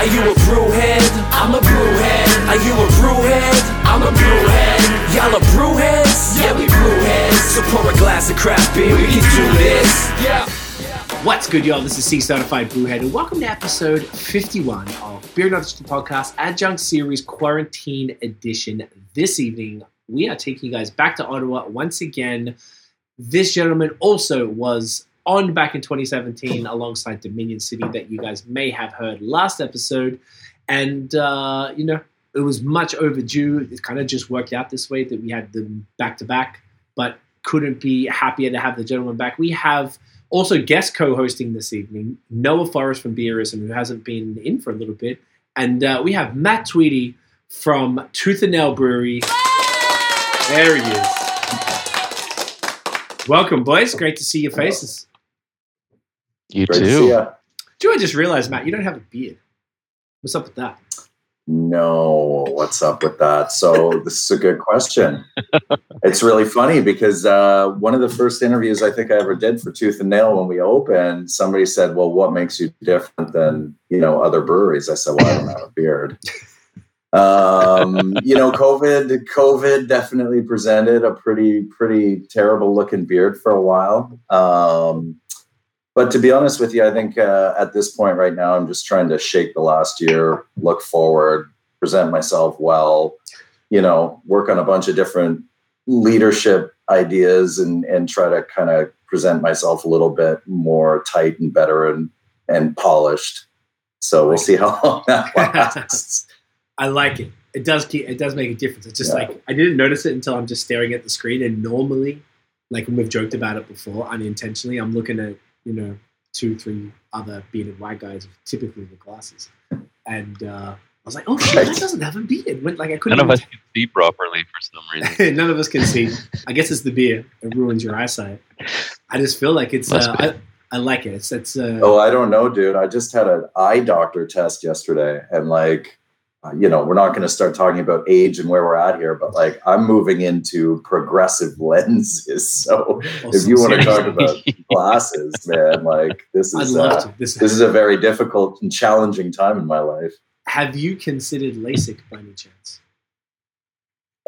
Are you a brewhead? I'm a brewhead. Are you a brewhead? I'm a brewhead. Y'all are brewheads? Yeah, we brewheads. So pour a glass of craft beer, we can do this. Yeah. What's good, y'all? This is C Certified Brewhead, and welcome to episode 51 of Beer Knowledge Podcast Adjunct Series Quarantine Edition. This evening, we are taking you guys back to Ottawa once again. This gentleman also was on back in 2017 alongside Dominion City, that you guys may have heard last episode. And, uh, you know, it was much overdue. It kind of just worked out this way that we had them back to back, but couldn't be happier to have the gentleman back. We have also guest co-hosting this evening, Noah Forrest from Beerism, who hasn't been in for a little bit, and uh, we have Matt Tweedy from Tooth and Nail Brewery. There he is. Welcome, boys. Great to see your faces. You Great too. ya. Do I just realized, Matt, you don't have a beard. What's up with that? No, what's up with that? So this is a good question. it's really funny because uh, one of the first interviews I think I ever did for Tooth and Nail when we opened, somebody said, "Well, what makes you different than you know other breweries?" I said, "Well, I don't have a beard." um, you know, COVID, COVID definitely presented a pretty, pretty terrible looking beard for a while. Um, but to be honest with you, I think uh, at this point right now, I'm just trying to shake the last year, look forward, present myself well, you know, work on a bunch of different leadership ideas and and try to kind of present myself a little bit more tight and better and and polished. So we'll see how long that lasts. I like it. It does keep, it does make a difference. It's just Yeah. like I didn't notice it until I'm just staring at the screen. And normally, like when we've joked about it before, unintentionally, I'm looking at you know two, three other bearded white guys, typically with glasses, and uh, I was like, oh shit, that doesn't have a beard. When, like I couldn't. None of us even- can see properly for some reason. None of us can see. I guess it's the beer. It ruins your eyesight. I just feel like it's. Uh. I, I like it. It's. it's uh, Oh, I don't know, dude. I just had an eye doctor test yesterday, and like, you know, we're not going to start talking about age and where we're at here, but like, I'm moving into progressive lenses. So if you want to talk about glasses, man, like this is uh. This, this is a very difficult and challenging time in my life. have you considered LASIK by any chance?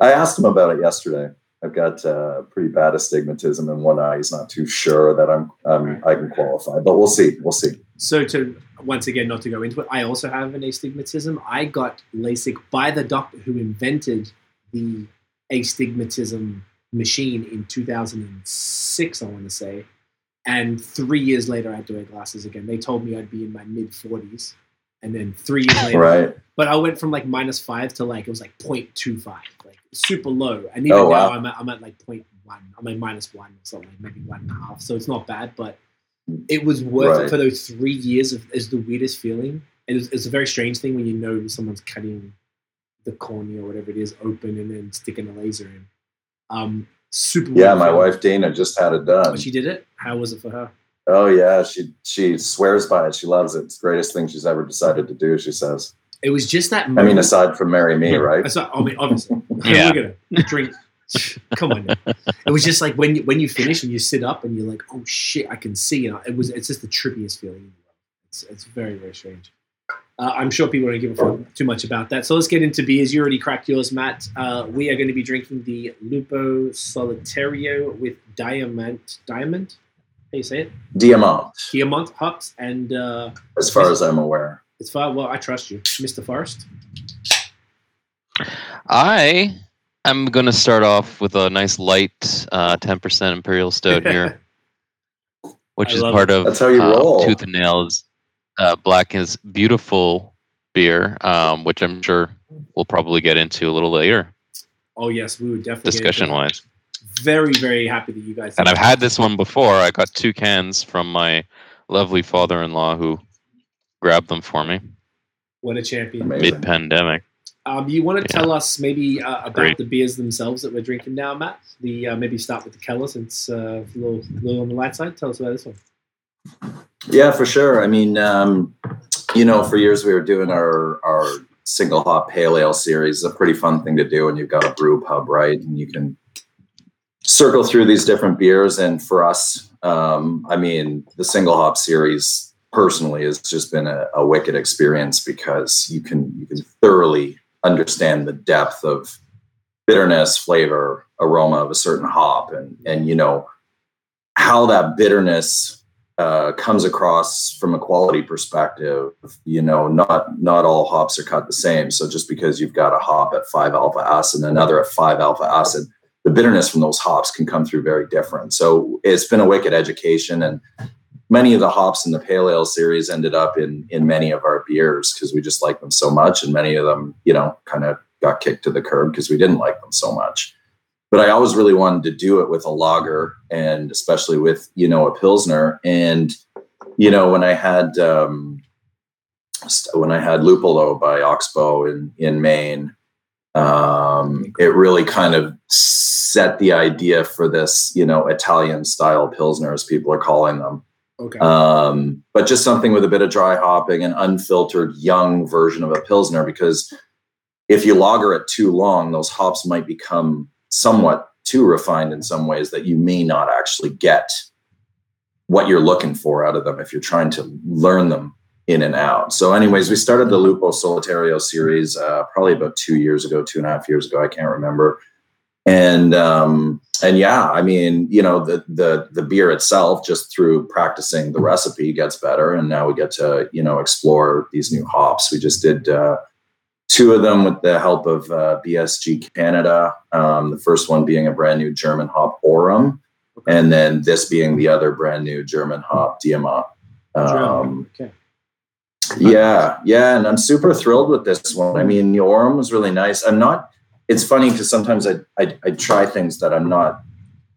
I asked him about it yesterday. I've got uh, pretty bad astigmatism in one eye. He's not too sure that I'm, I'm I can qualify, but we'll see. We'll see. So to once again not to go into it, I also have an astigmatism. I got LASIK by the doctor who invented the astigmatism machine in 2006, I want to say. And three years later, I had to wear glasses again. They told me I'd be in my mid 40s, and then three years later, Right. but I went from like minus five to like it was like 0.25, like super low. And even Oh, now. I'm at, I'm at like 0.1. I'm at minus one or something, maybe one and a half. So it's not bad, but it was worth it for those three years of is the weirdest feeling. It is, it's a very strange thing when you know someone's cutting the cornea or whatever it is open and then sticking a laser in. Um, super. Yeah, my feeling. wife Dana just had it done. Oh, she did it. How was it for her? Oh yeah, she she swears by it. She loves it. It's the greatest thing she's ever decided to do. She says. It was just that. I mean, aside from marry me, right? That's not, I mean, obviously. Yeah. We're gonna drink. Come on. now. It was just like when you when you finish and you sit up and you're like, oh shit, I can see. And it was it's just the trippiest feeling in the world. It's it's very very strange. Uh, I'm sure people don't give a fuck too much about that. So let's get into beers. You already cracked yours, Matt. Uh, we are going to be drinking the Lupo Solitario with Diamond. Diamond? How do you say it? Diamant, Diamond hops. And uh, as far as I'm aware. it's far. Well, I trust you, Mr. Forrest. I am going to start off with a nice light uh, 10% Imperial Stout here, which I is part it. of That's how you uh, roll. Tooth and Nail's uh, Black is Beautiful beer, um, which I'm sure we'll probably get into a little later, Oh yes, we would definitely discussion that. wise. very very happy that you guys And I've had this one before. I got two cans from my lovely father in law who grabbed them for me what a champion Amazing. mid pandemic. Um, you want to Yeah. tell us maybe uh, about Great. the beers themselves that we're drinking now matt the uh, maybe start with the keller since uh, a little, little on the light side tell us about this one Yeah, for sure. I mean, um, you know, for years we were doing our our single hop pale ale series. It's a pretty fun thing to do, and you've got a brew pub, right? And you can circle through these different beers. And for us, um, I mean, the single hop series personally has just been a, a wicked experience because you can you can thoroughly understand the depth of bitterness, flavor, aroma of a certain hop, and and you know how that bitterness uh, comes across from a quality perspective. You know, not not all hops are cut the same. So just because you've got a hop at five alpha acid and another at five alpha acid, the bitterness from those hops can come through very different. So it's been a wicked education and. Many of the hops in the pale ale series ended up in in many of our beers because we just like them so much, and many of them, you know, kind of got kicked to the curb because we didn't like them so much. But I always really wanted to do it with a lager and especially with, you know, a Pilsner. And, you know, when I had, um, when I had Luppolo by Oxbow in, in Maine, um, it really kind of set the idea for this, you know, Italian style Pilsner, as people are calling them. Okay. Um, but just something with a bit of dry hopping, an unfiltered young version of a Pilsner, because if you lager it too long, those hops might become somewhat too refined in some ways that you may not actually get what you're looking for out of them if you're trying to learn them in and out. So, anyways, we started the Lupo Solitario series uh, probably about two years ago, two and a half years ago. I can't remember. And um, and yeah, I mean, you know, the the the beer itself, just through practicing the recipe, gets better, and now we get to you know explore these new hops. We just did. Uh, two of them with the help of uh, BSG Canada. Um, the first one being a brand new German hop Aurum, and then this being the other brand new German hop Diamant. Um, okay. Yeah, yeah, and I'm super thrilled with this one. I mean, the Aurum was really nice. I'm not. It's funny because sometimes I, I I try things that I'm not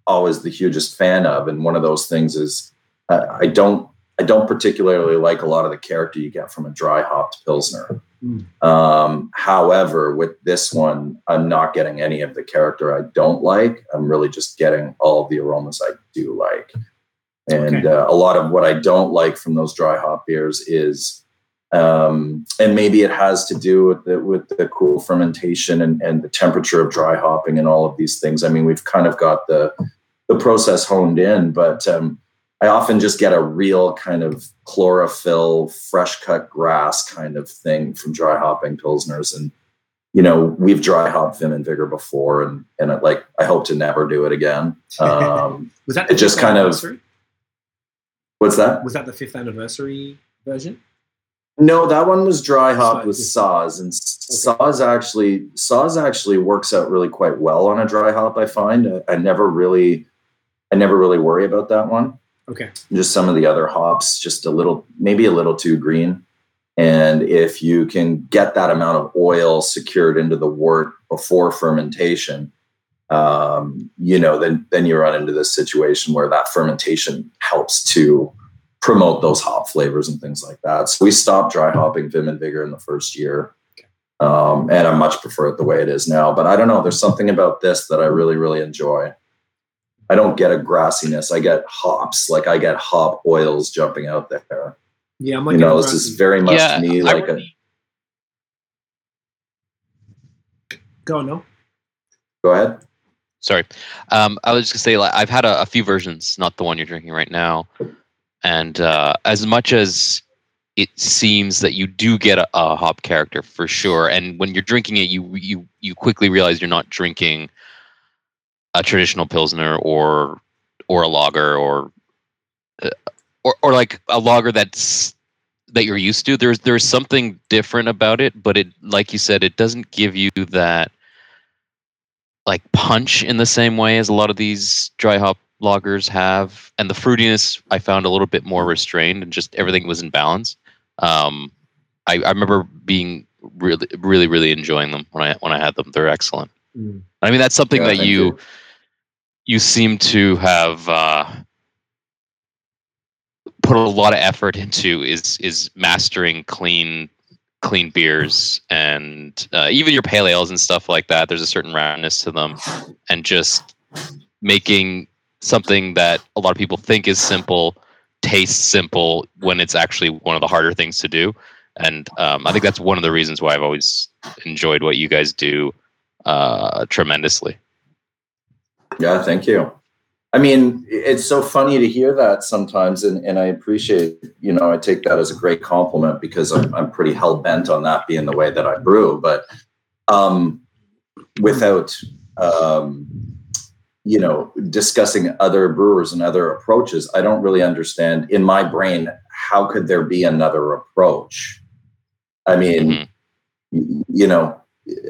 always the hugest fan of, and one of those things is uh, I don't I don't particularly like a lot of the character you get from a dry hopped pilsner. Mm. Um, however, with this one, I'm not getting any of the character I don't like. I'm really just getting all of the aromas I do like. And okay. uh, a lot of what I don't like from those dry hop beers is, um, and maybe it has to do with the, with the cool fermentation and, and the temperature of dry hopping and all of these things. I mean, we've kind of got the the process honed in, but um, I often just get a real kind of chlorophyll, fresh cut grass kind of thing from dry hopping pilsners. And, you know, we've dry hopped Vim and Vigor before and, and it, like, I hope to never do it again. Um, was that it just kind of, what's that? Was that the fifth anniversary version? No, that one was dry hopped with Saaz, and okay. Saaz actually Saaz actually works out really quite well on a dry hop. I find I, I never really, I never really worry about that one. Okay. Just some of the other hops, just a little, maybe a little too green. And if you can get that amount of oil secured into the wort before fermentation, um, you know, then then you run into this situation where that fermentation helps to promote those hop flavors and things like that. So we stopped dry hopping Vim and Vigor in the first year. Um, and I much prefer it the way it is now. But I don't know, there's something about this that I really, really enjoy. I don't get a grassiness. I get hops. Like I get hop oils jumping out there. Yeah, I'm like you know, this is very much yeah, to me like a. Go on, no. Go ahead. Sorry, um, I was just gonna say like I've had a, a, few versions, not the one you're drinking right now, and uh, as much as it seems that you do get a, a hop character for sure, and when you're drinking it, you you you quickly realize you're not drinking a traditional pilsner or or a lager or uh, or or like a lager that's that you're used to. There's there's something different about it but it like you said it doesn't give you that like punch in the same way as a lot of these dry hop lagers have and the fruitiness i found a little bit more restrained and just everything was in balance um i, I remember being really really really enjoying them when i when i had them they're excellent mm. i mean that's something yeah, that you, you you seem to have uh, put a lot of effort into is is mastering clean clean beers and uh, even your pale ales and stuff like that. There's a certain roundness to them, and just making something that a lot of people think is simple tastes simple when it's actually one of the harder things to do. And um, I think that's one of the reasons why I've always enjoyed what you guys do uh, tremendously. Yeah, thank you. I mean, it's so funny to hear that sometimes, and, and I appreciate, you know, I take that as a great compliment because I'm, I'm pretty hell bent on that being the way that I brew. But um, without, um, you know, discussing other brewers and other approaches, I don't really understand in my brain how could there be another approach. I mean, mm-hmm. you know,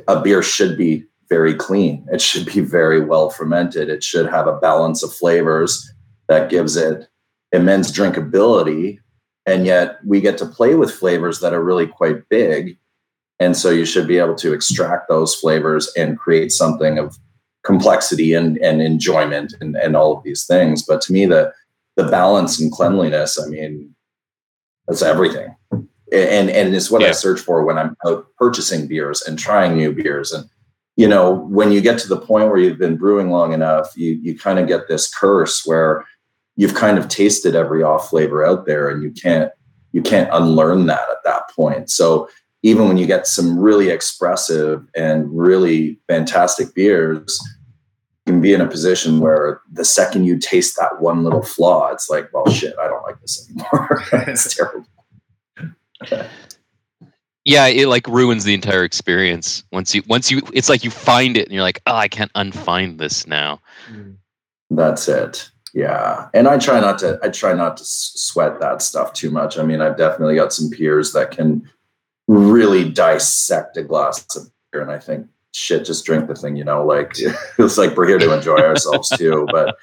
a beer should be very clean. It should be very well fermented. It should have a balance of flavors that gives it immense drinkability. And yet we get to play with flavors that are really quite big. And so you should be able to extract those flavors and create something of complexity and, and enjoyment and, and all of these things. But to me, the the balance and cleanliness, I mean, that's everything. And and it's what yeah. I search for when I'm out purchasing beers and trying new beers and you know, when you get to the point where you've been brewing long enough, you you kind of get this curse where you've kind of tasted every off flavor out there and you can't you can't unlearn that at that point. So even when you get some really expressive and really fantastic beers, can be in a position where the second you taste that one little flaw, it's like, well, shit, I don't like this anymore. it's terrible. Yeah it like ruins the entire experience. Once you once you it's like you find it and you're like oh i can't unfind this now. Mm. that's it. Yeah. And i try not to i try not to sweat that stuff too much. I mean i've definitely got some peers that can really dissect a glass of beer and i think shit just drink the thing you know like it's like we're here to enjoy ourselves too but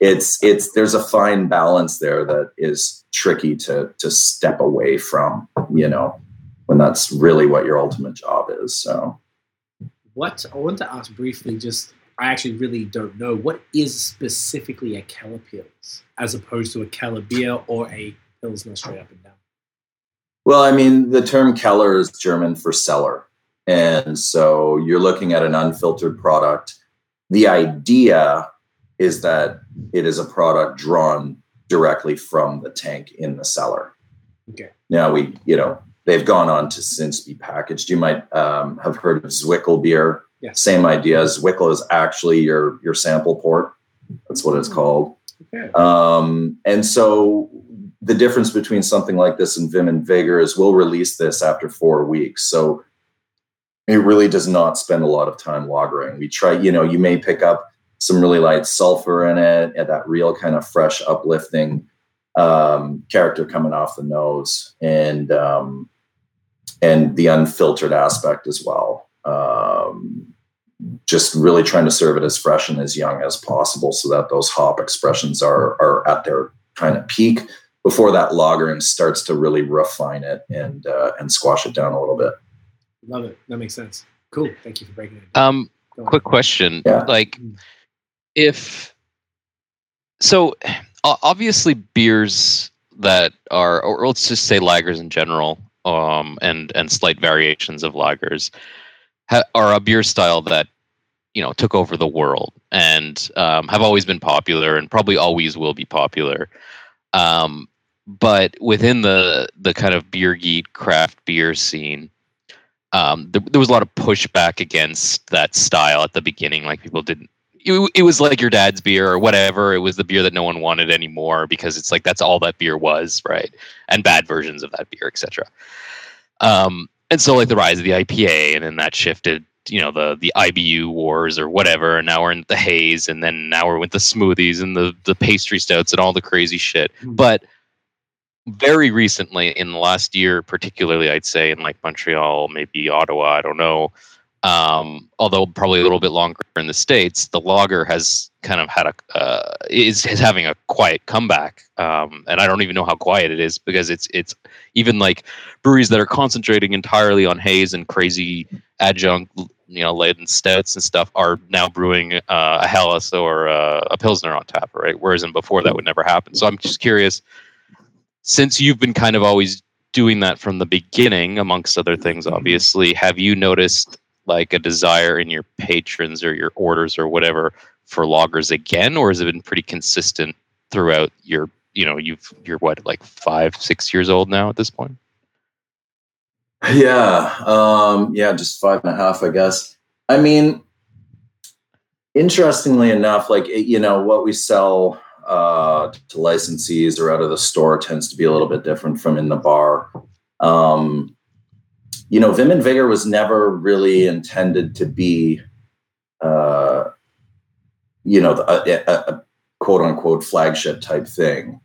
it's it's there's a fine balance there that is tricky to to step away from you know when that's really what your ultimate job is. So, what I want to ask briefly, just I actually really don't know what is specifically a Keller Pils as opposed to a Keller beer or a Pilsner straight up and down. Well, I mean, the term Keller is German for cellar. And so you're looking at an unfiltered product. The idea is that it is a product drawn directly from the tank in the cellar. Okay. Now we, you know, they've gone on to since be packaged. You might um, have heard of Zwickel beer. Yes. Same idea. Zwickel is actually your your sample port. That's what it's hmm. called. Okay. Um, and so the difference between something like this and Vim and Vigor is we'll release this after four weeks. So it really does not spend a lot of time lagering. We try, you know, you may pick up some really light sulfur in it and that real kind of fresh, uplifting um, character coming off the nose. And um, and the unfiltered aspect as well. Um, just really trying to serve it as fresh and as young as possible so that those hop expressions are, are at their kind of peak before that lagering starts to really refine it and uh, and squash it down a little bit. Love it. That makes sense. Cool. Thank you for breaking it. Down. Um, quick question. Yeah. Like, if so, obviously beers that are, or let's just say lagers in general, um, and and slight variations of lagers ha- are a beer style that you know took over the world and um, have always been popular and probably always will be popular. Um, but within the the kind of beer geek craft beer scene, um, there, there was a lot of pushback against that style at the beginning. Like people didn't it, it was like your dad's beer or whatever. It was the beer that no one wanted anymore because it's like that's all that beer was, right? And bad versions of that beer, etc. Um, and so like the rise of the IPA, and then that shifted, you know, the the IBU wars or whatever. And now we're in the haze, and then now we're with the smoothies and the the pastry stouts and all the crazy shit. Mm-hmm. But very recently, in the last year, particularly, I'd say in like Montreal, maybe Ottawa, I don't know um, although probably a little bit longer in the states, the lager has kind of had a uh, is is having a quiet comeback, um, and I don't even know how quiet it is because it's it's even like breweries that are concentrating entirely on haze and crazy adjunct you know laden stouts and stuff are now brewing uh, a Helles or a, a pilsner on tap, right? Whereas in before that would never happen. So I'm just curious, since you've been kind of always doing that from the beginning, amongst other things, obviously, have you noticed like a desire in your patrons or your orders or whatever for lagers again, or has it been pretty consistent throughout your you know you've you're what like five six years old now at this point? Yeah um yeah just five and a half i guess. I mean interestingly enough, like you know what we sell uh, to licensees or out of the store tends to be a little bit different from in the bar. Um, you know, Vim and Vigor was never really intended to be, uh, you know, a, a, a, quote unquote flagship type thing.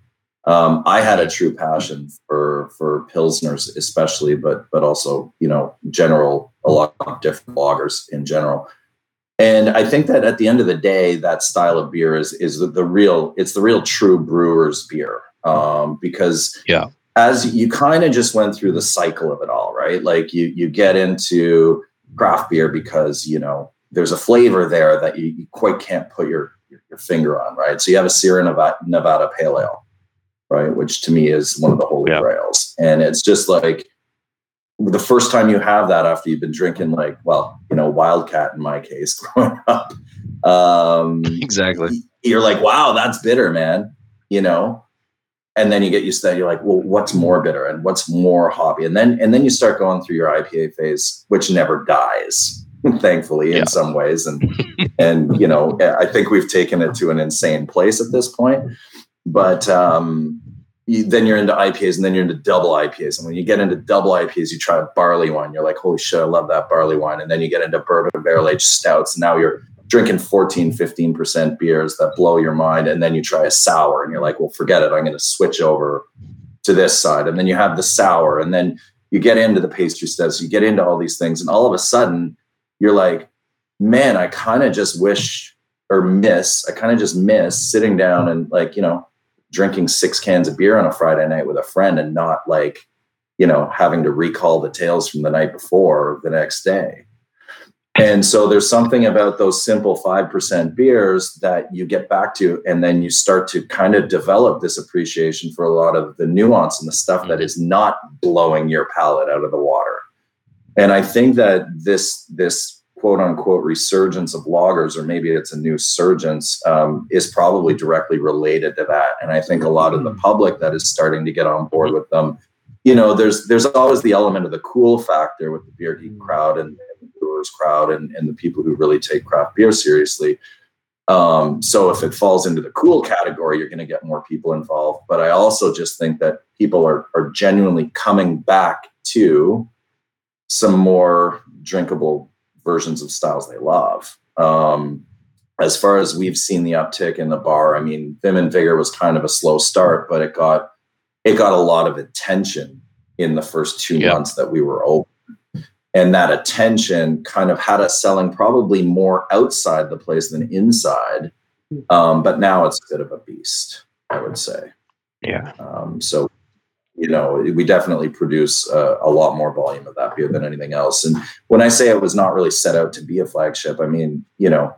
Um, I had a true passion for for pilsners, especially, but but also you know general a lot of different lagers in general. And I think that at the end of the day, that style of beer is is the, the real it's the real true brewer's beer um, because yeah, as you kind of just went through the cycle of it all, right? Like you you get into craft beer because you know there's a flavor there that you, you quite can't put your, your, your finger on, right? So you have a Sierra Nevada, Nevada Pale Ale, right? Which to me is one of the holy yeah. grails, and it's just like the first time you have that after you've been drinking like well you know wildcat in my case growing up um exactly. you're like wow that's bitter man you know? And then you get used to that you're like well what's more bitter and what's more hoppy and then and then you start going through your ipa phase which never dies thankfully yeah. in some ways. And and you know i think we've taken it to an insane place at this point. But um you, then you're into IPAs and then you're into double IPAs. And when you get into double IPAs, you try a barley wine. You're like, holy shit, I love that barley wine. And then you get into bourbon barrel aged stouts. And now you're drinking 14, 15% beers that blow your mind. And then you try a sour and you're like, well, forget it. I'm going to switch over to this side. And then you have the sour. And then you get into the pastry stouts. You get into all these things. And all of a sudden, you're like, man, I kind of just wish or miss, I kind of just miss sitting down and like, you know, drinking six cans of beer on a Friday night with a friend and not like, you know, having to recall the tales from the night before the next day. And so there's something about those simple 5% beers that you get back to, and then you start to kind of develop this appreciation for a lot of the nuance and the stuff that mm-hmm. is not blowing your palate out of the water. And I think that this, this quote unquote resurgence of lagers, or maybe it's a new surgence, um, is probably directly related to that. And I think a lot of the hmm. public that is starting to get on board with them, you know, there's there's always the element of the cool factor with the beer geek hmm. crowd and, and the brewers crowd and, and the people who really take craft beer seriously. Um, so if it falls into the cool category, you're going to get more people involved. But I also just think that people are are genuinely coming back to some more drinkable versions of styles they love. Um, as far as we've seen the uptick in the bar, I mean, Vim and Vigor was kind of a slow start, but it got it got a lot of attention in the first two yep. months that we were open. And that attention kind of had us selling probably more outside the place than inside. Um, but now it's a bit of a beast, I would say. Yeah. Um, so you know, we definitely produce uh, a lot more volume of that beer than anything else. And when I say it was not really set out to be a flagship, I mean, you know,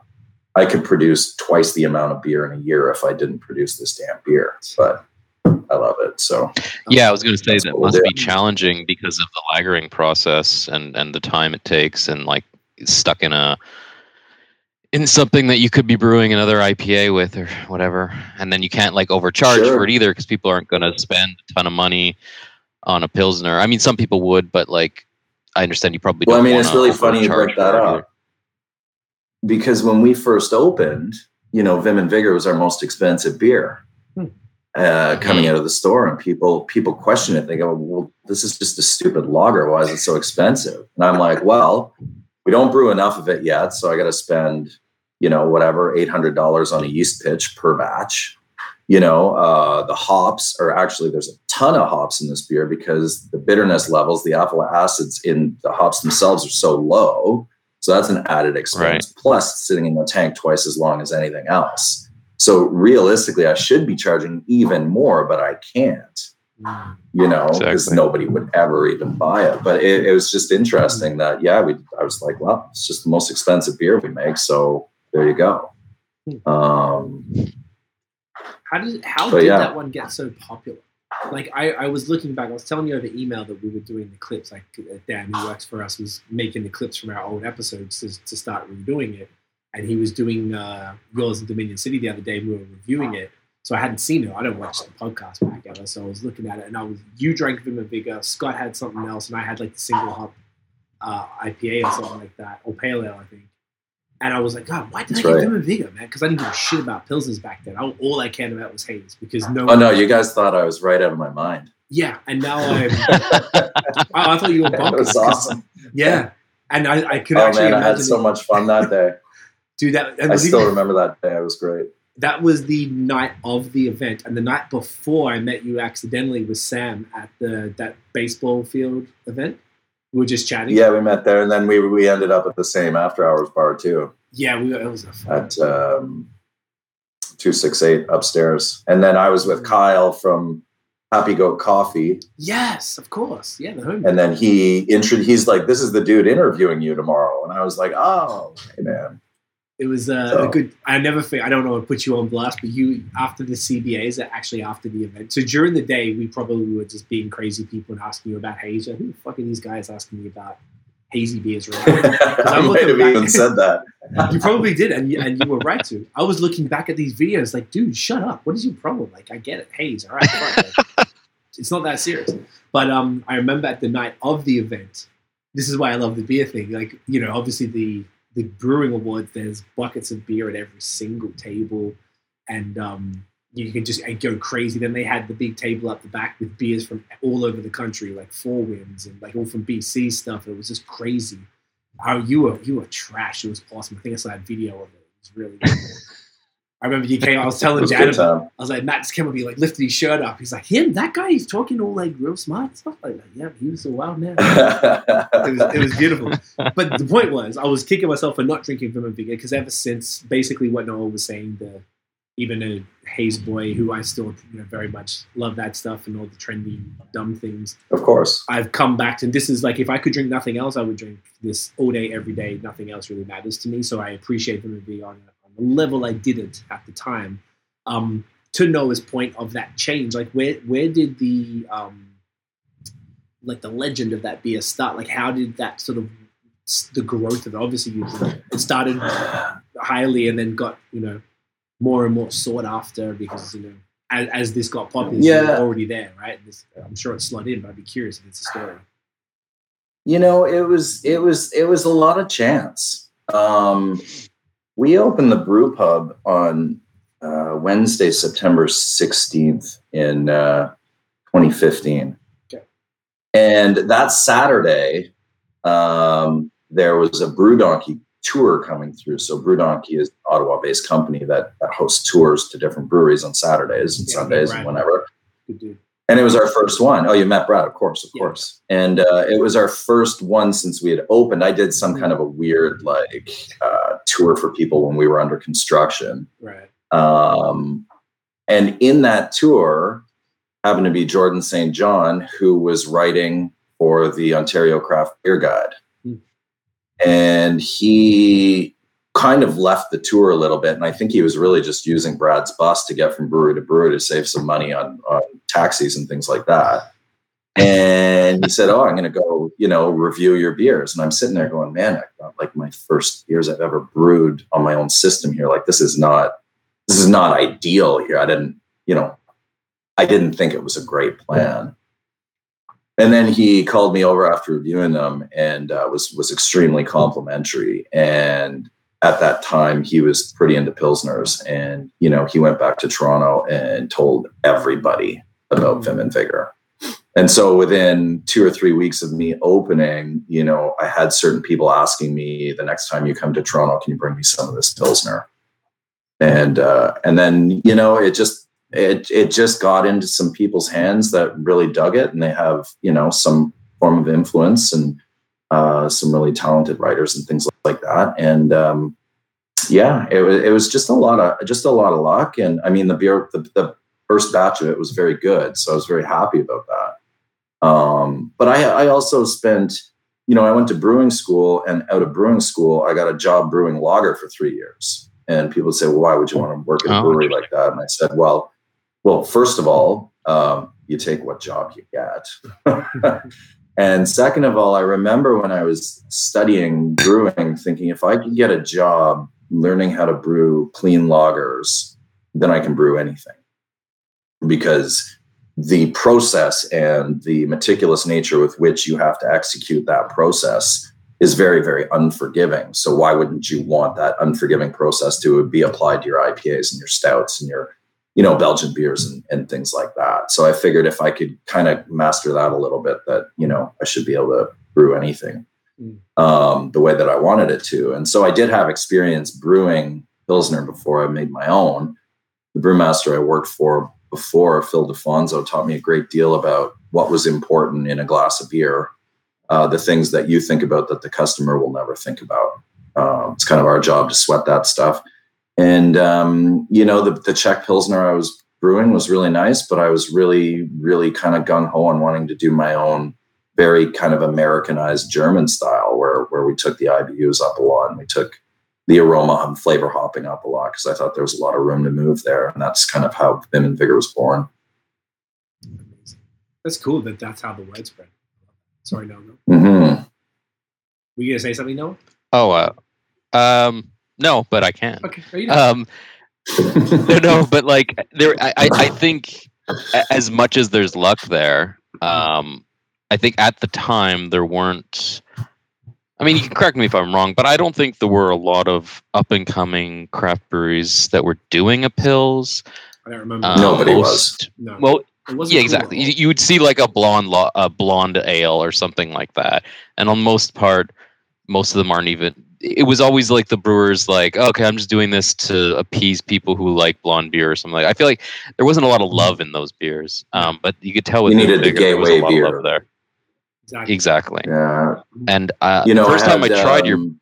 I could produce twice the amount of beer in a year if I didn't produce this damn beer. But I love it. So yeah, I was going to say that must be challenging because of the lagering process and and the time it takes, and like stuck in a in something that you could be brewing another IPA with or whatever, and then you can't like overcharge sure. for it either because people aren't going to spend a ton of money on a pilsner. I mean, some people would, but like I understand you probably. Don't. Well, I mean, it's really funny you bring that up because when we first opened, you know, Vim and Vigor was our most expensive beer. Hmm. Uh, coming out of the store and people people question it they go well this is just a stupid lager why is it so expensive and i'm like well we don't brew enough of it yet so i got to spend you know, whatever, $800 on a yeast pitch per batch. You know, uh, the hops are actually, there's a ton of hops in this beer because the bitterness levels, the alpha acids in the hops themselves are so low. So that's an added expense. Right. Plus, sitting in the tank twice as long as anything else. So realistically, I should be charging even more, but I can't you know, because exactly. nobody would ever even buy it. But it, it, was just interesting that, yeah, we, I was like, well, it's just the most expensive beer we make. So there you go. Hmm. Um, how did how did yeah. that one get so popular? Like I, I was looking back, I was telling you over email that we were doing the clips. Like uh, Dan, who works for us, was making the clips from our old episodes to, to start redoing it, and he was doing uh, yours in Dominion City the other day. We were reviewing it, so I hadn't seen it. I don't watch the podcast back ever, so I was looking at it, and I was you drank Vim Vigor, Scott had something else, and I had like the single hop uh, IPA or something like that, or pale ale, I think And I was like, God, why did That's I get right. Vim and Vigor, man? Because I didn't give a shit about pilsners back then. I, all I cared about was haze because no. Oh no, you guys thought I was right out of my mind. Yeah, and now I'm. I, I thought you were That bonkers. was 'cause- awesome. Yeah, and I, I could Oh actually man, I had so much fun that day. Dude, that. I still even- remember that day. It was great. That was the night of the event, and the night before I met you accidentally with Sam at the that baseball field event. We were just chatting. Yeah, we met there, and then we we ended up at the same after hours bar too yeah, we were, it was a fun. at um, two six eight upstairs. And then I was with Kyle from Happy Goat Coffee, Yes, of course. Yeah, the home. and then he intro- he's like, "This is the dude interviewing you tomorrow," and I was like, "Oh, hey man." It was uh, So- a good. I never think. I don't know. to put you on blast, but you after the CBAs, actually after the event. So during the day, we probably were just being crazy people and asking you about haze. Who the fuck are these guys asking me about hazy beers? Right? I I'm might looking have back- even said that. you probably did, and you, and you were right to. I was looking back at these videos, like, dude, shut up. What is your problem? Like, I get it, haze. All right, fine. Like, it's not that serious. But um, I remember at the night of the event. This is why I love the beer thing. Like, you know, obviously the the brewing awards. There's buckets of beer at every single table, and um, you can just go crazy. Then they had the big table up the back with beers from all over the country, like Four Winds and like all from BC stuff. It was just crazy. Oh, you were you were trash. It was awesome. I think I saw that video of it. It was really good. I remember he came. I was telling was Jan. I was like, Matt just came up, he like lifted his shirt up. He's like, him, that guy. He's talking all like real smart stuff like that. Yeah, he was a wild man. It was, it was beautiful. But the point was, I was kicking myself for not drinking Vim and Vigor because ever since basically what Noel was saying, the even a haze boy who I still you know very much love that stuff and all the trendy dumb things. of course. I've come back to this is like if I could drink nothing else, I would drink this all day, every day. Nothing else really matters to me. So I appreciate them to be on, level I didn't at the time. Um, to Noah's point of that change, like where where did the um, like the legend of that beer start? Like how did that sort of the growth of it? Obviously, you it started highly and then got you know more and more sought after because you know as, as this got popular, Yeah. already there, right? This, I'm sure it's slot in, but I'd be curious if it's a story. You know, it was it was it was a lot of chance. Um, we opened the brew pub on uh, Wednesday, September sixteenth in uh, 2015, Okay. and that Saturday um, there was a Brew Donkey tour coming through. So Brew Donkey is an Ottawa-based company that, that hosts tours to different breweries on Saturdays and Yeah, Sundays and whenever. And it was our first one. Oh, you met Brad, of course, of Yeah. course. And uh, it was our first one since we had opened. I did some kind of a weird like uh, tour for people when we were under construction. Right. Um, and in that tour happened to be Jordan St. John, who was writing for the Ontario Craft Beer Guide. Hmm. And he kind of left the tour a little bit. And I think he was really just using Brad's bus to get from brewery to brewery to save some money on, on taxis and things like that. And he said, Oh, I'm going to go, you know, review your beers. And I'm sitting there going, Man, I got like my first beers I've ever brewed on my own system here. Like, this is not, this is not ideal here. I didn't, you know, I didn't think it was a great plan. And then he called me over after reviewing them and uh, was was extremely complimentary. And at that time, he was pretty into pilsners, and you know, he went back to Toronto and told everybody about Vim and Vigor. And so, within two or three weeks of me opening, you know, I had certain people asking me, "The next time you come to Toronto, can you bring me some of this pilsner?" And uh, and then you know, it just it it just got into some people's hands that really dug it, and they have you know some form of influence and uh, some really talented writers and things like that. And um, yeah, it was it was just a lot of just a lot of luck. And I mean, the beer the, the first batch of it was very good, so I was very happy about that. Um, but I I also spent you know I went to brewing school, and out of brewing school, I got a job brewing lager for three years. And people would say, "Well, why would you want to work at a Oh, brewery like that?" And I said, "Well, well, first of all, um, you take what job you get." and second of all, I remember when I was studying brewing, thinking if I could get a job learning how to brew clean lagers, then I can brew anything. Because the process and the meticulous nature with which you have to execute that process is very, very unforgiving. So why wouldn't you want that unforgiving process to be applied to your IPAs and your stouts and your, you know, Belgian beers and, and things like that. So I figured if I could kind of master that a little bit, that, you know, I should be able to brew anything Mm. um, the way that I wanted it to. And so I did have experience brewing Pilsner before I made my own. The brewmaster I worked for before, Phil DeFonso, taught me a great deal about what was important in a glass of beer, uh, the things that you think about that the customer will never think about. Um, it's kind of our job to sweat that stuff. And, um, you know, the, the Czech Pilsner I was brewing was really nice, but I was really, really kind of gung ho on wanting to do my own very kind of Americanized German style where, where we took the IBUs up a lot and we took the aroma and flavor hopping up a lot because I thought there was a lot of room to move there. And that's kind of how Vim and Vigor was born. That's cool that that's how the word spread. Sorry, no, no. Mm-hmm. Were you gonna say something, Noah? Oh, uh, um, no, but I can. Okay, are you done? Um, no, no, but like there, I, I I think as much as there's luck there, um, I think at the time there weren't. I mean, you can correct me if I'm wrong, but I don't think there were a lot of up and coming craft breweries that were doing a pils. I don't remember. Um, Nobody was. no. Well, yeah, cool exactly. at. You, you would see like a blonde, lo- a blonde ale or something like that, and on most part, most of them aren't even. It was always like the brewers like, okay, I'm just doing this to appease people who like blonde beer or something. Like, I feel like there wasn't a lot of love in those beers, um, but you could tell with You Vim needed the Vigor, there was a gateway lot of beer. love there. Exactly. Exactly. Yeah. And uh, You know, first time I had, tried your um,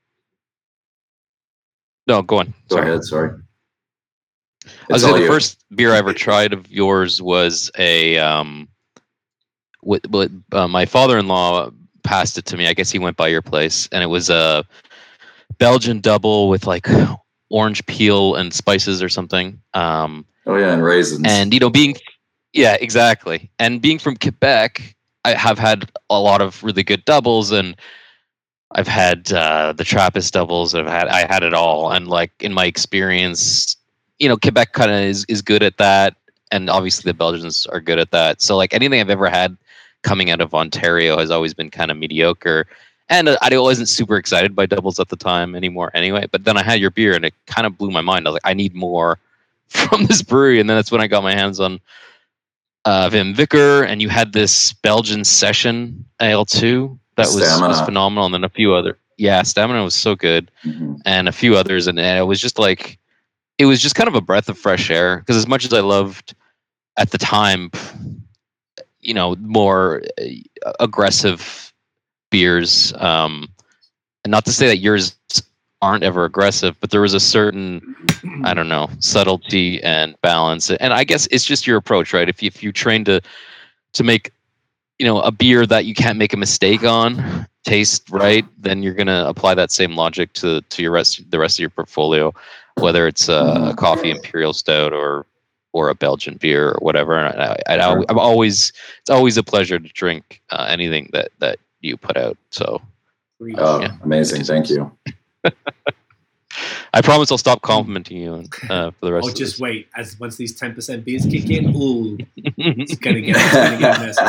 no, go on. Go Sorry. ahead. Sorry. I was It's saying all the first beer I ever tried of yours was a um, what, what uh, my father-in-law passed it to me. I guess he went by your place, and it was a Belgian double with like orange peel and spices or something. Um, Oh yeah, and raisins. and you know, being yeah, exactly, and being from Quebec, I have had a lot of really good doubles, and I've had uh, the Trappist doubles. I've had I had it all, and like in my experience, you know, Quebec kind of is is good at that, and obviously the Belgians are good at that. So like anything I've ever had coming out of Ontario has always been kind of mediocre. And I wasn't super excited by doubles at the time anymore, anyway. But then I had your beer, and it kind of blew my mind. I was like, I need more from this brewery, and then that's when I got my hands on uh, Vim Vigor, and you had this Belgian session ale too that was, was phenomenal, and then a few other yeah, stamina was so good, Mhm. and a few others, and, and it was just like it was just kind of a breath of fresh air because as much as I loved at the time, you know, more uh, aggressive beers, um, and not to say that yours aren't ever aggressive, but there was a certain I don't know subtlety and balance, and I guess it's just your approach, right? If you, if you train to to make you know a beer that you can't make a mistake on taste right, then you're gonna apply that same logic to to your rest the rest of your portfolio, whether it's a, a coffee imperial stout or or a Belgian beer or whatever. And I, I'm always it's always a pleasure to drink uh, anything that that you put out. So Oh, Yeah. amazing! Thank you. I promise I'll stop complimenting you uh, for the rest Oh, of just this. wait. As once these ten percent beers kick in, ooh, it's gonna get, it's gonna get messy.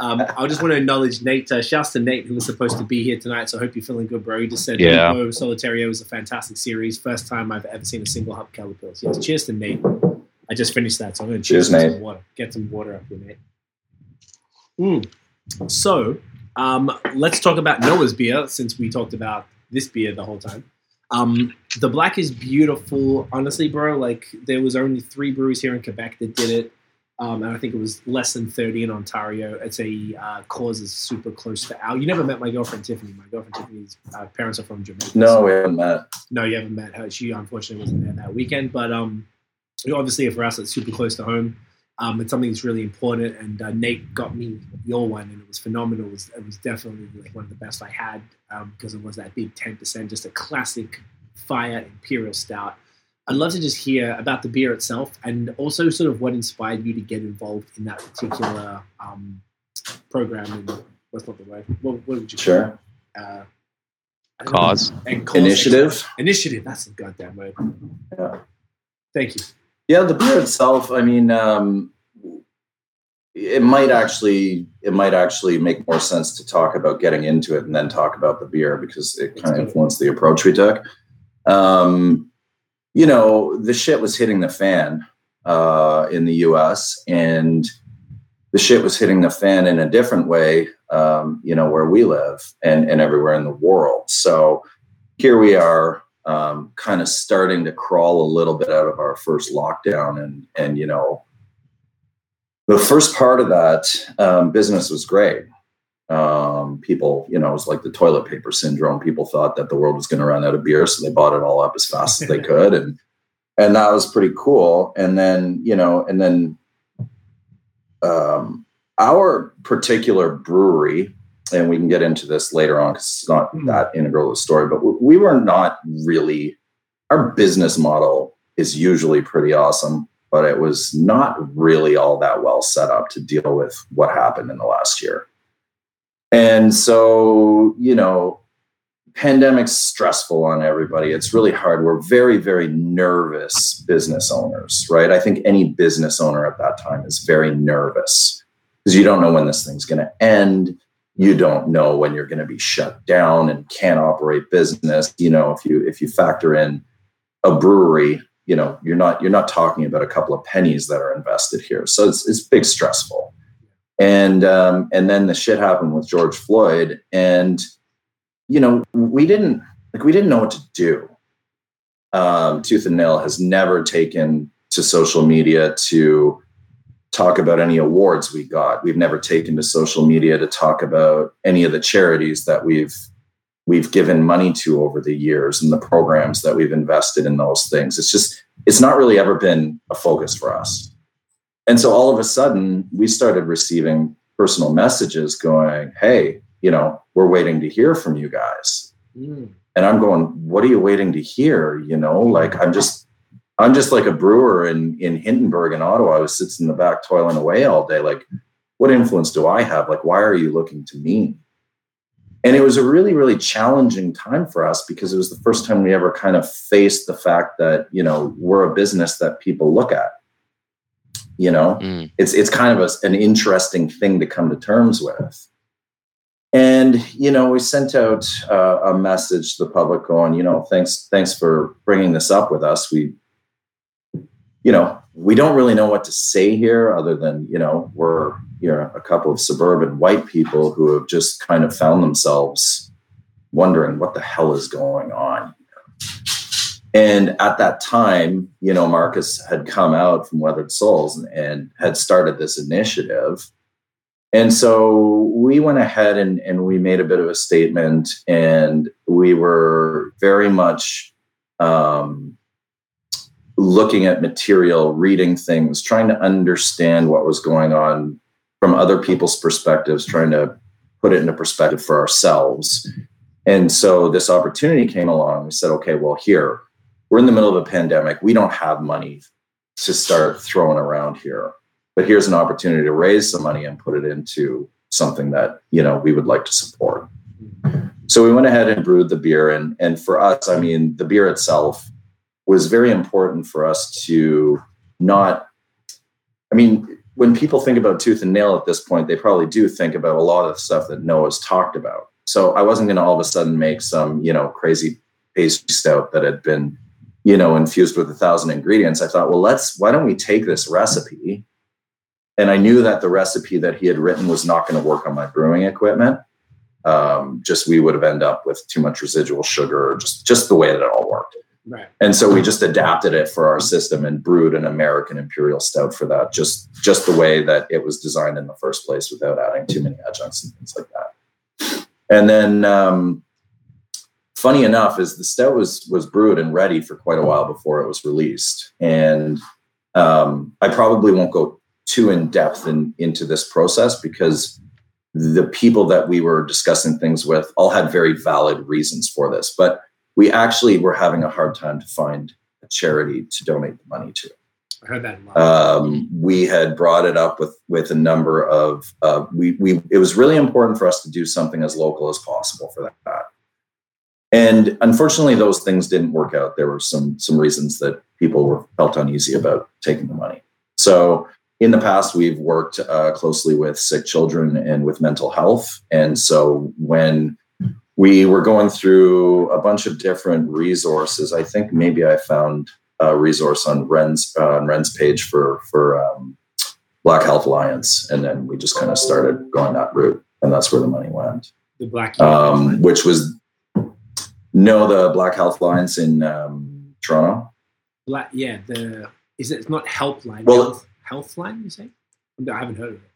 Um, I just want to acknowledge Nate. Uh, shouts to Nate, who was supposed to be here tonight. So I hope you're feeling good, bro. He just said, Yeah. "Hey, Solitario is a fantastic series. First time I've ever seen a single hop Keller Pils." Yes, cheers to Nate. I just finished that, so I'm going to cheers, Cheers, to Nate. some water. Get some water up here, Nate. Mm. So um, let's talk about Noah's beer, since we talked about this beer the whole time. Um, the black is beautiful. Honestly, bro, like there was only three breweries here in Quebec that did it. Um, and I think it was less than 30 in Ontario. It's a uh, cause is super close to our. You never met my girlfriend Tiffany. My girlfriend Tiffany's uh, parents are from Jamaica. No, so- we haven't met. no, you haven't met her. She unfortunately wasn't there that weekend. But um, obviously, for us, it's super close to home. Um, it's something that's really important. And uh, Nate got me your one, and it was phenomenal. It was, it was definitely like one of the best I had because it was that big ten percent, just a classic fire imperial stout. I'd love to just hear about the beer itself, and also sort of what inspired you to get involved in that particular um, program. And what's not the word? What, what would you call Sure. Uh, I know. Cause. and cause Initiative. Initiative. That's a goddamn word. Yeah. Thank you. Yeah, the beer itself. I mean, um, it might actually it might actually make more sense to talk about getting into it and then talk about the beer because it kind of influenced the approach we took. Um, you know, the shit was hitting the fan uh, in the U.S. and the shit was hitting the fan in a different way, um, you know, where we live and and everywhere in the world. So here we are, um, kind of starting to crawl a little bit out of our first lockdown, and and you know the first part of that um, business was great. Um, people, you know, it was like the toilet paper syndrome. People thought that the world was going to run out of beer, so they bought it all up as fast as they could, and and that was pretty cool. And then, you know, and then um, our particular brewery, and we can get into this later on because it's not mm-hmm. that integral to the story, but we were not really. Our business model is usually pretty awesome but it was not really all that well set up to deal with what happened in the last year. And so, you know, pandemic's stressful on everybody. It's really hard. We're very, very nervous business owners, right? I think any business owner at that time is very nervous because you don't know when this thing's going to end. You don't know when you're going to be shut down and can't operate business. You know, if you if you factor in a brewery you know you're not you're not talking about a couple of pennies that are invested here so it's it's big stressful and um, and then the shit happened with george floyd and you know we didn't like we didn't know what to do um, tooth and nail has never taken to social media to talk about any awards we got we've never taken to social media to talk about any of the charities that we've we've given money to over the years and the programs that we've invested in those things. It's just, it's not really ever been a focus for us. And so all of a sudden, we started receiving personal messages going, Hey, you know, we're waiting to hear from you guys. Mm. And I'm going, What are you waiting to hear? You know, like I'm just, I'm just like a brewer in, in Hintonburg in Ottawa who sits in the back toiling away all day. Like, what influence do I have? Like, why are you looking to me? and it was a really really challenging time for us because it was the first time we ever kind of faced the fact that you know we're a business that people look at you know mm. it's it's kind of a, an interesting thing to come to terms with and you know we sent out uh, a message to the public going you know thanks thanks for bringing this up with us we you know we don't really know what to say here other than you know we're you know a couple of suburban white people who have just kind of found themselves wondering what the hell is going on. And at that time you know marcus had come out from weathered souls and, and had started this initiative. And so we went ahead and, and we made a bit of a statement and we were very much um, looking at material, reading things, trying to understand what was going on from other people's perspectives, trying to put it into perspective for ourselves. And so this opportunity came along. We said, okay, well, here, we're in the middle of a pandemic. We don't have money to start throwing around here. But here's an opportunity to raise some money and put it into something that, you know, we would like to support. So we went ahead and brewed the beer. And, and for us, I mean, the beer itself was very important for us to not i mean when people think about tooth and nail at this point they probably do think about a lot of the stuff that noah's talked about. So i wasn't going to all of a sudden make some you know crazy pastry stout that had been you know infused with a thousand ingredients. I thought well let's why don't we take this recipe? And i knew that the recipe that he had written was not going to work on my brewing equipment. Um, just we would have ended up with too much residual sugar or just just the way that it all worked Right. And so we just adapted it for our system and brewed an American Imperial Stout for that, just just the way that it was designed in the first place, without adding too many adjuncts and things like that. And then, um, funny enough, is the stout was was brewed and ready for quite a while before it was released. And um, I probably won't go too in depth in, into this process because the people that we were discussing things with all had very valid reasons for this, but we actually were having a hard time to find a charity to donate the money to. I heard that. a Um, we had brought it up with with a number of uh, we we. It was really important for us to do something as local as possible for that. And unfortunately, those things didn't work out. There were some some reasons that people were felt uneasy about taking the money. So in the past, we've worked uh, closely with sick children and with mental health. And so when we were going through a bunch of different resources, I think maybe I found a resource on Ren's uh, on Ren's page for for um, Black Health Alliance, and then we just kind of started going that route, and that's where the money went. The Black Um, which was no the Black Health Alliance in um, Toronto. Black, yeah, the is it it's not helpline? Well- health, Healthline, you say? I haven't heard of it.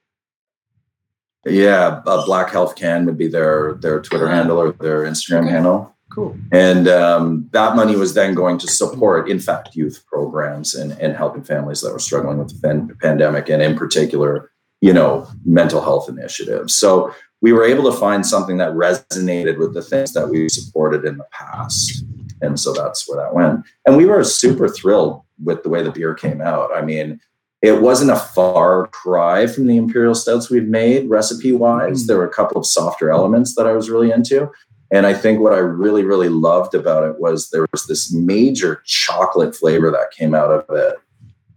Yeah, uh, Black Health Can would be their their Twitter handle or their Instagram handle. Cool. And um, that money was then going to support, in fact, youth programs and, and helping families that were struggling with the pan- pandemic, and in particular, you know, mental health initiatives. So we were able to find something that resonated with the things that we supported in the past. And so that's where that went. And we were super thrilled with the way the beer came out. I mean, it wasn't a far cry from the imperial stouts we've made recipe wise. Mm. There were a couple of softer elements that I was really into. And I think what I really, really loved about it was there was this major chocolate flavor that came out of it,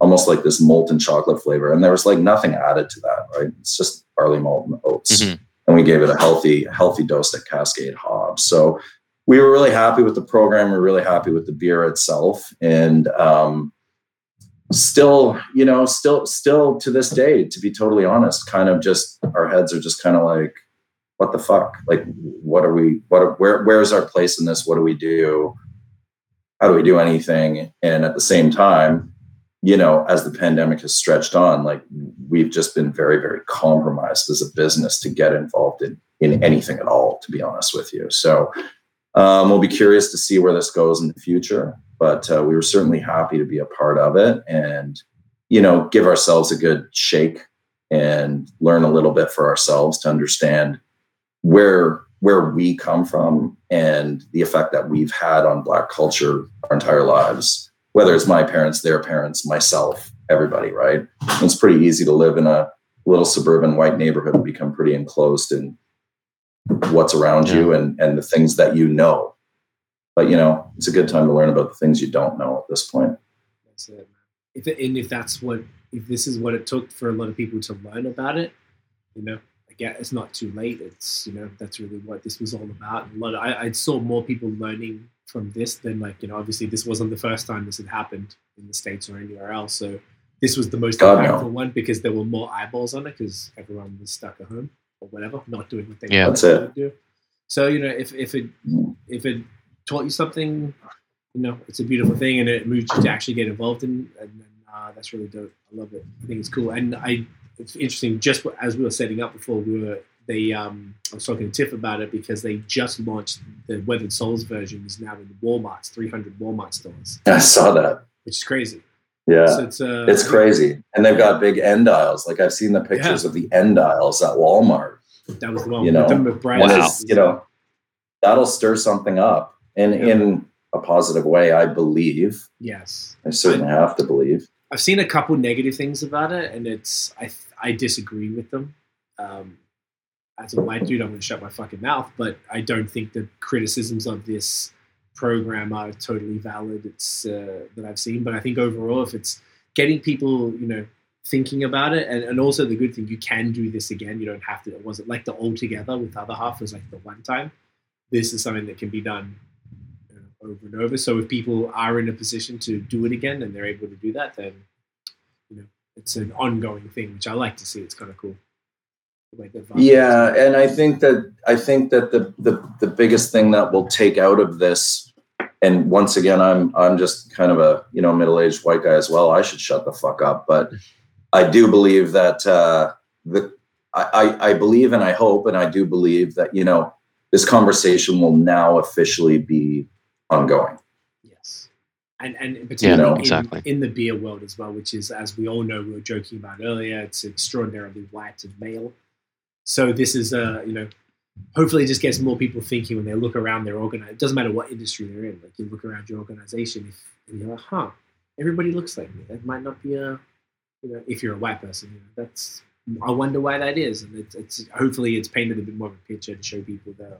almost like this molten chocolate flavor. And there was like nothing added to that, right? It's just barley malt and oats. Mhm. And we gave it a healthy, healthy dose of Cascade hops. So we were really happy with the program. We are really happy with the beer itself. And um, still, you know, still, still to this day, to be totally honest, kind of just our heads are just kind of like, what the fuck? Like, what are we? What? Are, where? Where's our place in this? What do we do? How do we do anything? And at the same time, you know, as the pandemic has stretched on, like we've just been very, very compromised as a business to get involved in in anything at all. To be honest with you, so um, we'll be curious to see where this goes in the future. But uh, we were certainly happy to be a part of it, and you know, give ourselves a good shake and learn a little bit for ourselves to understand where where we come from and the effect that we've had on black culture our entire lives whether it's my parents their parents myself everybody right? It's pretty easy to live in a little suburban white neighborhood and become pretty enclosed in what's around you and and the things that you know but you know it's a good time to learn about the things you don't know at this point That's it. If it, and if that's what if this is what it took for a lot of people to learn about it, you know, again, it's not too late. It's you know that's really what this was all about. And a lot of, I, I saw more people learning from this than like you know obviously this wasn't the first time this had happened in the states or anywhere else. So this was the most God, no. impactful one because there were more eyeballs on it because everyone was stuck at home or whatever, not doing what they Yeah. wanted That's to do. So you know if if it mm. if it taught you something, you know, it's a beautiful thing, and it moves you to actually get involved in, and then, uh, that's really dope. I love it. I think it's cool, and I it's interesting. Just as we were setting up before, we were they um I was talking to Tiff about it because they just launched the Weathered Souls version is now in the WalMarts, 300 Walmart stores, i saw that which is crazy. yeah So it's uh, It's crazy. And they've got big end dials. Like I've seen the pictures of the end dials at Walmart. That was the one you with know, the Wow. you know, that'll stir something up. And Yeah. in a positive way, I believe. Yes. I certainly have to believe. I've seen a couple negative things about it, and it's I I disagree with them. Um, as a white dude, I'm going to shut my fucking mouth. But I don't think the criticisms of this program are totally valid. It's uh, that I've seen, but I think overall, if it's getting people, you know, thinking about it, and, and also the good thing, you can do this again. You don't have to. It wasn't like the all together with the other half was like the one time. This is something that can be done over and over. So if people are in a position to do it again and they're able to do that, then you know it's an ongoing thing, which I like to see. It's kind of cool. Um, Yeah, and I think that I think that the the the biggest thing that we'll take out of this, and once again, I'm I'm just kind of a you know middle aged white guy as well. I should shut the fuck up, but I do believe that uh, the I I believe and I hope and I do believe that you know this conversation will now officially be ongoing. Yes. And and particularly know, in, exactly. in the beer world as well, which is as we all know, we were joking about earlier, it's extraordinarily white and male. So this is uh, you know, hopefully it just gets more people thinking when they look around their organi It doesn't matter what industry they're in. Like you look around your organization, if and you're like, huh, everybody looks like me. That might not be a, you know, if you're a white person, you know, that's. I wonder why that is, and it's, it's hopefully it's painted a bit more of a picture to show people the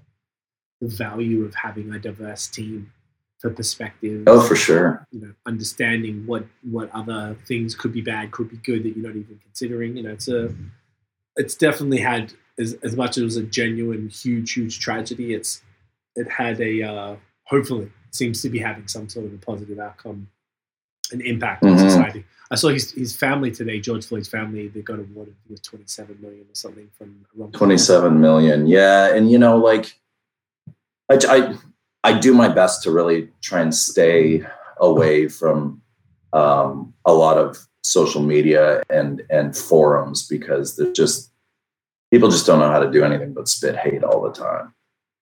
the value of having a diverse team for perspective. Oh, for sure. You know, understanding what what other things could be bad, could be good that you're not even considering. You know, it's a it's definitely had as, as much as it was a genuine, huge, huge tragedy. It's it had a uh, hopefully seems to be having some sort of a positive outcome, an impact on Mhm. society. I saw his his family today, George Floyd's family. They got awarded with 27 million or something from Ron 27 million. Yeah. And, you know, like, I, I, I do my best to really try and stay away from um, a lot of social media and and forums because they're just people just don't know how to do anything but spit hate all the time.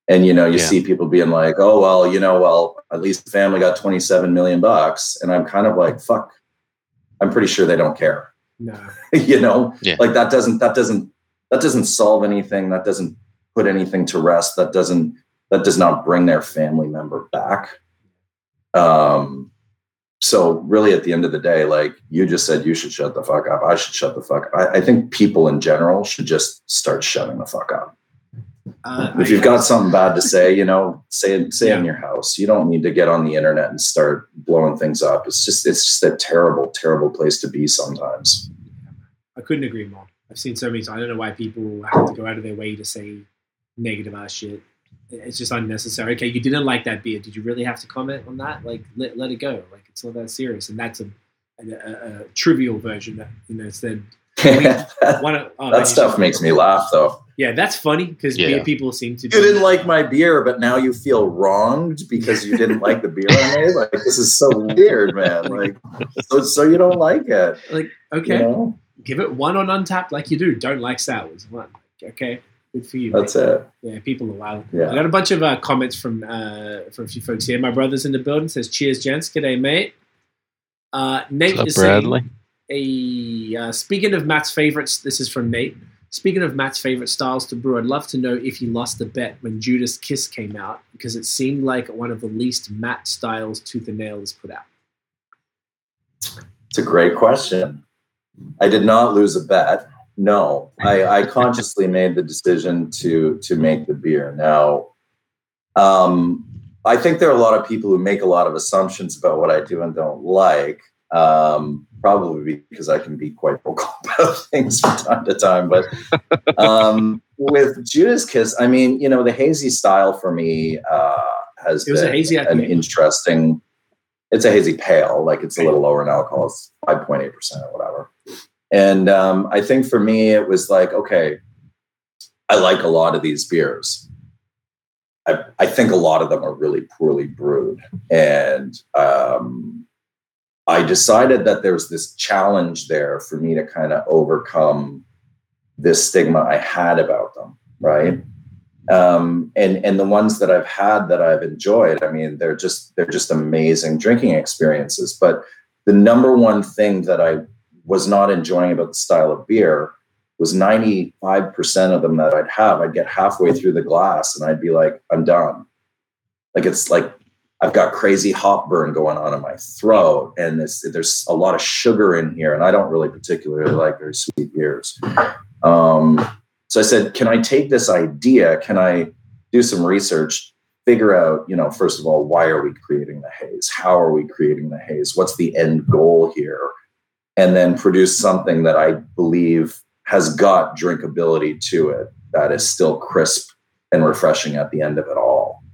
And you know, you Yeah. see people being like, "Oh well, you know, well, at least the family got 27 million bucks," and I'm kind of like, "Fuck." I'm pretty sure they don't care. No, you know Yeah. like that doesn't that doesn't that doesn't solve anything that doesn't put anything to rest that doesn't that does not bring their family member back. Um so really at the end of the day like you just said you should shut the fuck up. I should shut the fuck up. I, I think people in general should just start shutting the fuck up. Uh, if you've got something bad to say you know say it say it in your house. You don't need to get on the internet and start blowing things up. It's just it's just a terrible terrible place to be sometimes. I couldn't agree more. I've seen so many. I don't know why people have to go out of their way to say negative ass shit. It's just unnecessary. Okay, you didn't like that beer. Did you really have to comment on that? Like, let, let it go. Like, it's not that serious. And that's a, a, a, a trivial version that you know. Instead, oh, that one of, oh, man, stuff makes me laugh though Yeah, that's funny because Yeah. beer people seem to. you didn't like my beer, but now you feel wronged because you didn't like the beer I made. Like this is so weird, man. Like so, so you don't like it. like You okay, know? give it one on Untappd like you do. Don't like sours. One. Okay, good for you. That's mate. it. Yeah, people are wild. Yeah. I got a bunch of uh, comments from uh, from a few folks here. My brother's in the building. Says, "Cheers, gents. G'day, mate." Uh, Nate What's is up, Bradley? saying, a, uh, speaking of Matt's favorites, this is from Nate. Speaking of Matt's favorite styles to brew, I'd love to know if he lost the bet when Judas Kiss came out because it seemed like one of the least Matt styles Tooth and Nail has put out. It's a great question. I did not lose a bet. No, I, I consciously made the decision to to make the beer. Now, um, I think there are a lot of people who make a lot of assumptions about what I do and don't like. Um, probably because I can be quite vocal about things from time to time. But um, with Judas Kiss, I mean, you know, the hazy style for me uh, has It was a been hazy an IPA. interesting. It's a hazy pale, like it's a little lower in alcohol. It's five point eight percent or whatever. And um, I think for me, it was like, okay, I like a lot of these beers. I, I think a lot of them are really poorly brewed. And um, I decided that there was this challenge there for me to kind of overcome this stigma I had about them, right? Um, and and the ones that I've had that I've enjoyed, I mean, they're just they're just amazing drinking experiences. But the number one thing that I was not enjoying about the style of beer was 95% of them that I'd have, I'd get halfway through the glass and I'd be like, I'm done. Like it's like I've got crazy hop burn going on in my throat, and there's a lot of sugar in here, and I don't really particularly like very sweet beers. Um, so I said, can I take this idea? Can I do some research, figure out, you know, first of all, why are we creating the haze? How are we creating the haze? What's the end goal here? And then produce something that I believe has got drinkability to it that is still crisp and refreshing at the end of it all.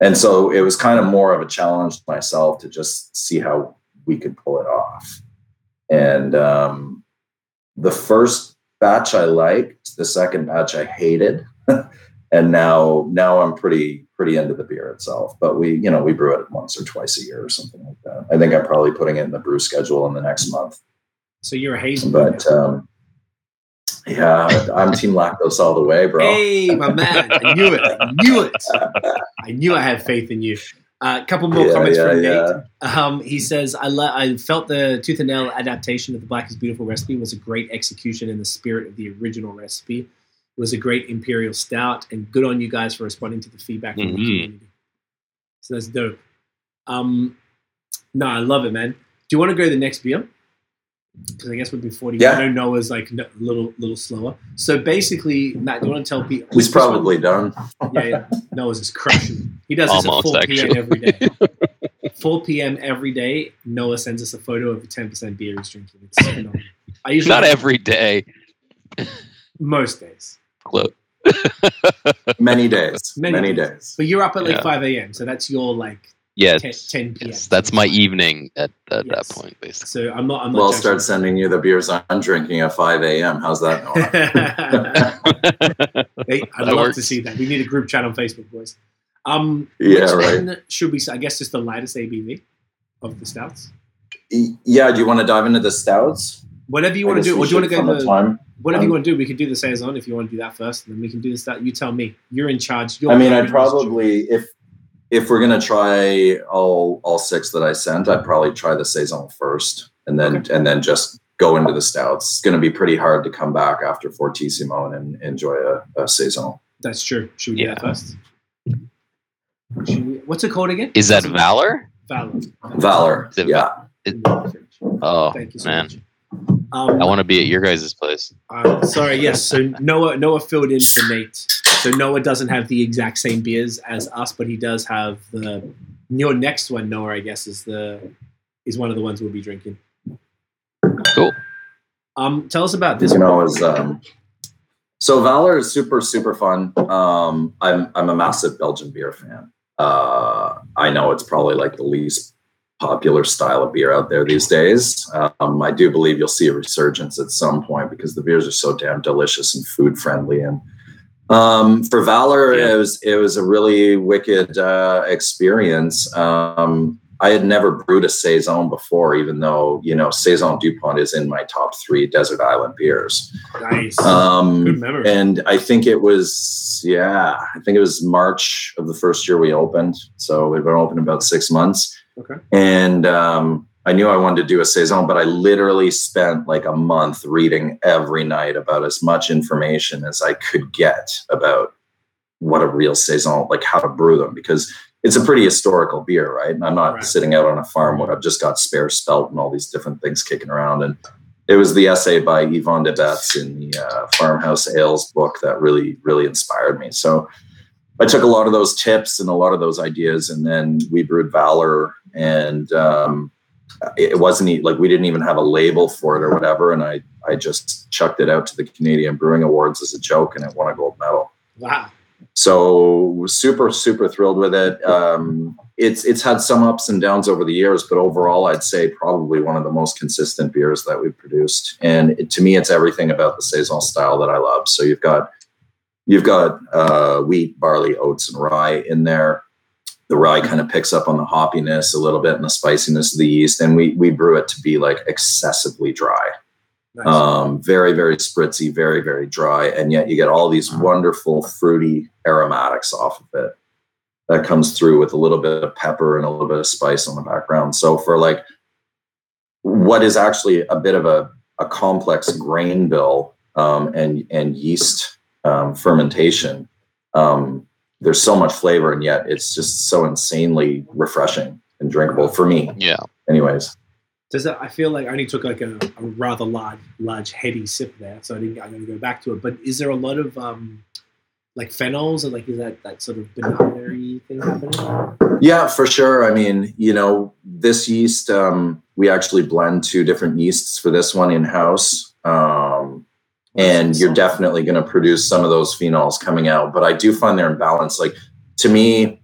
And so it was kind of more of a challenge to myself to just see how we could pull it off. And um, the first batch I liked, the second batch I hated, and now now I'm pretty pretty into the beer itself. But we you know we brew it once or twice a year or something like that. I think I'm probably putting it in the brew schedule in the next month. So you're a hazy. But um, yeah, I'm Team Lactose all the way, bro. Hey, my man! I knew it. I knew it. I knew I had faith in you. A uh, couple more Yeah, comments yeah, from yeah. Nate. Um, he says, I, le- I felt the Tooth and Nail adaptation of the Black is Beautiful recipe was a great execution in the spirit of the original recipe. It was a great Imperial Stout, and good on you guys for responding to the feedback from the Mhm. community. So that's dope. Um, no, I love it, man. Do you want to go to the next beer? Because I guess we've been 40. Yeah. I know Noah's like a little, little slower. So basically, Matt, do you want to tell people? He's this one- probably done. yeah, yeah. Noah's is crushing. He does this at 4 p.m. every day. 4 p.m. every day, Noah sends us a photo of a 10% beer he's drinking. It's phenomenal. I usually Not every day. most days. Close. Many days. Many Many, days. days. But you're up at like Yeah. 5 a.m. So that's your like Yes. 10, 10 p.m. yes. That's my evening at, at Yes. that point, basically. So I'm not. I'm not. Well, I'll start sending you the beers I'm drinking at 5 a.m. How's that, Noah? hey, I'd That love works. to see that. We need a group chat on Facebook, boys. Um, Yeah, which right. one should we? I guess just the lightest ABV of the stouts. Yeah, do you want to dive into the stouts? Whatever you want to do, or do you want to go from the the time. whatever you Um, want to do? We can do the saison if you want to do that first, and then we can do the stout. You tell me. You're in charge. You're I mean, I'd probably if if we're gonna try all all six that I sent, I'd probably try the saison first, and then and then just go into the stouts. It's gonna be pretty hard to come back after Fortissimo and enjoy a, a saison. That's true. Should we do that first? Should we- what's it called again? Is that Valor? Valor? Valor, Is it yeah. Oh, Thank you so man. much. Um, I want to be at your guys' place. Uh, sorry, yes. So Noah Noah filled in for Nate. So Noah doesn't have the exact same beers as us, but he does have the your next one. Noah, I guess, is the is one of the ones we'll be drinking. Cool. Um, tell us about this. you know is um so valor is super super fun um i'm i'm a massive belgian beer fan uh i know it's probably like the least popular style of beer out there these days um i do believe you'll see a resurgence at some point because the beers are so damn delicious and food friendly and um for valor Yeah. it was it was a really wicked uh experience um I had never brewed a saison before, even though you know saison Dupont is in my top three desert island beers. Nice. Um, Good memory. and I think it was, yeah, I think it was March of the first year we opened. So we've been open about six months. Okay. And um, I knew I wanted to do a saison, but I literally spent like a month reading every night about as much information as I could get about what a real saison, like how to brew them, because it's a pretty historical beer, right? And I'm not Right. sitting out on a farm where I've just got spare spelt and all these different things kicking around. And it was the essay by Yvan De Baets in the uh, Farmhouse Ales book that really, really inspired me. So I took a lot of those tips and a lot of those ideas, and then we brewed Valor, and um, it wasn't like we didn't even have a label for it or whatever. And I, I just chucked it out to the Canadian Brewing Awards as a joke, and it won a gold medal wow. so was super super thrilled with it um, it's it's had some ups and downs over the years but overall i'd say probably one of the most consistent beers that we've produced and it, to me it's everything about the saison style that i love so you've got you've got uh, wheat barley oats and rye in there the rye kind of picks up on the hoppiness a little bit and the spiciness of the yeast and we we brew it to be like excessively dry. Nice. um, very very spritzy very very dry and yet you get all these wonderful fruity aromatics off of it that comes through with a little bit of pepper and a little bit of spice on the background. So for like what is actually a bit of a, a complex grain bill um, and and yeast um, fermentation um, there's so much flavor and yet it's just so insanely refreshing and drinkable for me Yeah. anyways Does that? I feel like I only took like a, a rather large, large heady sip there, so I didn't. I'm going to go back to it. But is there a lot of um, like phenols or like is that that sort of banana thing happening? Yeah, for sure. I mean, you know, this yeast, um, we actually blend two different yeasts for this one in house. Um, and you're definitely going to produce some of those phenols coming out. But I do find they're in balance. Like to me,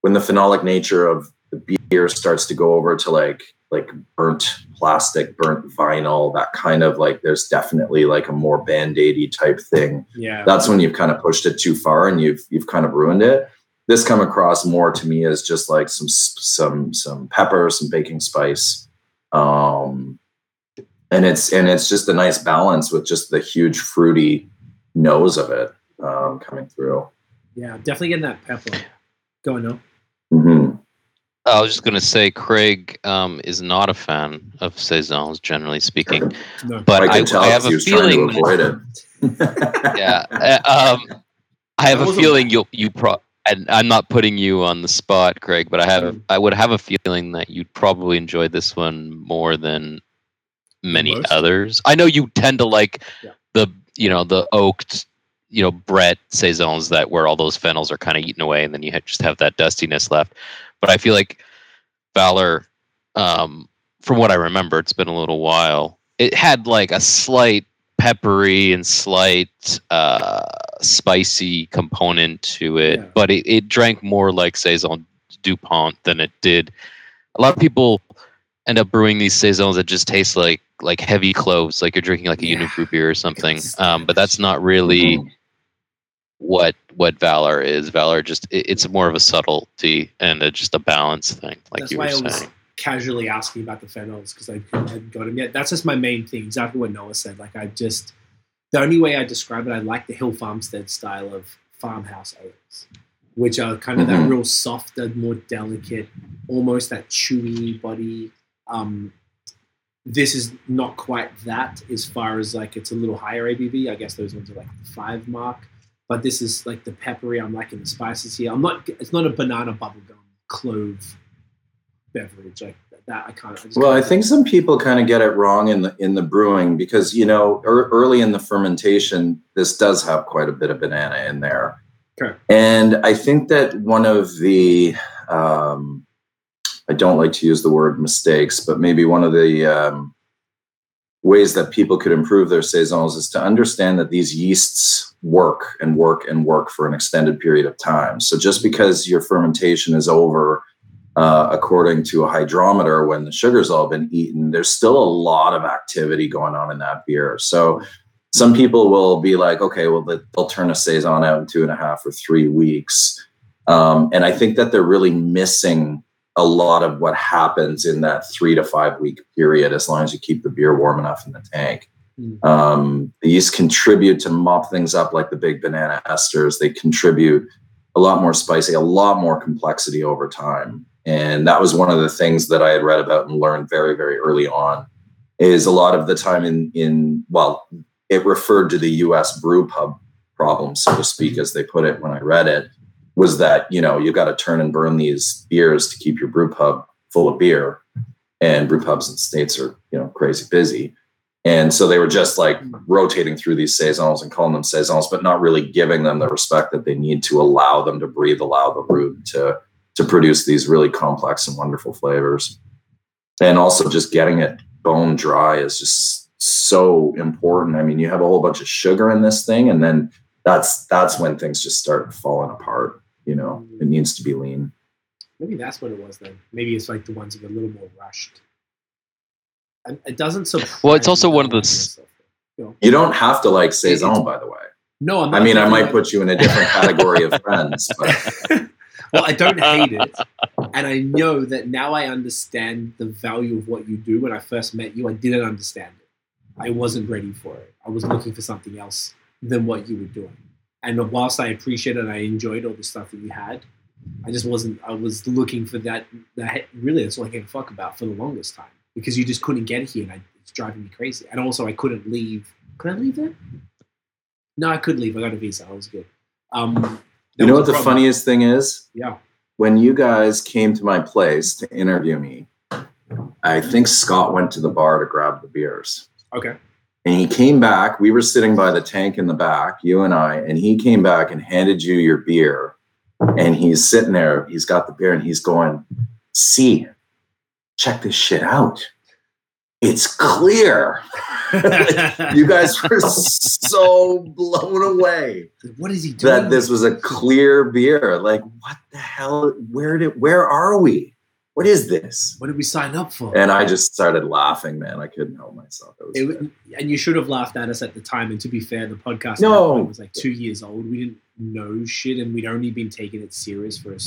when the phenolic nature of the beer starts to go over to like like burnt plastic, burnt vinyl, that kind of like there's definitely like a more band-aidy type thing Yeah. that's when you've kind of pushed it too far and you've you've kind of ruined it. This come across more to me as just like some some some pepper, some baking spice, um, and it's and it's just a nice balance with just the huge fruity nose of it um, coming through. yeah. Definitely getting that pepper. going on, no. hmm I was just gonna say Craig um, is not a fan of saisons, generally speaking. No. But I I, tell I have a feeling. to avoid it. yeah, uh, um, I have a wasn't feeling you'll you pro. And I'm not putting you on the spot, Craig, but I have I would have a feeling that you'd probably enjoy this one more than many Most? others. I know you tend to like Yeah. the you know the oaked you know Brett saisons that where all those phenols are kind of eaten away and then you just have that dustiness left. But I feel like Valor, um, from what I remember, it's been a little while. It had like a slight peppery and slight uh, spicy component to it, Yeah. but it, it drank more like saison Dupont than it did. A lot of people end up brewing these saisons that just taste like like heavy cloves, like you're drinking like a Yeah. Unibroue beer or something. Um, but that's not really Mhm. what what Valor is. Valor just it, it's more of a subtlety and a, just a balance thing, like That's you why were I was saying. casually asking about the phenols because I hadn't got them yet. That's just my main thing. Exactly what Noah said. Like I just the only way I describe it, I like the Hill Farmstead style of farmhouse ales, which are kind of that Mhm. real softer, more delicate, almost that chewy body. Um, this is not quite that as far as like it's a little higher ABV. I guess those ones are like the five mark, but this is like the peppery. I'm liking the spices here. I'm not. It's not a banana bubblegum clove beverage like that. I can't. Well, I think some people kind of get it wrong in the in the brewing because you know ear early in the fermentation, this does have quite a bit of banana in there. Okay. And I think that one of the um, I don't like to use the word mistakes, but maybe one of the um, ways that people could improve their saisons is to understand that these yeasts work and work and work for an extended period of time. So just because your fermentation is over uh, according to a hydrometer when the sugar's all been eaten, there's still a lot of activity going on in that beer. So some people will be like, okay, well, they- they'll turn a saison out in two and a half or three weeks. Um, and I think that they're really missing a lot of what happens in that three to five week period as long as you keep the beer warm enough in the tank. Mm. Um, the yeast contribute to mop things up like the big banana esters. They contribute a lot more spicy, a lot more complexity over time. And that was one of the things that I had read about and learned very, very early on. Is a lot of the time in in well, it referred to the U.S. brew pub problem, so to speak, as they put it when I read it, was that you know you got to turn and burn these beers to keep your brew pub full of beer, and brew pubs in states are you know crazy busy, and so they were just like rotating through these saisons and calling them saisons, but not really giving them the respect that they need to allow them to breathe, allow the root to to produce these really complex and wonderful flavors, and also just getting it bone dry is just so important. I mean, you have a whole bunch of sugar in this thing, and then that's that's when things just start falling apart. You know, it mm. needs to be lean. Maybe that's what it was then. Maybe it's like the ones that are a little more rushed. And it doesn't surprise Well, it's also one of I like the s- this stuff, you know? You don't have to like saison, It's- by the way. No, I'm I mean, I might like- put you in a different category of friends, but well, I don't hate it, and I know that now I understand the value of what you do. When I first met you, I didn't understand it. I wasn't ready for it. I was looking for something else than what you were doing. And whilst I appreciate it, and I enjoyed all the stuff that we had. I just wasn't. I was looking for that. That really, that's all I gave a fuck about for the longest time because you just couldn't get here, and I, it's driving me crazy. And also, I couldn't leave. Could I leave there? No, I could leave. I got a visa. I was good. Um, you know what the funniest thing is? Yeah. When you guys came to my place to interview me, I think Scott went to the bar to grab the beers. Okay. And he came back. We were sitting by the tank in the back, you and I, and he came back and handed you your beer. And he's sitting there, he's got the beer, and he's going, See, check this shit out. It's clear. you guys were so blown away what is he doing? that this was a clear beer. Like, what the hell? Where did where are we? What is this? What did we sign up for? And I just started laughing, man. I couldn't help myself. It was It and you should have laughed at us at the time. And to be fair, the podcast No. was like two years old. We didn't know shit, and we'd only been taking it serious for a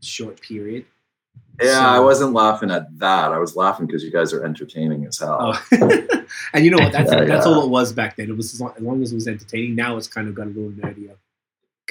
short period. Yeah, So- I wasn't laughing at that. I was laughing because you guys are entertaining as hell. Oh. and you know what? That's Yeah, that's yeah. all it was back then. It was as long, as long as it was entertaining. Now it's kind of got a little nerdier.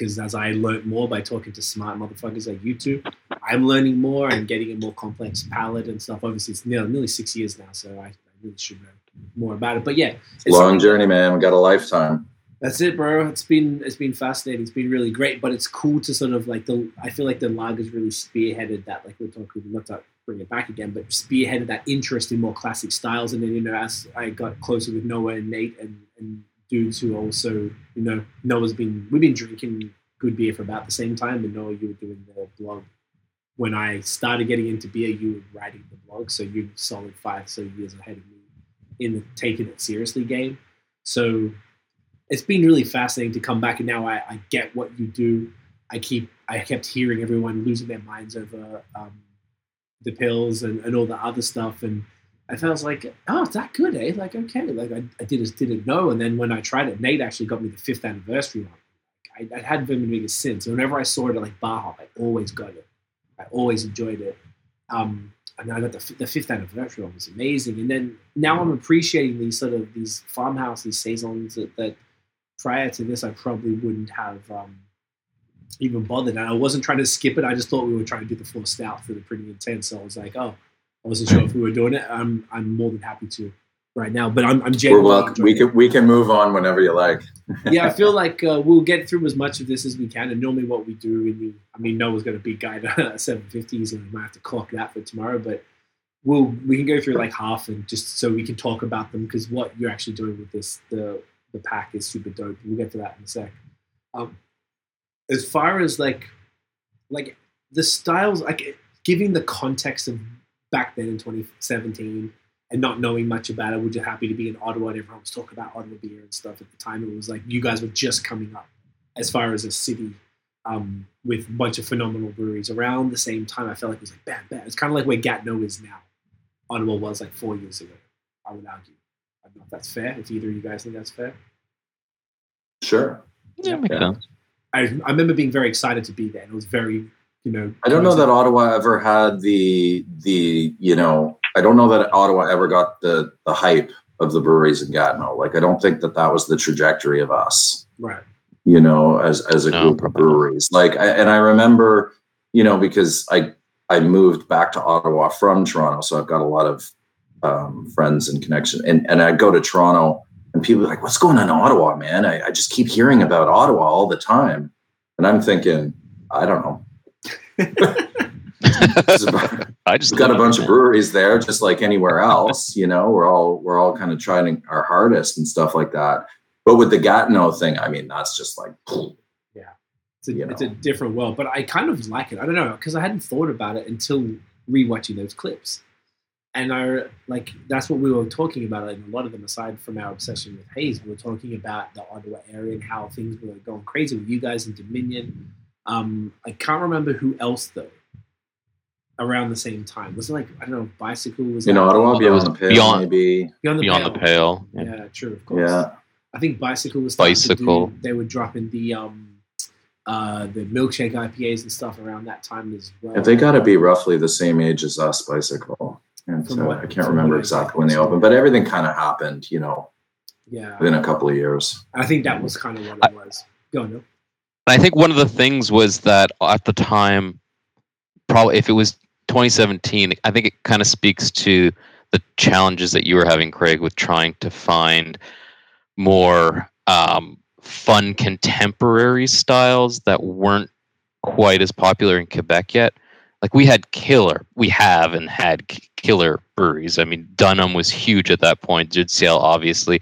Because as I learned more by talking to smart motherfuckers like you two, I'm learning more and getting a more complex palette and stuff. Obviously, it's nearly, nearly six years now, so I, I really should know more about it. But yeah, it's Long journey, man. We got a lifetime. That's it, bro. It's been it's been fascinating. It's been really great, but it's cool to sort of like the. I feel like the lagers really spearheaded that. Like we're talking, not to bring it back again, but spearheaded that interest in more classic styles. And then you know, as I got closer with Noah and Nate and and dudes who also, you know, Noah's been we've been drinking good beer for about the same time, and Noah, you were doing the blog when I started getting into beer, you were writing the blog, so you're solid five so years ahead of me in the taking it seriously game. So it's been really fascinating to come back, and now I, I get what you do. I keep I kept hearing everyone losing their minds over um, the pils and, and all the other stuff, and I felt like, oh, it's that good, eh? Like, okay, like I, I did, didn't know. And then when I tried it, Nate actually got me the fifth anniversary one. I, been doing it since. Whenever I saw it at like Hop, I always got it. I always enjoyed it. Um, and I got the, the fifth anniversary one was amazing. And then now I'm appreciating these sort of these farmhouse, these saisons that, that prior to this I probably wouldn't have um, even bothered. And I wasn't trying to skip it. I just thought we were trying to do the full stout for the pretty intense. So I was like, oh, I wasn't sure if we were doing it. I'm I'm more than happy to right now, but I'm I'm We're genuinely. welcome. We can we can move on whenever you like. yeah, I feel like uh, we'll get through as much of this as we can. And normally, what we do, and we, I mean, Noah's going to be guide seven fifties, and we might have to clock that for tomorrow. But we'll we can go through like half, and just so we can talk about them because what you're actually doing with this the the pack is super dope. We'll get to that in a sec. Um, as far as like like the styles, like giving the context of back then in 2017 and not knowing much about it, we're just happy to be in Ottawa and everyone was talking about Ottawa beer and stuff at the time. It was like you guys were just coming up as far as a city um, with a bunch of phenomenal breweries around the same time. I felt like it was like bam, bam. It's kind of like where Gatineau is now. Ottawa was like four years ago, I would argue. I don't know if that's fair, if either of you guys think that's fair. Sure. Yeah, makes Yeah. sense. I, I remember being very excited to be there. And it was very, you know. I don't know that Ottawa ever had the the you know I don't know that Ottawa ever got the the hype of the breweries in Gatineau. Like I don't think that that was the trajectory of us. Right. You know, as as a No, group of probably not. breweries. Like I, and I remember, you know, because I I moved back to Ottawa from Toronto, so I've got a lot of um, friends and connection. And and I go to Toronto, and people are like, "What's going on in Ottawa, man?" I, I just keep hearing about Ottawa all the time, and I'm thinking, I don't know. It's about- I just We've got a bunch of breweries there, just like anywhere else. You know, we're all we're all kind of trying our hardest and stuff like that. But with the Gatineau thing, I mean, that's just like It's a, You it's a different world, but I kind of like it. I don't know because I hadn't thought about it until rewatching those clips, and I like that's what we were talking about. And a lot of them, aside from our obsession with haze, we were talking about the Ottawa area and how things were going crazy with you guys in Dominion. Um, I can't remember who else though. Around the same time, was it like I don't know, bicycle was in that- Ottawa, it beyond was the pale, beyond- maybe. beyond the beyond pale. the pale. Yeah. Yeah. true, of course. Yeah, I think bicycle was starting to Bicycle. do- they were dropping the um uh the milkshake IPAs and stuff around that time as well. if they got to be roughly the same age as us, bicycle. And so what- I can't remember what exactly when they opened, but everything kind of happened, you know, yeah, within a couple of years. I think that was kind of what it was. Go on, Neil. I think one of the things was that at the time, probably if it was 2017, I think it kind of speaks to the challenges that you were having, Craig, with trying to find more um, fun contemporary styles that weren't quite as popular in Quebec yet. Like we had killer, we have and had killer breweries. I mean, Dunham was huge at that point. Dieu du Ciel, obviously,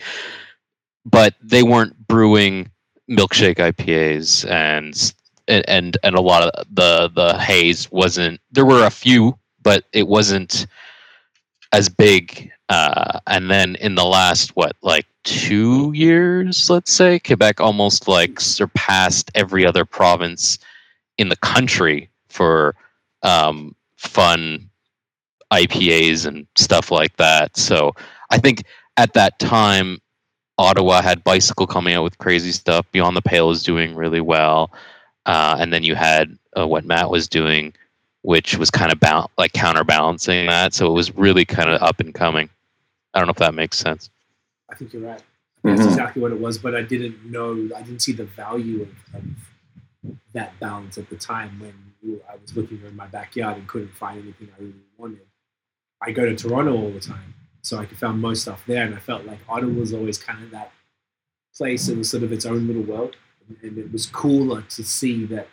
but they weren't brewing milkshake IPAs and and and, a lot of the the haze wasn't there were a few but it wasn't as big uh, and then in the last what like two years let's say Quebec almost like surpassed every other province in the country for um, fun IPAs and stuff like that. So I think at that time Ottawa had Bicycle coming out with crazy stuff. Beyond the Pale was doing really well, uh, and then you had uh, what Matt was doing, which was kind of bal- like counterbalancing that. So it was really kind of up and coming. I don't know if that makes sense. I think you're right. That's Mhm. exactly what it was, but I didn't know. I didn't see the value of, of that balance at the time when I was looking in my backyard and couldn't find anything I really wanted. I go to Toronto all the time, so I could find most stuff there, and I felt like Ottawa was always kind of that place. It was sort of its own little world, and it was cooler to see that.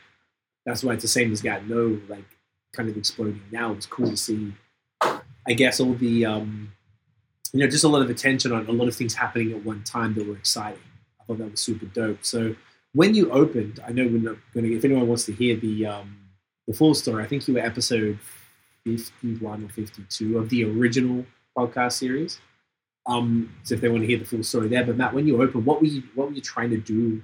That's why it's the same as Gatineau, like kind of exploding now. It was cool to see. I guess all the um, you know, just a lot of attention on a lot of things happening at one time that were exciting. I thought that was super dope. So when you opened, I know we're not going to. If anyone wants to hear the um, the full story, I think you were episode fifty-one or fifty-two of the original podcast series. Um, so if they want to hear the full story there, but Matt, when you opened, what were you what were you trying to do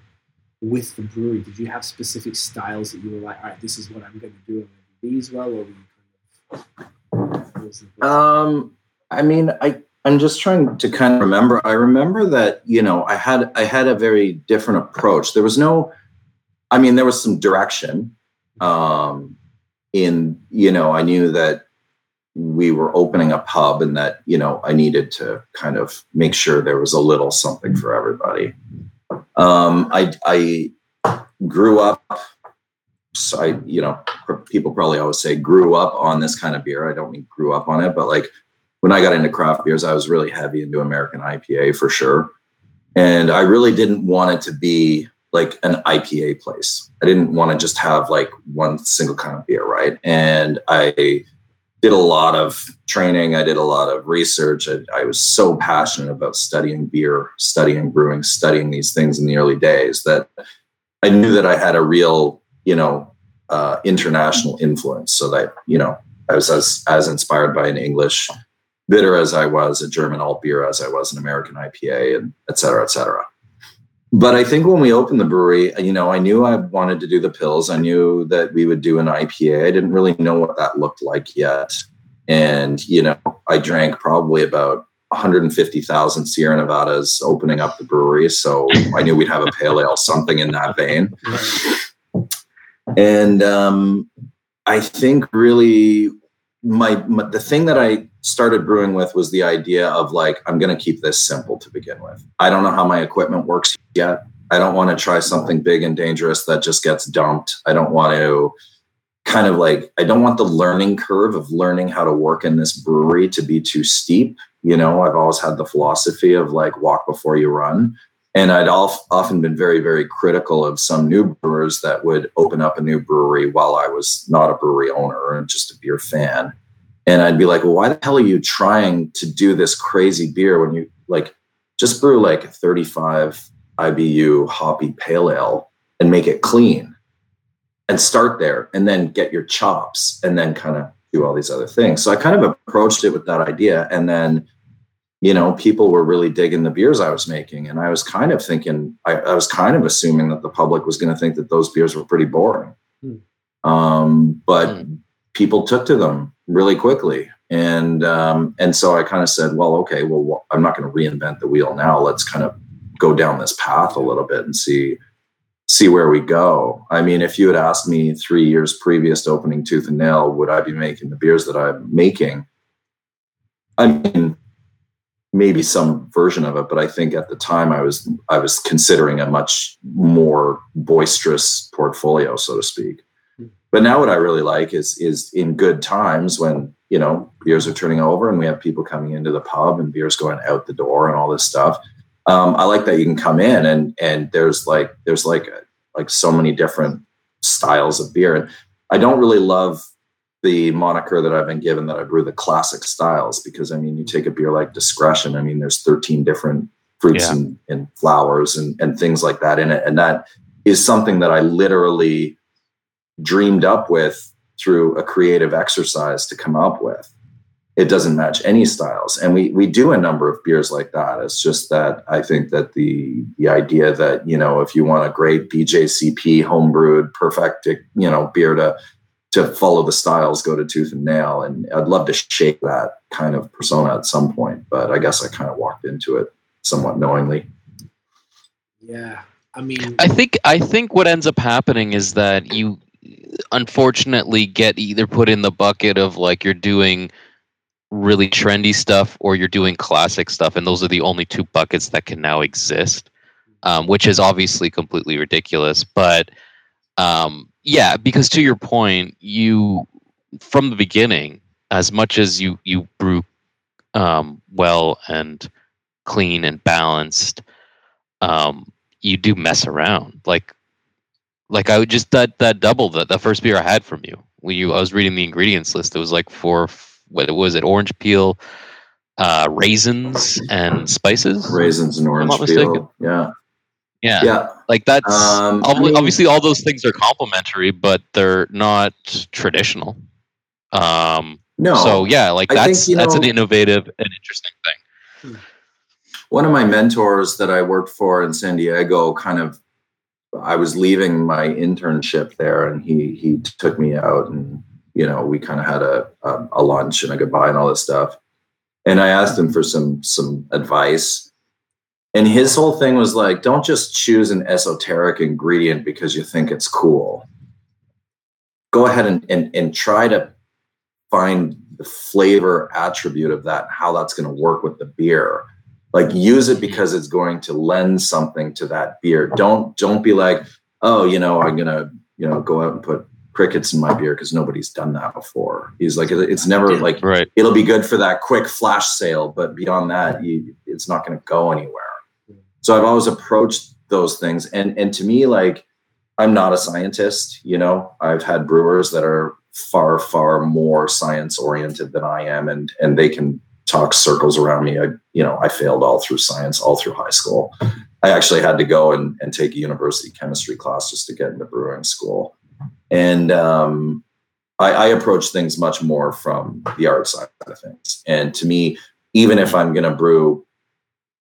with the brewery? Did you have specific styles that you were like, all right, this is what I'm going to do, to do these well, or kind of? Um, I mean, I I'm just trying to kind of remember. I remember that you know I had I had a very different approach. There was no, I mean, there was some direction. Um, in you know, I knew that we were opening a pub and that you know I needed to kind of make sure there was a little something for everybody. Um, I I grew up. So I, you know, people probably always say grew up on this kind of beer. I don't mean grew up on it, but like when I got into craft beers, I was really heavy into American IPA for sure. And I really didn't want it to be like an IPA place. I didn't want to just have like one single kind of beer, right? And I did a lot of training. I did a lot of research. I, I was so passionate about studying beer, studying brewing, studying these things in the early days that I knew that I had a real, you know, uh, international influence. So that you know, I was as as inspired by an English bitter as I was, a German alt beer as I was, an American IPA, and et cetera, et cetera. But I think when we opened the brewery, you know, I knew I wanted to do the pils. I knew that we would do an IPA. I didn't really know what that looked like yet. And, you know, I drank probably about 150,000 Sierra Nevadas opening up the brewery. So I knew we'd have a pale ale, something in that vein. And um, I think really my, my the thing that I started brewing with was the idea of like I'm going to keep this simple to begin with. I don't know how my equipment works yet. I don't want to try something big and dangerous that just gets dumped. I don't want to kind of like I don't want the learning curve of learning how to work in this brewery to be too steep. You know, I've always had the philosophy of like walk before you run. And I'd often been very, very critical of some new brewers that would open up a new brewery while I was not a brewery owner and just a beer fan. And I'd be like, well, why the hell are you trying to do this crazy beer when you like just brew like 35 IBU hoppy pale ale and make it clean and start there and then get your chops and then kind of do all these other things. So I kind of approached it with that idea. And then you know, people were really digging the beers I was making. And I was kind of thinking, I, I was kind of assuming that the public was going to think that those beers were pretty boring. Hmm. Um, but Hmm. people took to them really quickly. And um, and so I kind of said, well, okay, well, I'm not going to reinvent the wheel now. Let's kind of go down this path a little bit and see see where we go. I mean, if you had asked me three years previous to opening Tooth and Nail, would I be making the beers that I'm making? I mean, maybe some version of it, but I think at the time I was I was considering a much more boisterous portfolio, so to speak. But now what I really like is is in good times when you know beers are turning over and we have people coming into the pub and beers going out the door and all this stuff. Um, I like that you can come in and and there's like there's like like so many different styles of beer. And I don't really love the moniker that I've been given that I brew the classic styles because I mean you take a beer like Discretion. I mean there's 13 different fruits Yeah. and, and flowers and, and things like that in it, and that is something that I literally dreamed up with through a creative exercise to come up with. It doesn't match any styles, and we we do a number of beers like that. It's just that I think that the the idea that you know if you want a great BJCP homebrewed perfect you know beer to to follow the styles, go to Tooth and Nail, and I'd love to shake that kind of persona at some point. But I guess I kind of walked into it somewhat knowingly. Yeah, I mean, I think I think what ends up happening is that you unfortunately get either put in the bucket of like you're doing really trendy stuff or you're doing classic stuff and those are the only two buckets that can now exist um, which is obviously completely ridiculous but um, yeah because to your point you from the beginning as much as you you brew um, well and clean and balanced um, you do mess around like like I would just that that double that the first beer I had from you when you I was reading the ingredients list it was like four what it was it orange peel uh raisins and spices Raisins and orange peel, mistaken. yeah. Yeah. Yeah. Like that's Um, obvi- I mean- obviously all those things are complementary, but they're not traditional. Um, No. so yeah, like I think, that's you that's an innovative and interesting thing. one of my mentors that I worked for in San Diego kind of I was leaving my internship there and he he took me out and you know we kind of had a, a a lunch and a goodbye and all this stuff. And I asked him for some some advice. And his whole thing was like don't just choose an esoteric ingredient because you think it's cool. Go ahead and and, and try to find the flavor attribute of that and how that's going to work with the beer like use it mm-hmm. because it's going to lend something to that beer. Don't don't be like oh you know i'm gonna you know go out and put crickets in my beer because nobody's done that before. He's like it's never like Right. it'll be good for that quick flash sale but beyond that you, it's not going to go anywhere. So i've always approached those things and and to me like i'm not a scientist you know? I've had brewers that are far far more science oriented than i am and and they can talk circles around me i you know i failed all through science all through high school i actually had to go and, and take a university chemistry class just to get into brewing school and um, I, I approach things much more from the art side of things. And to me, even if I'm going to brew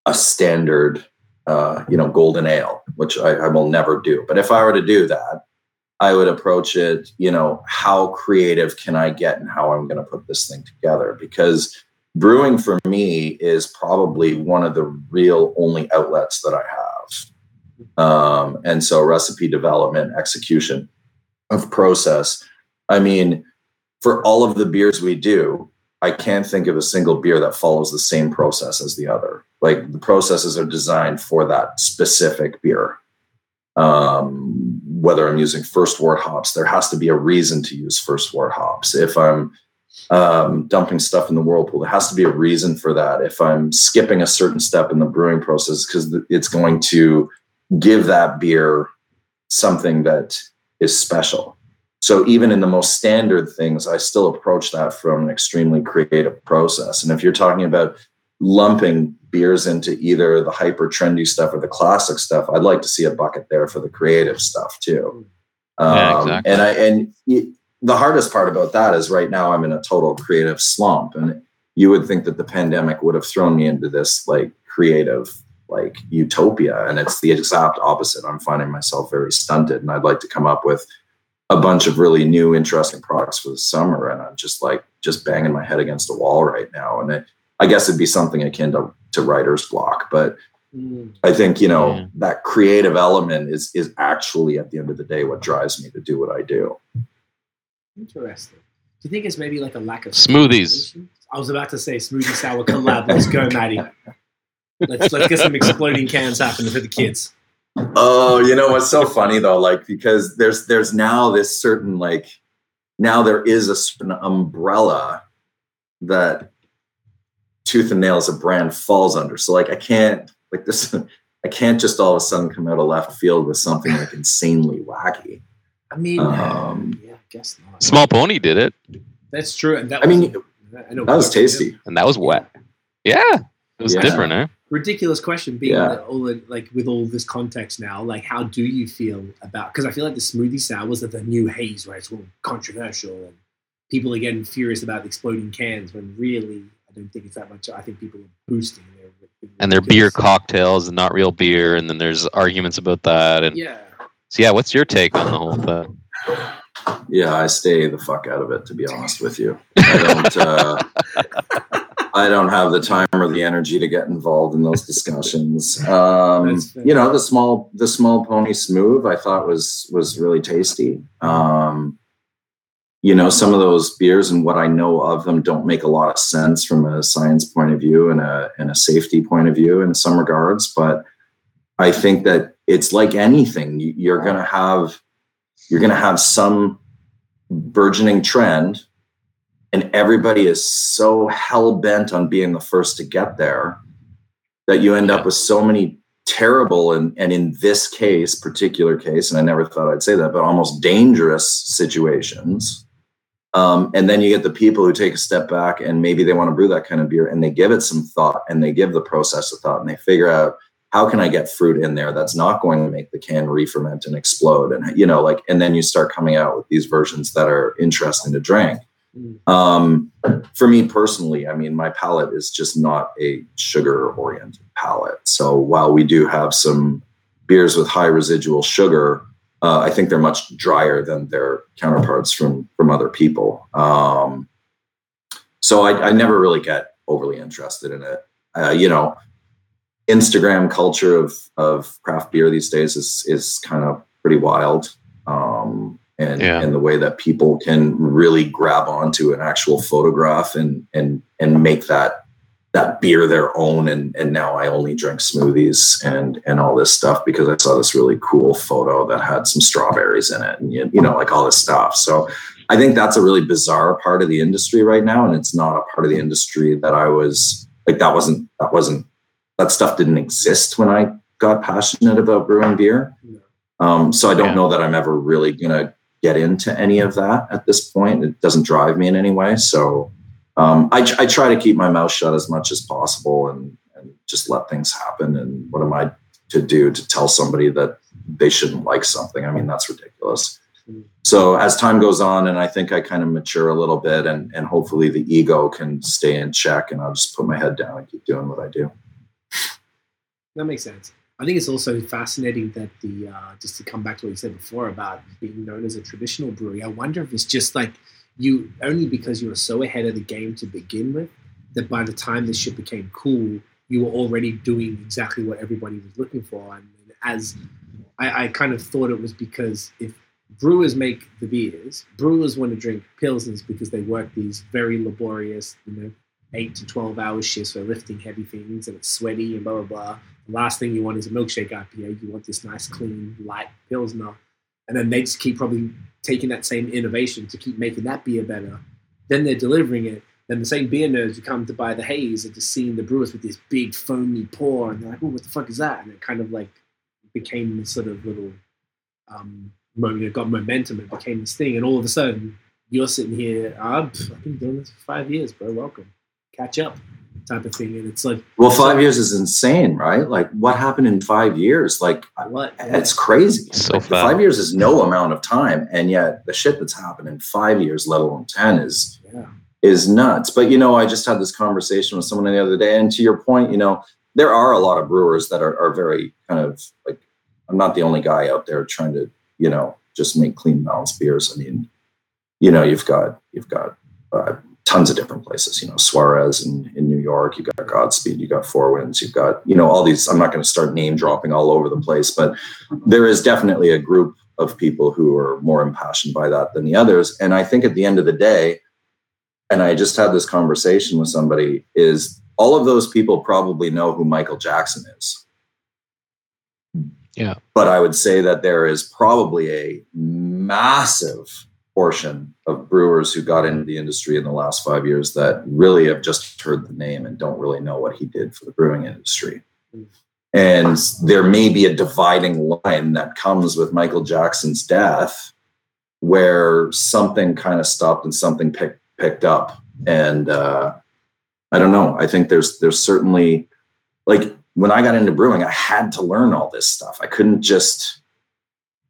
a standard, uh, you know, golden ale, which I, I will never do, but if I were to do that, I would approach it, you know, how creative can I get and how I'm going to put this thing together? Because brewing for me is probably one of the real only outlets that I have. Um, and so recipe development, execution of process. I mean, for all of the beers we do, I can't think of a single beer that follows the same process as the other. Like the processes are designed for that specific beer. Um, whether I'm using first wort hops, there has to be a reason to use first wort hops. If I'm um, dumping stuff in the whirlpool, there has to be a reason for that. If I'm skipping a certain step in the brewing process, because it's going to give that beer something that is special. So even in the most standard things, I still approach that from an extremely creative process. And if you're talking about lumping beers into either the hyper trendy stuff or the classic stuff, I'd like to see a bucket there for the creative stuff too. Yeah, Um, exactly. And I and the hardest part about that is right now I'm in a total creative slump, and you would think that the pandemic would have thrown me into this like creative like utopia, and it's the exact opposite. I'm finding myself very stunted, and I'd like to come up with a bunch of really new, interesting products for the summer, and I'm just like just banging my head against a wall right now, and it, I guess it'd be something akin to, to writer's block, but Mm. I think you know Yeah. that creative element is is actually at the end of the day what drives me to do what I do. Interesting. Do you think it's maybe like a lack of Smoothies. I was about to say smoothie sour collab. Let's go, Maddie. Let's let's get some exploding cans happening for the kids. Oh, you know what's so funny though, like because there's there's now this certain like now there is a certain umbrella that Tooth and Nail as a brand falls under. So like I can't like this I can't just all of a sudden come out of left field with something like insanely wacky. I mean, Um, yeah, I guess not. Small Pony did it, That's true. And that I mean, was- I know that was tasty. and that was wet. Yeah, it was Yeah. different, eh? ridiculous question being Yeah. that all the, like with all this context now like how do you feel about because i feel like the smoothie sours are the new haze right it's all controversial and people are getting furious about exploding cans when really i don't think it's that much i think people are boosting their And they're beer cocktails and not real beer, and then there's arguments about that. And yeah so, yeah, what's your take on the whole thing? Yeah, I stay the fuck out of it to be honest with you. I don't uh I don't have the time or the energy to get involved in those discussions. Um you know, the small the small pony smooth I thought was was really tasty. Um you know, some of those beers and what I know of them don't make a lot of sense from a science point of view and a and a safety point of view in some regards, but I think that it's like anything. You're going to have you're going to have some burgeoning trend and everybody is so hell bent on being the first to get there that you end up with so many terrible and, and in this case particular case and i never thought i'd say that but almost dangerous situations. Um, and then you get the people who take a step back and maybe they want to brew that kind of beer and they give it some thought and they give the process a thought and they figure out how can I get fruit in there that's not going to make the can re-ferment and explode? And you know, like, and then you start coming out with these versions that are interesting to drink. Mm. Um, for me personally, I mean, my palate is just not a sugar-oriented palate. So while we do have some beers with high residual sugar, uh, I think they're much drier than their counterparts from from other people. Um, so I, I never really get overly interested in it. Uh, you know, Instagram culture of of craft beer these days is is kind of pretty wild. Um, and Yeah. and the way that people can really grab onto an actual photograph and and and make that that beer their own and and now I only drink smoothies and and all this stuff because I saw this really cool photo that had some strawberries in it and you, you know like all this stuff. So I think that's a really bizarre part of the industry right now and it's not a part of the industry that I was like that wasn't that wasn't that stuff didn't exist when I got passionate about brewing beer. Um, so I don't Yeah. know that I'm ever really gonna get into any of that at this point. It doesn't drive me in any way. So um, I, I try to keep my mouth shut as much as possible and, and just let things happen. And what am I to do to tell somebody that they shouldn't like something? I mean, that's ridiculous. So as time goes on, and I think I kind of mature a little bit, and and hopefully the ego can stay in check, and I'll just put my head down and keep doing what I do. That makes sense. I think it's also fascinating that the uh, just to come back to what you said before about being known as a traditional brewery. I wonder if it's just like you only because you were so ahead of the game to begin with that by the time this shit became cool, you were already doing exactly what everybody was looking for. And as I, I kind of thought it was because if brewers make the beers, brewers want to drink pilsners because they work these very laborious, you know, eight to twelve hour shifts for lifting heavy things and it's sweaty and blah blah blah. The last thing you want is a milkshake IPA. You want this nice, clean, light pilsner, and then they just keep probably taking that same innovation to keep making that beer better. Then they're delivering it. Then the same beer nerds who come to buy the haze are just seeing the brewers with this big foamy pour, and they're like, "Oh, what the fuck is that?" And it kind of like became this sort of little um, moment. It got momentum. It became this thing, and all of a sudden, you're sitting here. "Ah, I've been doing this for five years, bro. Welcome, catch up, type of thing. And it's like, Well, five years is insane, right? Like, what happened in five years? Like, what? it's crazy. So Like, five years is no amount of time, and yet the shit that's happened in five years, let alone ten, is Yeah. is nuts. But you know, I just had this conversation with someone the other day, and to your point, you know, there are a lot of brewers that are, are very kind of like I'm not the only guy out there trying to, you know, just make clean balanced beers. I mean, you know, you've got you've got uh, tons of different places. You know, Suarez in, in New York, you got Godspeed, you got Four Winds, you've got you know all these. I'm not going to start name dropping all over the place, but there is definitely a group of people who are more impassioned by that than the others. And I think at the end of the day, and I just had this conversation with somebody, is all of those people probably know who Michael Jackson is. Yeah. But I would say that there is probably a massive portion of brewers who got into the industry in the last five years that really have just heard the name and don't really know what he did for the brewing industry. And there may be a dividing line that comes with Michael Jackson's death where something kind of stopped and something picked picked up. And uh, I don't know. I think there's there's certainly like when I got into brewing, I had to learn all this stuff. I couldn't just,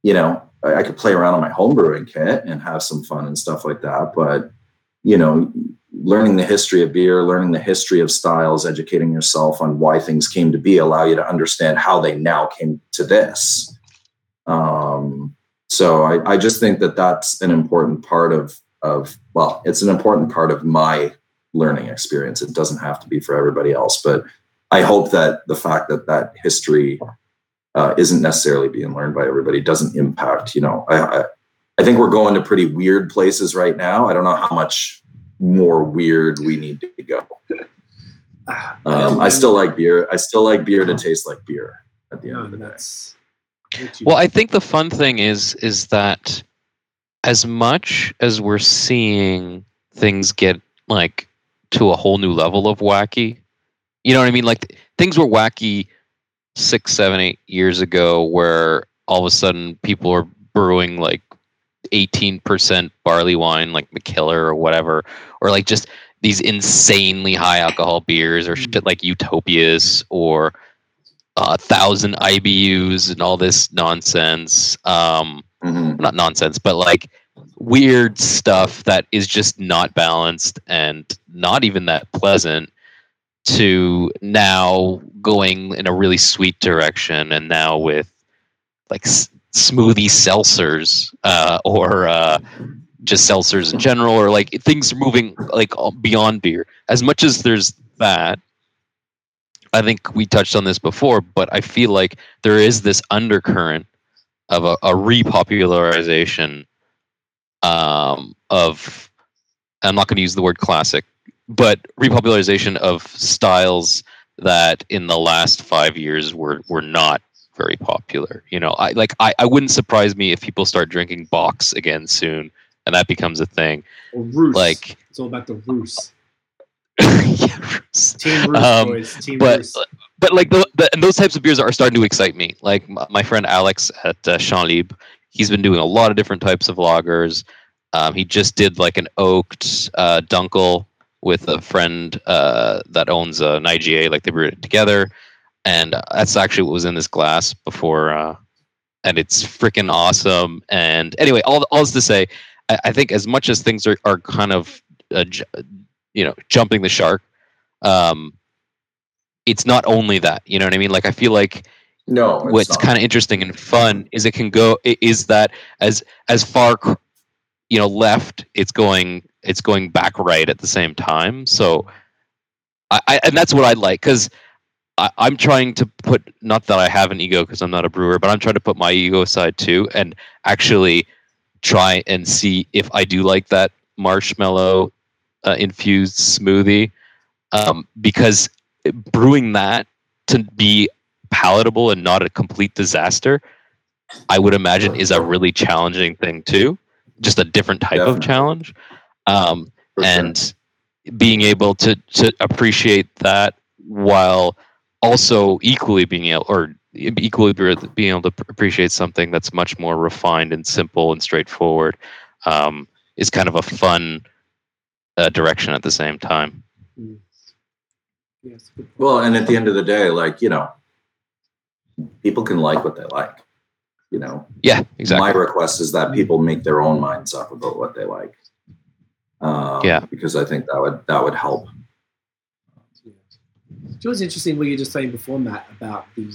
you know, I, could play around on my home brewing kit and have some fun and stuff like that. But you know, learning the history of beer, learning the history of styles, educating yourself on why things came to be, allow you to understand how they now came to this. Um, so I, I just think that that's an important part of of well, it's an important part of my learning experience. It doesn't have to be for everybody else, but I hope that the fact that that history uh, isn't necessarily being learned by everybody doesn't impact. You know, I, I I think we're going to pretty weird places right now. I don't know how much more weird we need to go. Um, I still like beer. I still like beer to taste like beer at the end of the day. that's. what you- Well, I think the fun thing is is that as much as we're seeing things get like to a whole new level of wacky, you know what I mean? Like things were wacky six, seven, eight years ago, where all of a sudden people are brewing like eighteen percent barley wine, like Mikkeller or whatever, or like just these insanely high alcohol beers or shit like Utopias or a thousand IBUs and all this nonsense. Um, Mhm. not nonsense, but like weird stuff that is just not balanced and not even that pleasant to now going in a really sweet direction and now with like s- smoothie seltzers uh, or uh, just seltzers in general or like things moving like beyond beer. As much as there's that i think we touched on this before but i feel like there is this undercurrent of a, a repopularization um, of i'm not going to use the word classic but repopularization of styles that in the last five years were were not very popular you know i like i, I wouldn't surprise me if people start drinking bocks again soon and that becomes a thing Or Roos. like it's all about the Roos. yeah, Roos. Team Roos, Um, boys. Team but Roos. but like the, the and those types of beers are starting to excite me. Like my, my friend Alex at uh, he's been doing a lot of different types of lagers. Um, he just did like an oaked uh, dunkel with a friend uh, that owns an IGA. Like they brewed it together, and that's actually what was in this glass before. Uh, and it's freaking awesome. And anyway, all all is to say, I, I think as much as things are are kind of uh, j- you know jumping the shark. Um, it's not only that you know what i mean like i feel like No, what's kind of interesting and fun is it can go is that as as far you know left it's going it's going back right at the same time so i, I and that's what i like because i'm trying to put not that i have an ego because i'm not a brewer but i'm trying to put my ego aside too and actually try and see if i do like that marshmallow uh, infused smoothie um, because brewing that to be palatable and not a complete disaster, I would imagine is a really challenging thing too. Just a different type of challenge. Um, For sure. and being able to to appreciate that while also equally being able or equally being able to appreciate something that's much more refined and simple and straightforward um, is kind of a fun uh, direction at the same time. Yes, good. Well, and at the end of the day, like, you know, people can like what they like. You know, Yeah, exactly. my request is that people make their own minds up about what they like. Um, Yeah. Because I think that would that would help. Yeah. Do you know what's interesting what you were just saying before, Matt, about the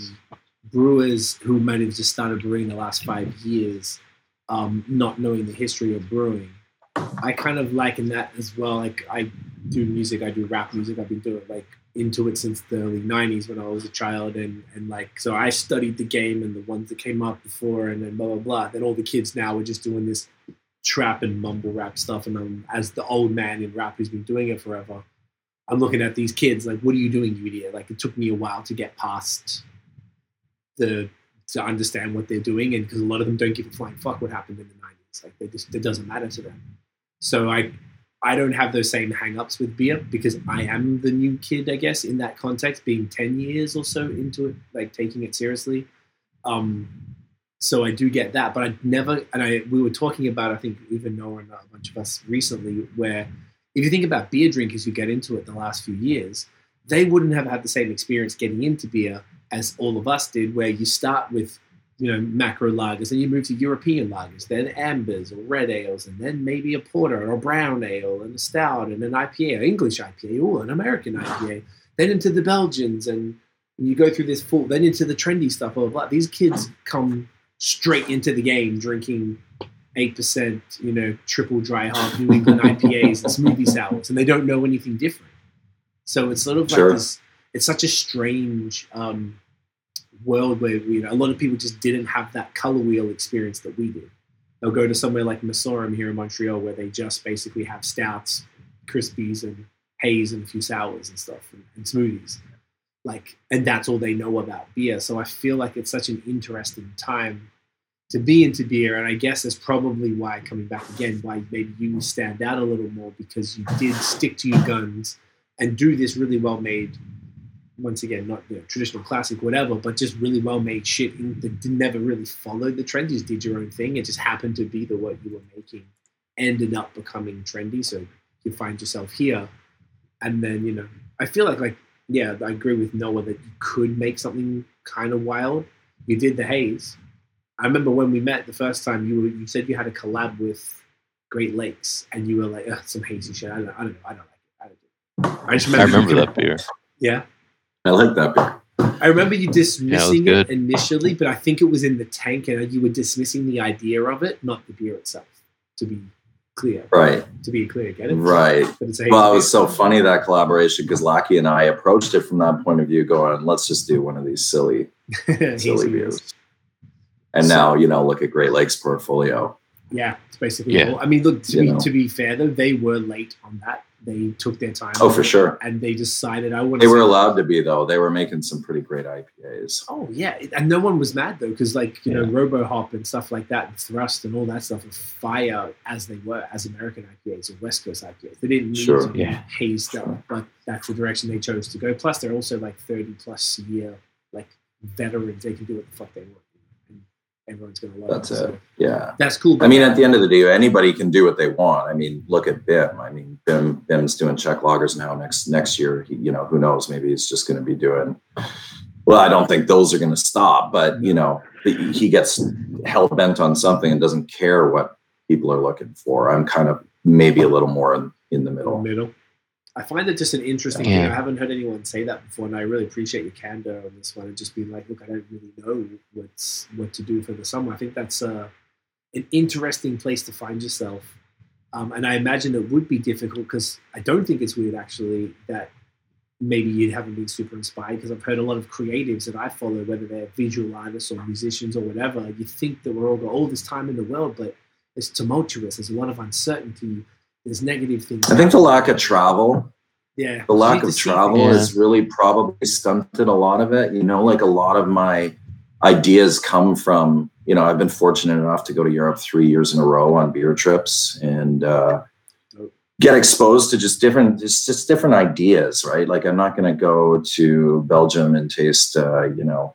brewers who might have just started brewing the last five years, um, not knowing the history of brewing. I kind of liken that as well. Like I do music, I do rap music. I've been doing like into it since the early '90s when I was a child, and and like so I studied the game and the ones that came up before, and then blah blah blah. Then all the kids now are just doing this trap and mumble rap stuff, and I'm as the old man in rap who's been doing it forever. I'm looking at these kids like, what are you doing, you idiot? Like, it took me a while to get past the to understand what they're doing, and because a lot of them don't give a flying fuck what happened in the '90s. Like, they just it doesn't matter to them. So I I don't have those same hang-ups with beer because I am the new kid, I guess, in that context, being ten years or so into it, like taking it seriously. Um, so I do get that, but I never. And I we were talking about, I think even Noah and a bunch of us recently, where if you think about beer drinkers who get into it the last few years, they wouldn't have had the same experience getting into beer as all of us did, where you start with you know macro lagers, and you move to European lagers, then ambers or red ales, and then maybe a porter or a brown ale and a stout and an IPA, English IPA, or an American IPA, then into the Belgians, and you go through this full, then into the trendy stuff. Blah, blah. These kids come straight into the game drinking eight percent, you know, triple dry hop New England IPAs and smoothie sours, and they don't know anything different. So it's sort of like Sure. this. It's such a strange um, world where you know a lot of people just didn't have that color wheel experience that we did. They'll go to somewhere like Messorem here in Montreal, where they just basically have stouts, crispies, and haze, and a few sours and stuff, and, and smoothies. Like, and that's all they know about beer. So I feel like it's such an interesting time to be into beer, and I guess that's probably why coming back again, why maybe you stand out a little more because you did stick to your guns and do this really well made. Once again, not you know, traditional classic, whatever, but just really well made shit that never really followed the trend. You just did your own thing. It just happened to be the what you were making ended up becoming trendy. So you find yourself here, and then you know, I feel like like yeah, I agree with Noah that you could make something kind of wild. You did the haze. I remember when we met the first time. You were, you said you had a collab with Great Lakes, and you were like, Ugh, "Some hazy shit." I don't, I don't know. I don't like it. I, don't do it. I just remember, I remember. remember that beer. Yeah, I like that beer. I remember you dismissing it good. initially, but I think it was in the tank, and you were dismissing the idea of it, not the beer itself. To be clear, Right, to be clear, get it? right. But it's a Well, it was so funny that collaboration because Lackey and I approached it from that point of view, going, "Let's just do one of these silly, silly beers. beers." And now, you know, look at Great Lakes portfolio. Yeah, it's basically. Yeah. all- I mean, look to You be know. to be fair though, they were late on that. They took their time. Oh, for sure. And they decided I want. They were allowed to be though. They were making some pretty great IPAs. Oh yeah, and no one was mad though because like you know Yeah. RoboHop and stuff like that, and Thrust and all that stuff were fire as they were as American IPAs or West Coast IPAs. They didn't need Sure. to be Yeah. hazed up, but that's the direction they chose to go. Plus, they're also like thirty plus year like veterans. They can do what the fuck they want, everyone's gonna love That's it. it. Yeah. That's cool. I mean, at the end of the day, anybody can do what they want. I mean, look at Bim. I mean, Bim Bim's doing Czech lagers now. Next next year, he, you know, who knows? Maybe he's just going to be doing. Well, I don't think those are going to stop, but you know, he gets hell bent on something and doesn't care what people are looking for. I'm kind of maybe a little more in, in the the middle. middle. I find it just an interesting thing. I haven't heard anyone say that before, and I really appreciate your candor on this one and just being like, look, I don't really know what's what to do for the summer. I think that's uh, an interesting place to find yourself, um, and I imagine it would be difficult because I don't think it's weird actually that maybe you haven't been super inspired because I've heard a lot of creatives that I follow, whether they're visual artists or musicians or whatever. You think that we're all got all this time in the world, but it's tumultuous. There's a lot of uncertainty. There's negative things. I think the lack of travel Yeah. the lack of travel Yeah. has really probably stunted a lot of it. You know, like a lot of my ideas come from, you know, I've been fortunate enough to go to Europe three years in a row on beer trips and uh, get exposed to just different, just, just different ideas, right? Like I'm not going to go to Belgium and taste, uh, you know,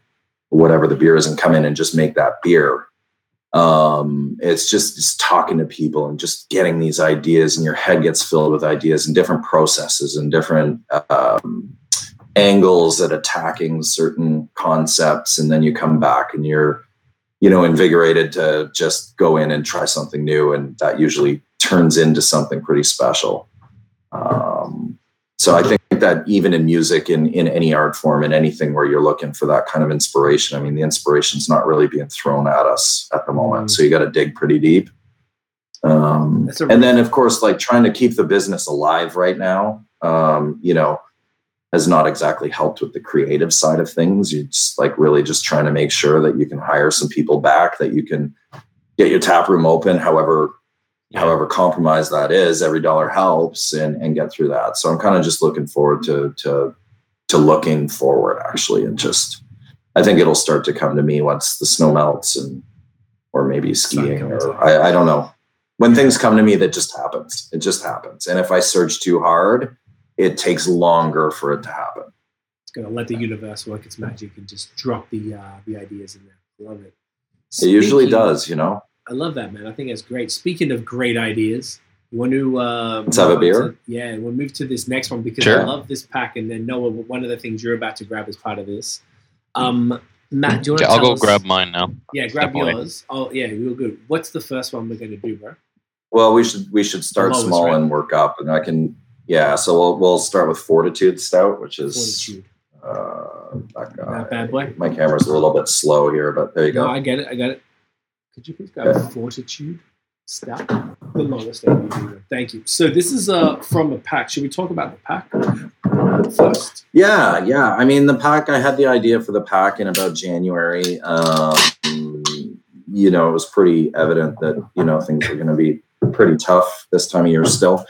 whatever the beer is and come in and just make that beer. Um, it's just, just talking to people and just getting these ideas, and your head gets filled with ideas and different processes and different um, angles at attacking certain concepts. And then you come back and you're, you know, invigorated to just go in and try something new. And that usually turns into something pretty special. Um, so I think that even in music, in in any art form, in anything where you're looking for that kind of inspiration, I mean, the inspiration's not really being thrown at us at the moment. So you got to dig pretty deep. Um, a and then, of course, like trying to keep the business alive right now, um, you know, has not exactly helped with the creative side of things. You're just like really just trying to make sure that you can hire some people back, that you can get your tap room open, however however compromised that is every dollar helps and and get through that. So i'm kind of just looking forward to to to looking forward actually and just i think it'll start to come to me once the snow melts and or maybe skiing or. I, I don't know. When things come to me that just happens. It just happens. And if i search too hard it takes longer for it to happen. It's gonna let the universe work its magic and just drop the uh, the ideas in there. Love it. it usually does you know I love that, man. I think that's great. Speaking of great ideas, you want to uh, Let's have a beer? to- yeah, we'll move to this next one because I love this pack. And then Noah, one of the things you're about to grab as part of this. Um, Matt, do you want Okay, to I'll go us- grab mine now. Yeah, grab Step away. yours. Oh, yeah, real good. What's the first one we're going to do, bro? well we should we should start lowest, small right? and work up and i can yeah so we'll, we'll start with fortitude stout which is Fortitude. Uh, that guy. That bad boy? My camera's a little bit slow here, but there you No, go. I get it. I get it. Could you please grab Yeah. Fortitude? Stop. The lowest. Thank you. So this is uh from a pack. Should we talk about the pack first? Yeah, yeah. I mean, the pack. I had the idea for the pack in about January. Um, you know, it was pretty evident that you know things were going to be pretty tough this time of year still.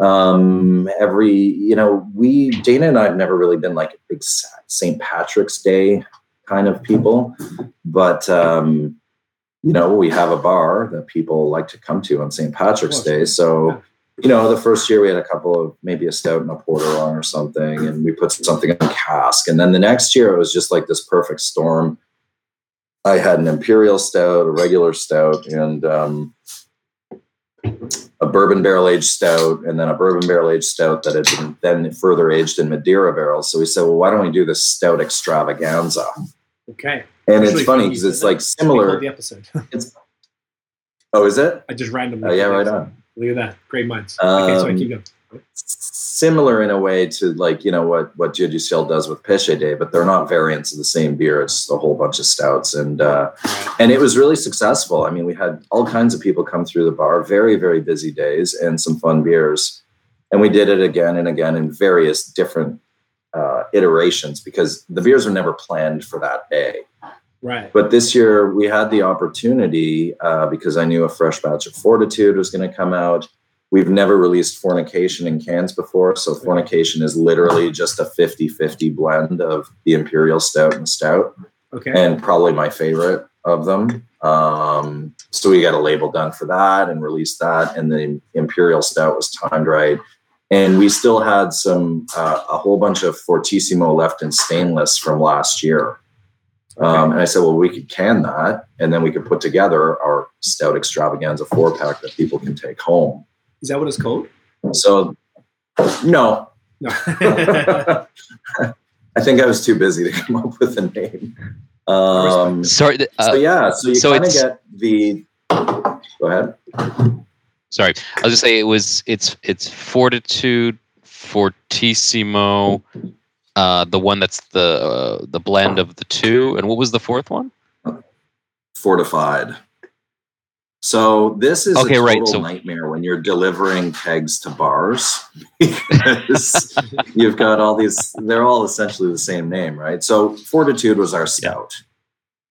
Um, every, you know, we Dana and I have never really been like a big St. Patrick's Day kind of people, but um, you know, we have a bar that people like to come to on St. Patrick's. Day, so you know, the first year we had a couple of maybe a stout and a porter on or something, and we put something in a cask. And then the next year it was just like this perfect storm. I had an imperial stout, a regular stout, and um, a bourbon barrel aged stout, and then a bourbon barrel aged stout that had been then further aged in Madeira barrels. So we said, well, why don't we do this stout extravaganza? Okay. And it's funny because it's like similar. the episode. Oh, is it? I just randomly. Oh, yeah, right on. Look at that. Great minds. okay, so I Um, keep going. Similar in a way to like you know what what Dieu du Ciel does with Péché Day, but they're not variants of the same beer. It's a whole bunch of stouts, and uh, and it was really successful. I mean, we had all kinds of people come through the bar, very very busy days, and some fun beers, and we did it again and again in various different uh, iterations because the beers were never planned for that day. Right. But this year we had the opportunity uh, because I knew a fresh batch of Fortitude was going to come out. We've never released Fornication in cans before. So Fornication is literally just a 50 50 blend of the Imperial Stout and Stout, Okay. and probably my favorite of them. Um, so we got a label done for that and released that. And the Imperial Stout was timed right. And we still had some, uh, a whole bunch of Fortissimo left in stainless from last year. Um, and I said, well, we could can that, and then we could put together our stout extravaganza four pack that people can take home. Is that what it's called? So, no, No. I think I was too busy to come up with a name. Um, Sorry. th- so Uh, yeah, so you so kind of get the. Go ahead. sorry. I was gonna say it was. It's it's Fortitude, Fortissimo, uh, the one that's the uh, the blend of the two, and what was the fourth one? Fortified. So this is Okay, a right, so- nightmare when you're delivering kegs to bars because you've got all these. They're all essentially the same name, right? So Fortitude was our stout,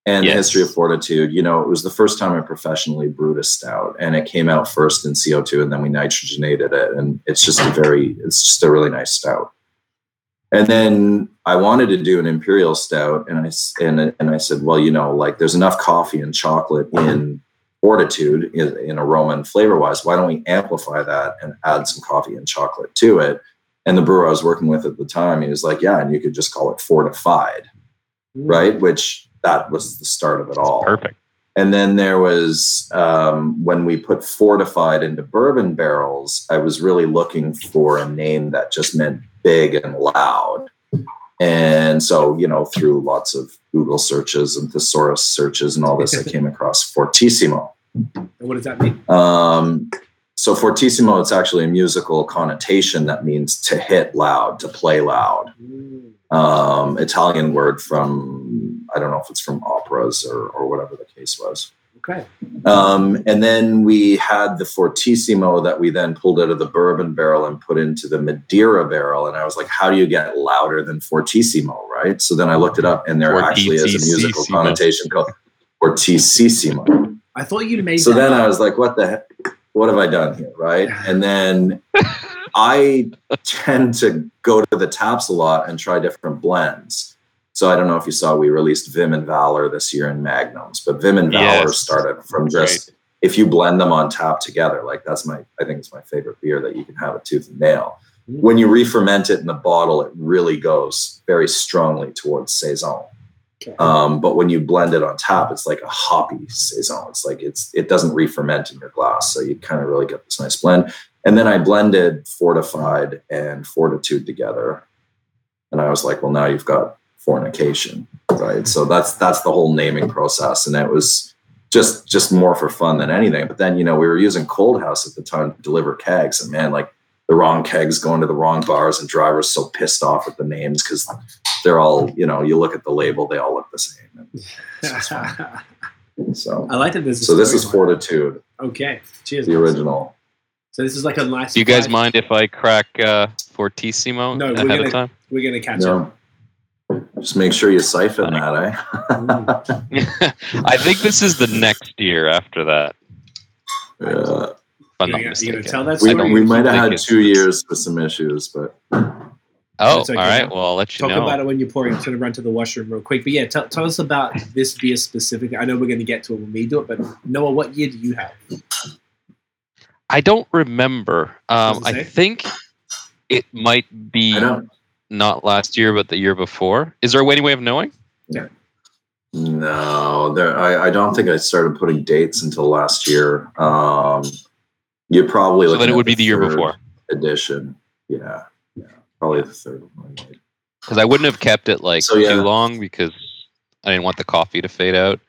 and the Yes. history of Fortitude. You know, it was the first time I professionally brewed a stout, and it came out first in CO two, and then we nitrogenated it, and it's just a very, it's just a really nice stout. And then I wanted to do an imperial stout, and I and and I said, well, you know, like there's enough coffee and chocolate in fortitude in, in aroma and flavor wise. Why don't we amplify that and add some coffee and chocolate to it? And the brewer I was working with at the time, he was like, yeah, and you could just call it fortified, right? Which that was the start of it all. Perfect. And then there was um, when we put fortified into bourbon barrels, I was really looking for a name that just meant big and loud. And so, you know, through lots of Google searches and thesaurus searches and all this, I came across Fortissimo. And what does that mean? Um, so Fortissimo, it's actually a musical connotation that means to hit loud, to play loud. Um, Italian word from I don't know if it's from operas or, or whatever the case was. Okay. Um, and then we had the Fortissimo that we then pulled out of the bourbon barrel and put into the Madeira barrel. And I was like, how do you get louder than Fortissimo, right? So then I looked it up, and there actually is a musical connotation called Fortississimo. I thought you'd made So that then up. I was like, what the heck? What have I done here, right? And then I tend to go to the taps a lot and try different blends. So I don't know if you saw we released Vim and Vigor this year in Magnums, but Vim and Vigor Yes. started from just if you blend them on top together, like that's my I think it's my favorite beer that you can have a tooth and nail. When you re-ferment it in the bottle, it really goes very strongly towards saison. Okay. Um, but when you blend it on top, it's like a hoppy saison. It's like it's it doesn't re-ferment in your glass, so you kind of really get this nice blend. And then I blended fortified and fortitude together, and I was like, well, now you've got fornication, right? So that's that's the whole naming process, and it was just just more for fun than anything. But then you know we were using Cold House at the time to deliver kegs, and man, like the wrong kegs going to the wrong bars, and drivers so pissed off at the names because they're all you know you look at the label, they all look the same. And it's just fun. So I like that. There's a so this is Fortitude. Okay. Cheers. the original. So this is like a nice. Do you guys mind if I crack uh, Fortissimo No, ahead gonna- of time? We're gonna catch up. No, just make sure you siphon that, eh? I think this is the next year after that. Yeah. If I'm You're not you're mistaken. tell that We, story. we might have had two years with some issues, but Oh, It's okay. all right. Well, I'll let you Talk know. about it when you're pouring. I'm going to run to the washroom real quick. But yeah, tell, tell us about this beer specifically. I know we're going to get to it when we do it, but Noah, what year do you have? I don't remember. Um, I think it might be I don't. Not last year, but the year before. Is there any way of knowing? Yeah. No, there. I, I don't think I started putting dates until last year. Um, You're probably So then it would be the year before. edition. Yeah, yeah, probably the third one. Because I wouldn't have kept it like So, yeah. too long because I didn't want the coffee to fade out.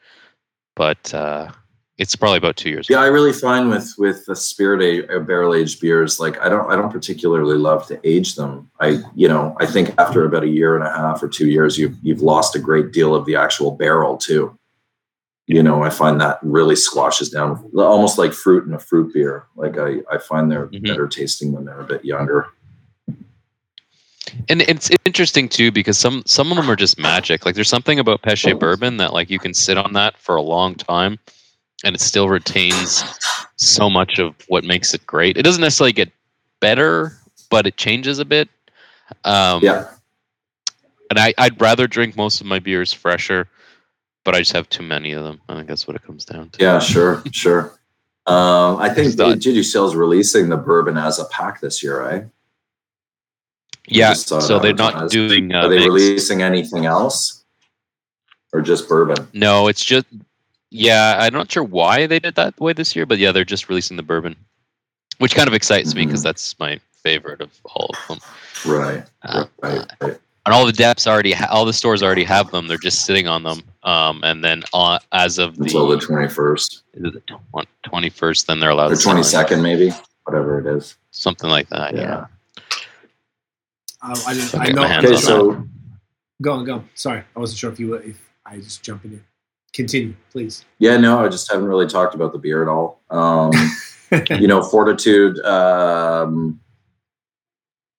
But uh, it's probably about two years. Yeah, I really find with with the spirit uh, barrel aged beers, like I don't I don't particularly love to age them. I you know I think after about a year and a half or two years, you've you've lost a great deal of the actual barrel too. You know, I find that really squashes down, almost like fruit in a fruit beer. Like I I find they're Mhm. better tasting when they're a bit younger. And it's interesting too because some some of them are just magic. Like there's something about Peche bourbon that like you can sit on that for a long time, and it still retains so much of what makes it great. It doesn't necessarily get better, but it changes a bit. Um, Yeah, And I, I'd rather drink most of my beers fresher, but I just have too many of them. I think that's what it comes down to. yeah, sure, sure. Um, I think Dieu du Ciel's releasing the bourbon as a pack this year, right? Yeah, so they're not doing. Uh, Are they releasing anything else, or just bourbon? No, it's just. Yeah, I'm not sure why they did that way this year, but yeah, they're just releasing the bourbon, which kind of excites me because that's my favorite of all of them. Right, Uh, right, right. and all the depths already, ha- all the stores already have them. They're just sitting on them. Um, and then on, as of the, Until the twenty first is it the twenty first, then they're allowed or to sell twenty it. second, maybe whatever it is. something like that. Yeah. Yeah. Um, I didn't. I'll I know. my hands Okay, on so Go on, go. on. Sorry, I wasn't sure if you were. If I just jumping in. Continue, please. yeah, no, I just haven't really talked about the beer at all. Um, you know, Fortitude. Um,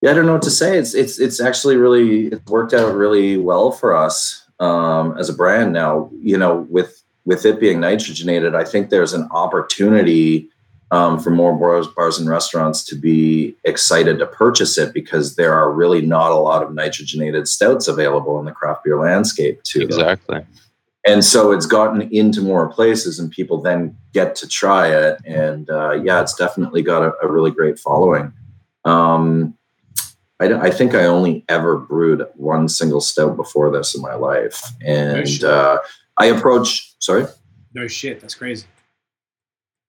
yeah, I don't know what to say. It's it's it's actually really it's worked out really well for us um, as a brand now. You know, with with it being nitrogenated, I think there's an opportunity um, for more bars, bars and restaurants to be excited to purchase it because there are really not a lot of nitrogenated stouts available in the craft beer landscape. Too, Exactly. And so it's gotten into more places and people then get to try it and uh, yeah it's definitely got a, a really great following um, I, I think i only ever brewed one single stout before this in my life and shit. uh, i approach sorry No shit, that's crazy.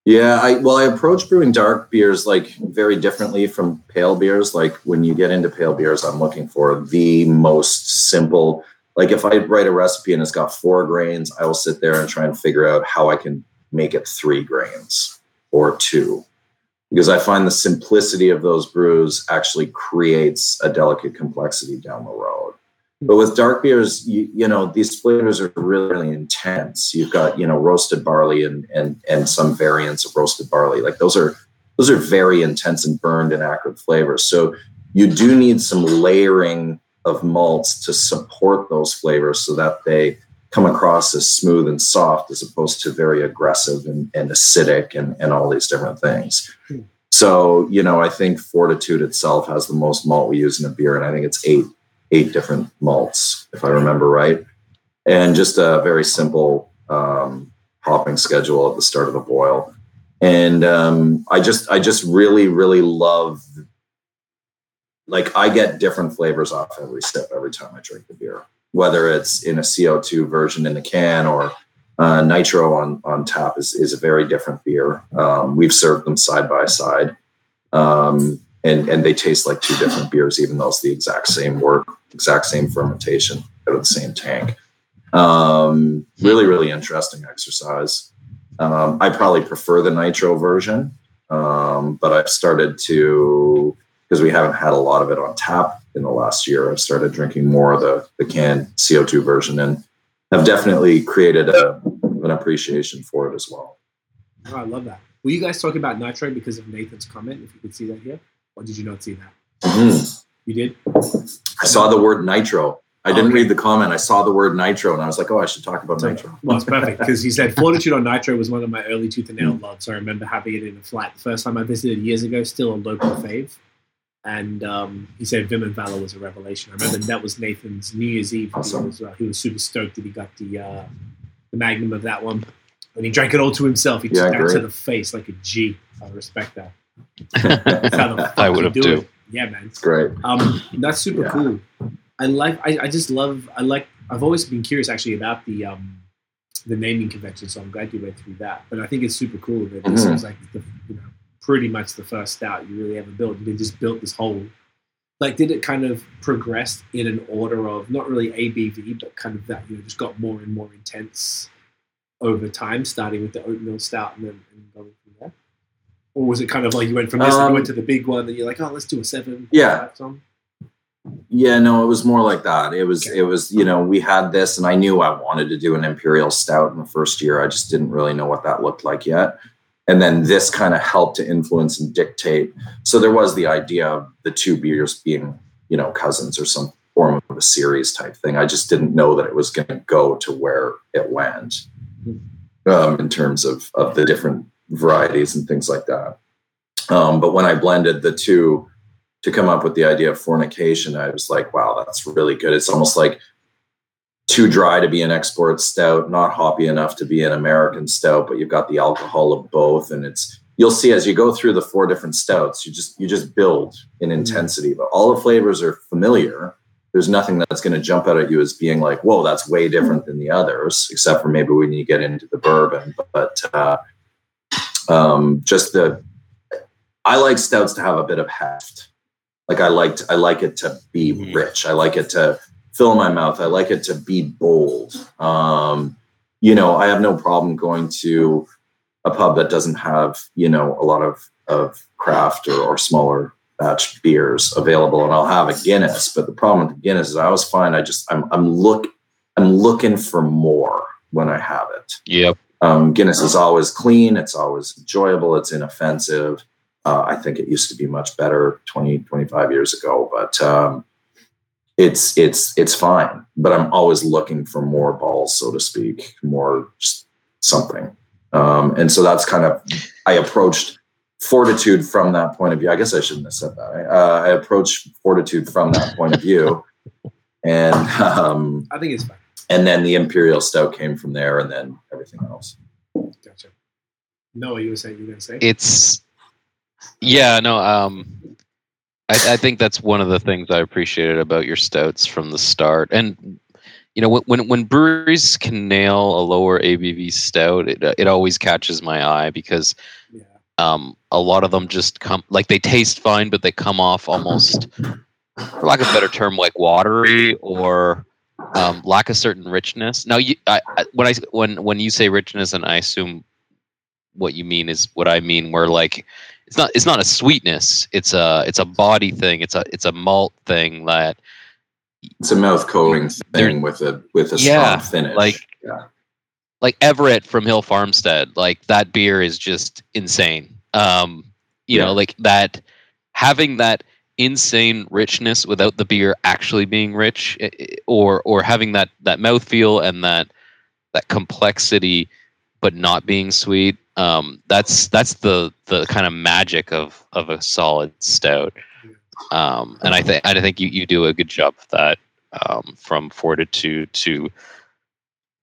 yeah, I well, I approach brewing dark beers like very differently from pale beers. Like when you get into pale beers, I'm looking for the most simple. Like if I write a recipe and it's got four grains, I will sit there and try and figure out how I can make it three grains or two, because I find the simplicity of those brews actually creates a delicate complexity down the road. But with dark beers, you, you know, these flavors are really, really intense. You've got, you know, roasted barley and and and some variants of roasted barley. Like those are those are very intense and burned and acrid flavors. So you do need some layering of malts to support those flavors so that they come across as smooth and soft as opposed to very aggressive and, and acidic and, and all these different things. Hmm. So, you know, I think Fortitude itself has the most malt we use in a beer, and I think it's eight eight different malts, if I remember right, and just a very simple um, hopping schedule at the start of the boil. And um, I just, I just really, really love. Like I get different flavors off every sip every time I drink the beer, whether it's in a CO2 version in the can or uh, nitro on on tap is is a very different beer. Um, we've served them side by side. Um, and and they taste like two different beers, even though it's the exact same work, exact same fermentation out of the same tank. Um, really, really interesting exercise. Um, I probably prefer the nitro version, um, but I've started to because we haven't had a lot of it on tap in the last year. I've started drinking more of the the canned CO2 version, and have definitely created a, an appreciation for it as well. Oh, I love that. Were you guys talking about Nitro because of Nathan's comment? If you could see that here, or did you not see that? Mhm. You did. I saw the word nitro. I didn't Okay. read the comment. I saw the word nitro, and I was like, "Oh, I should talk about nitro." Well, it's perfect because he said Fortitude on Nitro was one of my early tooth and nail loves. I remember having it in a flight the first time I visited years ago, still a local fave. And um, he said Vim and Valor was a revelation. I remember that was Nathan's New Year's Eve. Awesome. He, was, uh, he was super stoked that he got the uh, the magnum of that one. And he drank it all to himself. He Yeah, took that to the face like a G. I respect that. That's how the fuck I would have do too. it. Yeah, man. It's great. Um, that's super Yeah. cool. I like. I, I just love. I like. I've always been curious actually about the um, the naming convention. So I'm glad you went through that. But I think it's super cool that this Mhm. was like the you know pretty much the first stout you really ever built. You just built this whole. Like, did it kind of progress in an order of not really ABV, but kind of that you know just got more and more intense over time, starting with the oatmeal stout and then and going from there? Or was it kind of like you went from this and Um, you went to the big one, and you're like, oh, let's do a seven. Yeah. Yeah, no, it was more like that. It was, Okay. it was, you know, we had this, and I knew I wanted to do an imperial stout in the first year. I just didn't really know what that looked like yet. And then this kind of helped to influence and dictate. So there was the idea of the two beers being, you know, cousins or some form of a series type thing. I just didn't know that it was going to go to where it went um, in terms of of the different varieties and things like that. Um, but when I blended the two to come up with the idea of fornication, I was like, wow, that's really good. It's almost like too dry to be an export stout, not hoppy enough to be an American stout, but you've got the alcohol of both. And it's you'll see as you go through the four different stouts, you just you just build in intensity. But all the flavors are familiar. There's nothing that's going to jump out at you as being like, whoa, that's way different than the others, except for maybe when you get into the bourbon. But uh, um, just the I like stouts to have a bit of heft. Like I liked, I like it to be Mhm. rich. I like it to fill in my mouth. I like it to be bold. Um, you know, I have no problem going to a pub that doesn't have, you know, a lot of of craft or, or smaller batch beers available, and I'll have a Guinness. But the problem with the Guinness is I always find I just I'm I'm look I'm looking for more when I have it. Yep. Um, Guinness is always clean. It's always enjoyable. It's inoffensive. Uh, I think it used to be much better 20, 25 years ago, but um, it's it's it's fine. But I'm always looking for more balls, so to speak, more just something. Um, and so that's kind of I approached fortitude from that point of view. I guess I shouldn't have said that. Uh, I approached fortitude from that point of view, and um, I think it's fine. and then the imperial stout came from there, and then everything else. Gotcha. No, you were saying you were going to say? it's yeah no um I, I think that's one of the things i appreciated about your stouts from the start and you know when when, when breweries can nail a lower abv stout it, it always catches my eye because yeah. um a lot of them just come like they taste fine but they come off almost for lack of a better term like watery or um, lack a certain richness now you I, I, when i when when you say richness and i assume what you mean is what i mean where like it's not it's not a sweetness it's a it's a body thing it's a it's a malt thing that It's a mouth coating thing with a with a Yeah, strong finish. like- yeah. like Everett from Hill Farmstead, like that beer is just insane. Um, you Yeah. know, like that having that insane richness without the beer actually being rich, i- i- or or having that that mouthfeel and that that complexity, but not being sweet. Um, that's that's the the kind of magic of of a solid stout. Um, and I think I think you, you do a good job of that um, from fortitude to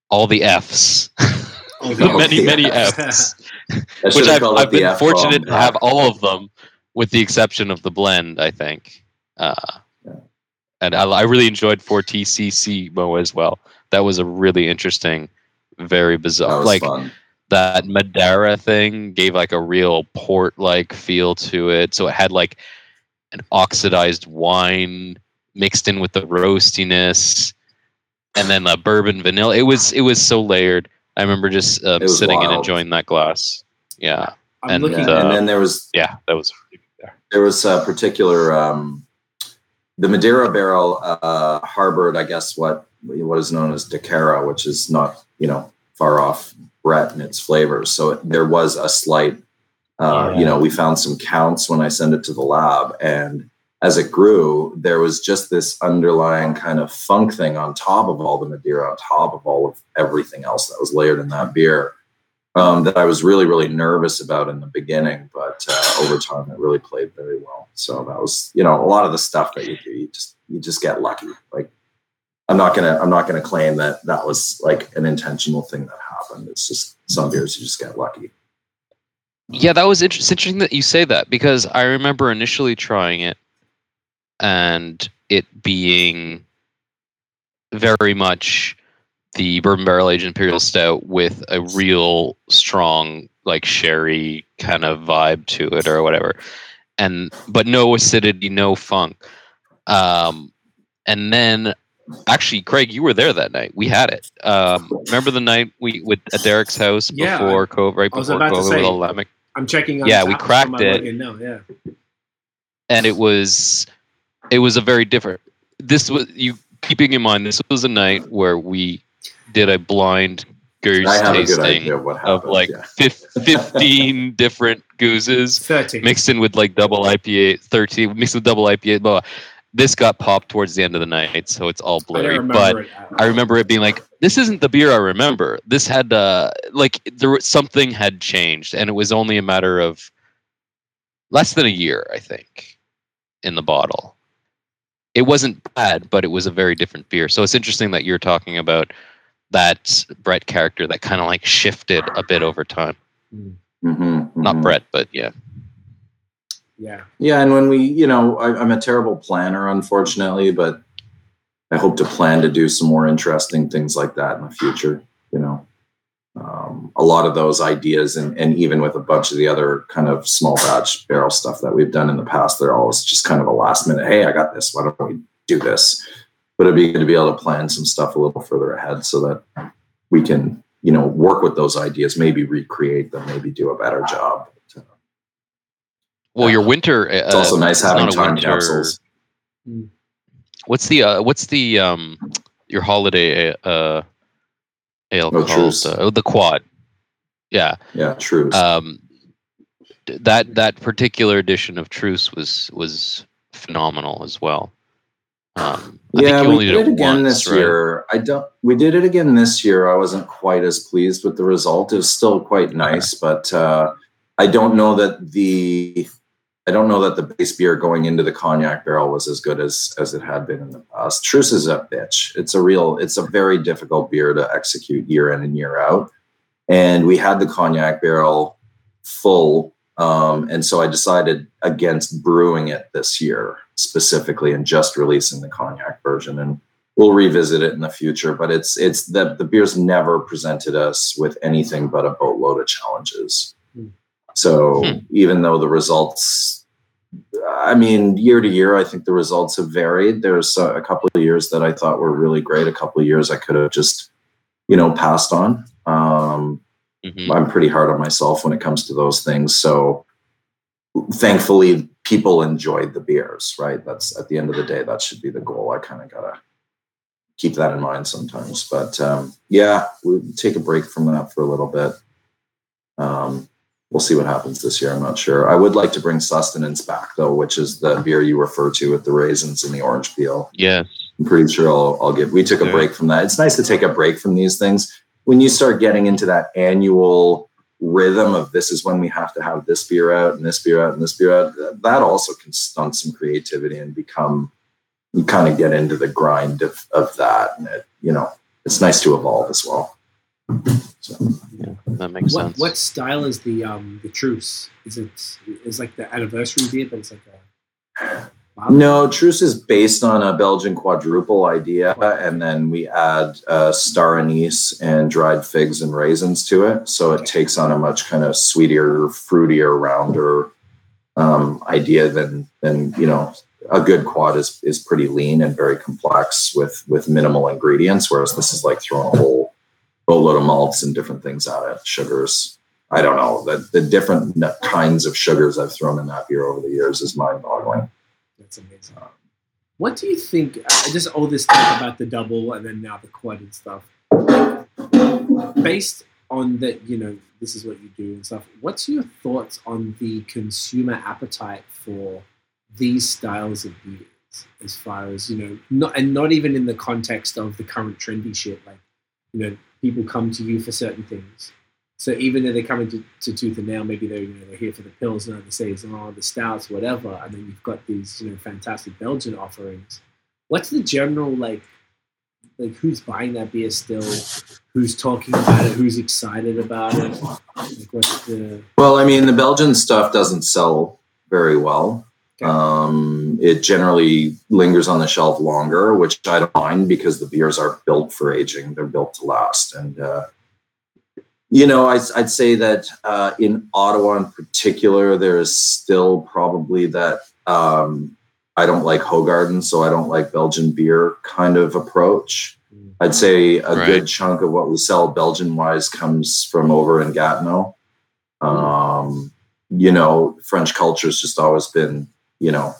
all the Fs. Oh, The many, yeah. many Fs, I which I've, I've been F-bomb fortunate to have all of them, with the exception of the blend. I think, uh, Yeah. and I, I really enjoyed Fortississimo as well. That was a really interesting, very bizarre, like fun. That Madeira thing gave like a real port like feel to it. So it had like an oxidized wine mixed in with the roastiness, and then the bourbon vanilla. It was it was so layered. I remember just um, It was sitting and enjoying that glass. Yeah, I'm and, looking. Uh, and then there was yeah, that was there. there was a particular um, the Madeira barrel uh, harbored, I guess, what what is known as Dekkera, which is not you know far off Brett in its flavors. So there was a slight, uh, Yeah. you know, we found some counts when I sent it to the lab, and as it grew, there was just this underlying kind of funk thing on top of all the Madeira, on top of all of everything else that was layered in that beer. Um, that I was really, really nervous about in the beginning, but uh, over time it really played very well. So that was, you know, a lot of the stuff that you do, you just you just get lucky. Like I'm not gonna I'm not gonna claim that that was like an intentional thing that happened. And it's just some beers you just get lucky. Yeah, that was inter- it's interesting that you say that because I remember initially trying it and it being very much the bourbon barrel aged imperial stout with a real strong like sherry kind of vibe to it or whatever. And but no acidity, no funk. Um, and then actually, Craig, you were there that night. We had it. Um, remember the night we with at Derek's house Yeah, before COVID, right I was before about to COVID say- with all the lambic? I'm checking. Yeah, we cracked it. login now, yeah. and it was it was a very different this was you keeping in mind this was a night where we did a blind gueuze I have a good tasting idea of what happened. of like yeah. fif- 15 different gueuzes Thirteen. mixed in with like double ipa 13 mixed with double ipa blah, blah. This got popped towards the end of the night so it's all blurry remember but it. I remember it being like, this isn't the beer I remember. This had uh like there was something had changed, and it was only a matter of less than a year, I think, in the bottle. It wasn't bad, but it was a very different beer. So it's interesting that you're talking about that Brett character that kind of like shifted a bit over time. Mhm, Not mhm. Brett, but yeah. Yeah. Yeah, and when we, you know, I, I'm a terrible planner, unfortunately, but I hope to plan to do some more interesting things like that in the future. You know, um, a lot of those ideas, and, and even with a bunch of the other kind of small batch barrel stuff that we've done in the past, they're always just kind of a last minute. Hey, I got this. Why don't we do this? But it'd be good to be able to plan some stuff a little further ahead so that we can, you know, work with those ideas, maybe recreate them, maybe do a better job. Well, your winter. Uh, It's also nice having time winter- capsules. What's the uh, what's the um your holiday uh ale Oh, called? Uh, oh, the quad. Yeah. Yeah, true. um, that that particular edition of Truce was was phenomenal as well. Um, I yeah, think you we did did it again once, this right? year. I don't. We did it again this year. I wasn't quite as pleased with the result. It was still quite nice, but uh, I don't know that the. I don't know that the base beer going into the cognac barrel was as good as as it had been in the past. Truce is a bitch. It's a real. It's a very difficult beer to execute year in and year out. And we had the cognac barrel full um, and so I decided against brewing it this year specifically and just releasing the cognac version. And we'll revisit it in the future. But it's it's the the beer's never presented us with anything but a boatload of challenges. Hmm. So Hmm. even though the results, I mean, year to year, I think the results have varied. There's a, a couple of years that I thought were really great. A couple of years I could have just, you know, passed on. Um, Mhm. I'm pretty hard on myself when it comes to those things. So thankfully people enjoyed the beers, right? That's at the end of the day, that should be the goal. I kind of gotta keep that in mind sometimes. But um, yeah, we'll take a break from that for a little bit. Um, we'll see what happens this year. I'm not sure. I would like to bring sustenance back though, which is the beer you refer to with the raisins and the orange peel. Yeah, I'm pretty sure I'll, I'll get. We took a Yeah. break from that. It's nice to take a break from these things when you start getting into that annual rhythm of this is when we have to have this beer out and this beer out and this beer out. That also can stunt some creativity and become. You kind of get into the grind of of that, and it, you know, it's nice to evolve as well. So, yeah, that makes What sense. what style is the um the truce? Is it is like the anniversary beer, but it's like a No, Truce is based on a Belgian quadruple idea, and then we add uh, star anise and dried figs and raisins to it. So it takes on a much kind of sweeter, fruitier, rounder um, idea than than you know. A good quad is is pretty lean and very complex with with minimal ingredients, whereas this is like throwing a whole boatload of malts and different things at it, sugars. I don't know the the different kinds of sugars I've thrown in that beer over the years is mind boggling. That's amazing. What do you think? Uh, just all this talk about the double and then now the quad and stuff. Based on that, you know, this is what you do and stuff. What's your thoughts on the consumer appetite for these styles of beers? As far as you know, not and not even in the context of the current trendy shit. Like, you know, people come to you for certain things. So even though they're coming to, to tooth and nail, maybe they're you know they're here for the pils and the says oh the stouts whatever, and then you've got these you know fantastic Belgian offerings. What's the general like like who's buying that beer still? Who's talking about it? Who's excited about it? Like what's the Well, I mean, the Belgian stuff doesn't sell very well. Okay. Um, it generally lingers on the shelf longer, which I don't mind because the beers are built for aging. They're built to last. And uh, you know, I, I'd say that uh, in Ottawa in particular, there is still probably that um, I don't like Hoegaarden, so I don't like Belgian beer kind of approach. I'd say a Right. good chunk of what we sell Belgian wise comes from over in Gatineau. Um, you know, French culture has just always been, you know,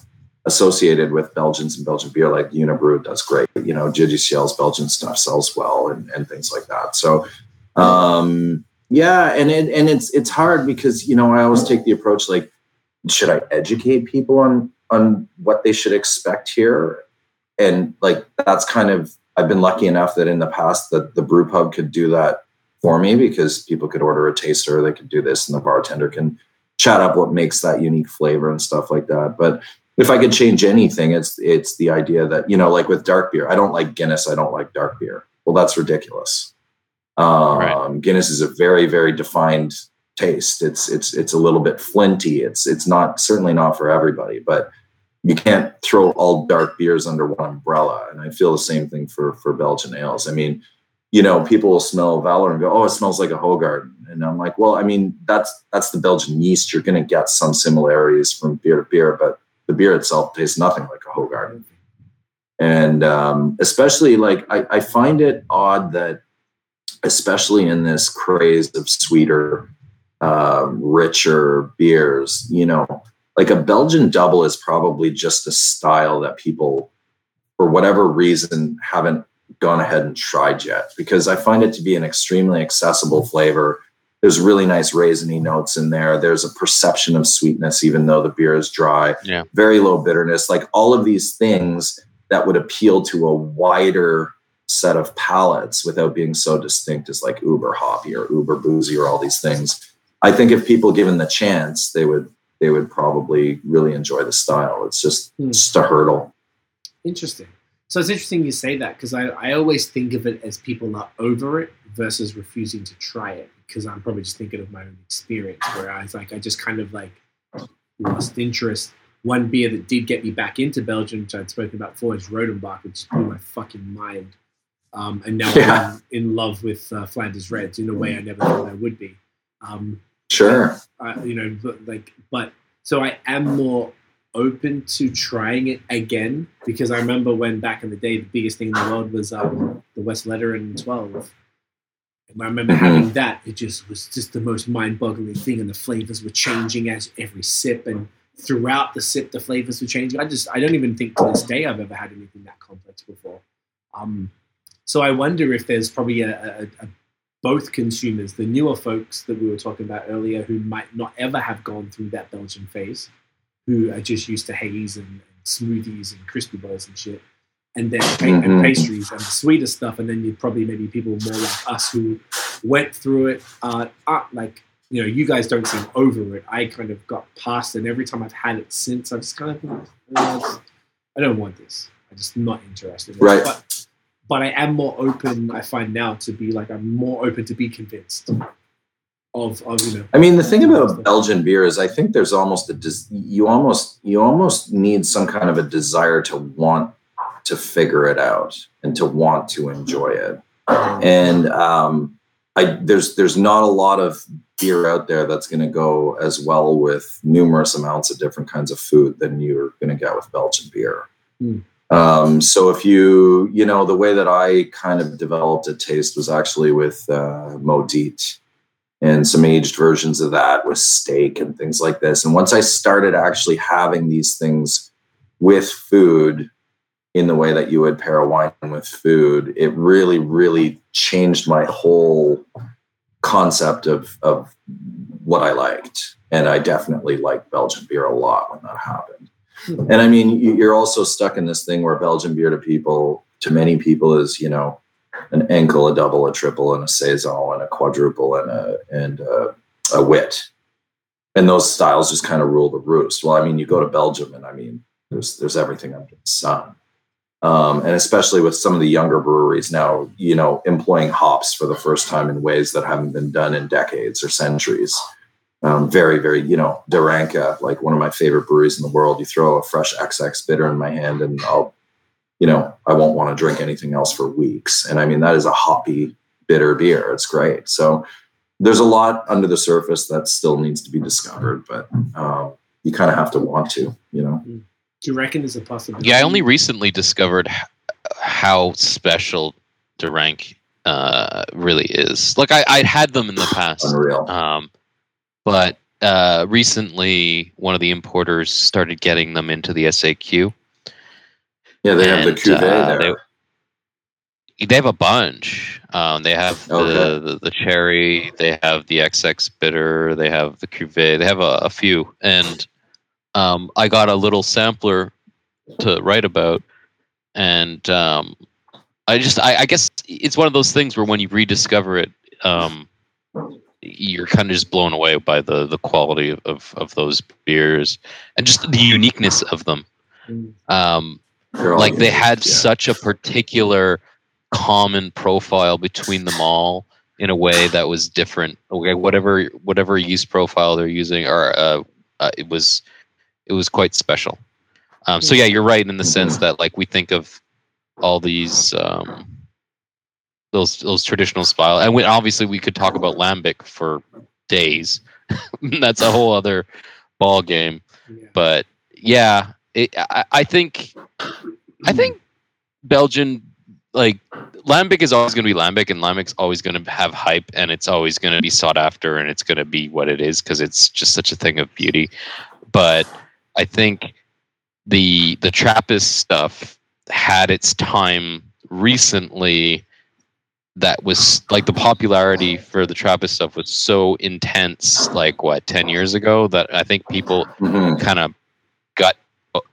associated with Belgians and Belgian beer. Like Unibroue does great. You know, Dieu du Ciel's Belgian stuff sells well and, and things like that. So, um, yeah, and it, and it's it's hard because you know I always take the approach like, should I educate people on on what they should expect here? And like that's kind of I've been lucky enough that in the past that the brew pub could do that for me because people could order a taster, they could do this, and the bartender can chat up what makes that unique flavor and stuff like that. But if I could change anything, it's it's the idea that you know, like with dark beer, I don't like Guinness, I don't like dark beer. Well, that's ridiculous. Um, Right. Guinness is a very very defined taste. It's it's it's a little bit flinty. It's it's not certainly not for everybody, but you can't throw all dark beers under one umbrella. And I feel the same thing for for Belgian ales. I mean, you know, people will smell Valor and go, "Oh, it smells like a Hoegaarden," and I'm like, "Well, I mean, that's that's the Belgian yeast. You're going to get some similarities from beer to beer, but the beer itself tastes nothing like a Hoegaarden." And um, especially, like, I, I find it odd that, especially in this craze of sweeter, uh, richer beers, you know, like a Belgian double is probably just a style that people, for whatever reason, haven't gone ahead and tried yet because I find it to be an extremely accessible flavor. There's really nice raisiny notes in there. There's a perception of sweetness, even though the beer is dry. Yeah. Very low bitterness. Like all of these things that would appeal to a wider set of palates without being so distinct as like uber hoppy or uber boozy or all these things. I think if people given the chance, they would they would probably really enjoy the style. It's just Hmm. just a hurdle. Interesting. So it's interesting you say that because I, I always think of it as people are over it versus refusing to try it because I'm probably just thinking of my own experience where I was like I just kind of like lost interest. One beer that did get me back into Belgium, which I'd spoken about before, is Rodenbach, which blew my fucking mind. Um, and now Yeah. I'm in love with uh, Flanders Reds in a way I never thought I would be. Um, Sure. uh, you know, but like, but so I am more open to trying it again because I remember when back in the day, the biggest thing in the world was um, the Westvleteren 12. And I remember Mhm. having that. It just was just the most mind-boggling thing, and the flavors were changing as every sip, and throughout the sip, the flavors were changing. I just, I don't even think to this day I've ever had anything that complex before. Um, so I wonder if there's probably a, a, a both consumers, the newer folks that we were talking about earlier, who might not ever have gone through that Belgian phase, who are just used to haze and, and smoothies and crispy balls and shit, and then pa- and pastries and the sweeter stuff, and then you'd probably maybe people more like us who went through it. Uh, uh, like you know, you guys don't seem over it. I kind of got past it, and every time I've had it since, I've just kind of, it's- I don't want this. I'm just not interested. in it. Right. But but I am more open. I find now to be like I'm more open to be convinced of of you know. I mean, the thing about Belgian beer is, I think there's almost a des- you almost you almost need some kind of a desire to want to figure it out and to want to enjoy it. And um, I there's there's not a lot of beer out there that's going to go as well with numerous amounts of different kinds of food than you're going to get with Belgian beer. Hmm. Um, so if you you know the way that I kind of developed a taste was actually with uh, Modit and some aged versions of that with steak and things like this. And once I started actually having these things with food in the way that you would pair a wine with food, it really, really changed my whole concept of, of what I liked. And I definitely liked Belgian beer a lot when that happened. Hmm. And I mean, you- you're also stuck in this thing where Belgian beer to people, to many people, is you know an enkel, a double, a triple, and a saison, and a quadruple, and a and a, a wit. And those styles just kind of rule the roost. Well, I mean, you go to Belgium, and I mean, there's there's everything under the sun. Um, and especially with some of the younger breweries now, you know, employing hops for the first time in ways that haven't been done in decades or centuries. Um, very, very, you know, De Ranke, like one of my favorite breweries in the world. You throw a fresh XX bitter in my hand, and I'll, you know, I won't want to drink anything else for weeks. And I mean, that is a hoppy, bitter beer. It's great. So, there's a lot under the surface that still needs to be discovered, but um, you kind of have to want to, you know. Do you reckon there's a possibility? Yeah, I only recently discovered how special De Ranke uh, really is. Like I, I'd had them in the past, Unreal. um, but uh, recently one of the importers started getting them into the SAQ. Yeah, they have the cuvee uh, there. they- They have a bunch. Um, they have the, Okay. the the cherry. They have the XX bitter. They have the cuvee. They have a, a few, and um, I got a little sampler to write about, and um, I just I, I guess it's one of those things where when you rediscover it, um, you're kind of just blown away by the the quality of, of, of those beers and just the uniqueness of them. Mm. Um, They're all like they had yeah. such a particular common profile between them all in a way that was different okay whatever whatever yeast profile they're using or uh, uh, it was it was quite special um, so yeah you're right in the sense that like we think of all these um, those those traditional style and we, obviously we could talk about lambic for days that's a whole other ball game Yeah. but yeah, it, I, I think I think Belgian like lambic is always going to be lambic, and lambic's always going to have hype, and it's always going to be sought after, and it's going to be what it is because it's just such a thing of beauty. But I think the the Trappist stuff had its time recently. That was like the popularity for the Trappist stuff was so intense, like what ten years ago, that I think people Mhm. kind of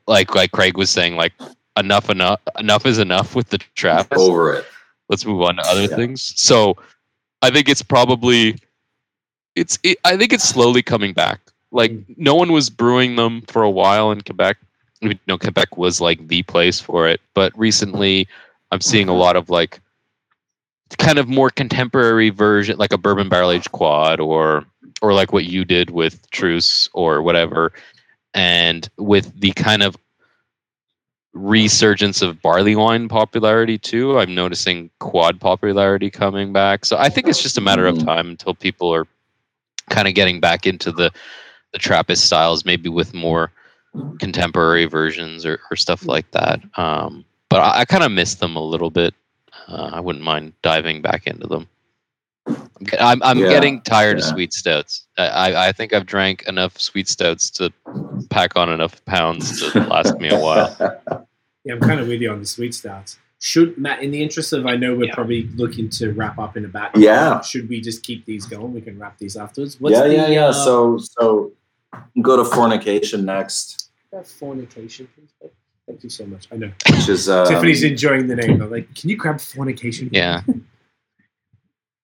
like like Craig was saying like enough enough enough is enough with the trap. over it. Let's move on to other Yeah. things. So I think it's probably it's it, I think it's slowly coming back. Like mm. no one was brewing them for a while in Quebec. You know, Quebec was like the place for it, but recently I'm seeing a mm-hmm. lot of like kind of more contemporary version, like a bourbon barrel aged quad, or or like what you did with Truce or whatever, and with the kind of resurgence of barley wine popularity too. I'm noticing quad popularity coming back. So I think it's just a matter of Mhm. time until people are kind of getting back into the the Trappist styles, maybe with more contemporary versions or, or stuff like that. Um, but I, I kind of miss them a little bit. Uh, I wouldn't mind diving back into them. I'm, I'm, I'm Yeah, getting tired of sweet stouts. I, I, I think I've drank enough sweet stouts to pack on enough pounds to last me a while. Yeah, I'm kind of with you on the sweet stouts. Should Matt, in the interest of, I know we're Yeah. probably looking to wrap up in about. Yeah. Should we just keep these going? We can wrap these afterwards. What's yeah, the, yeah, yeah. uh, So, so go to fornication next, that fornication, please. Thank you so much. I know which is um, Tiffany's enjoying the name. I'm like, can you grab fornication? Yeah.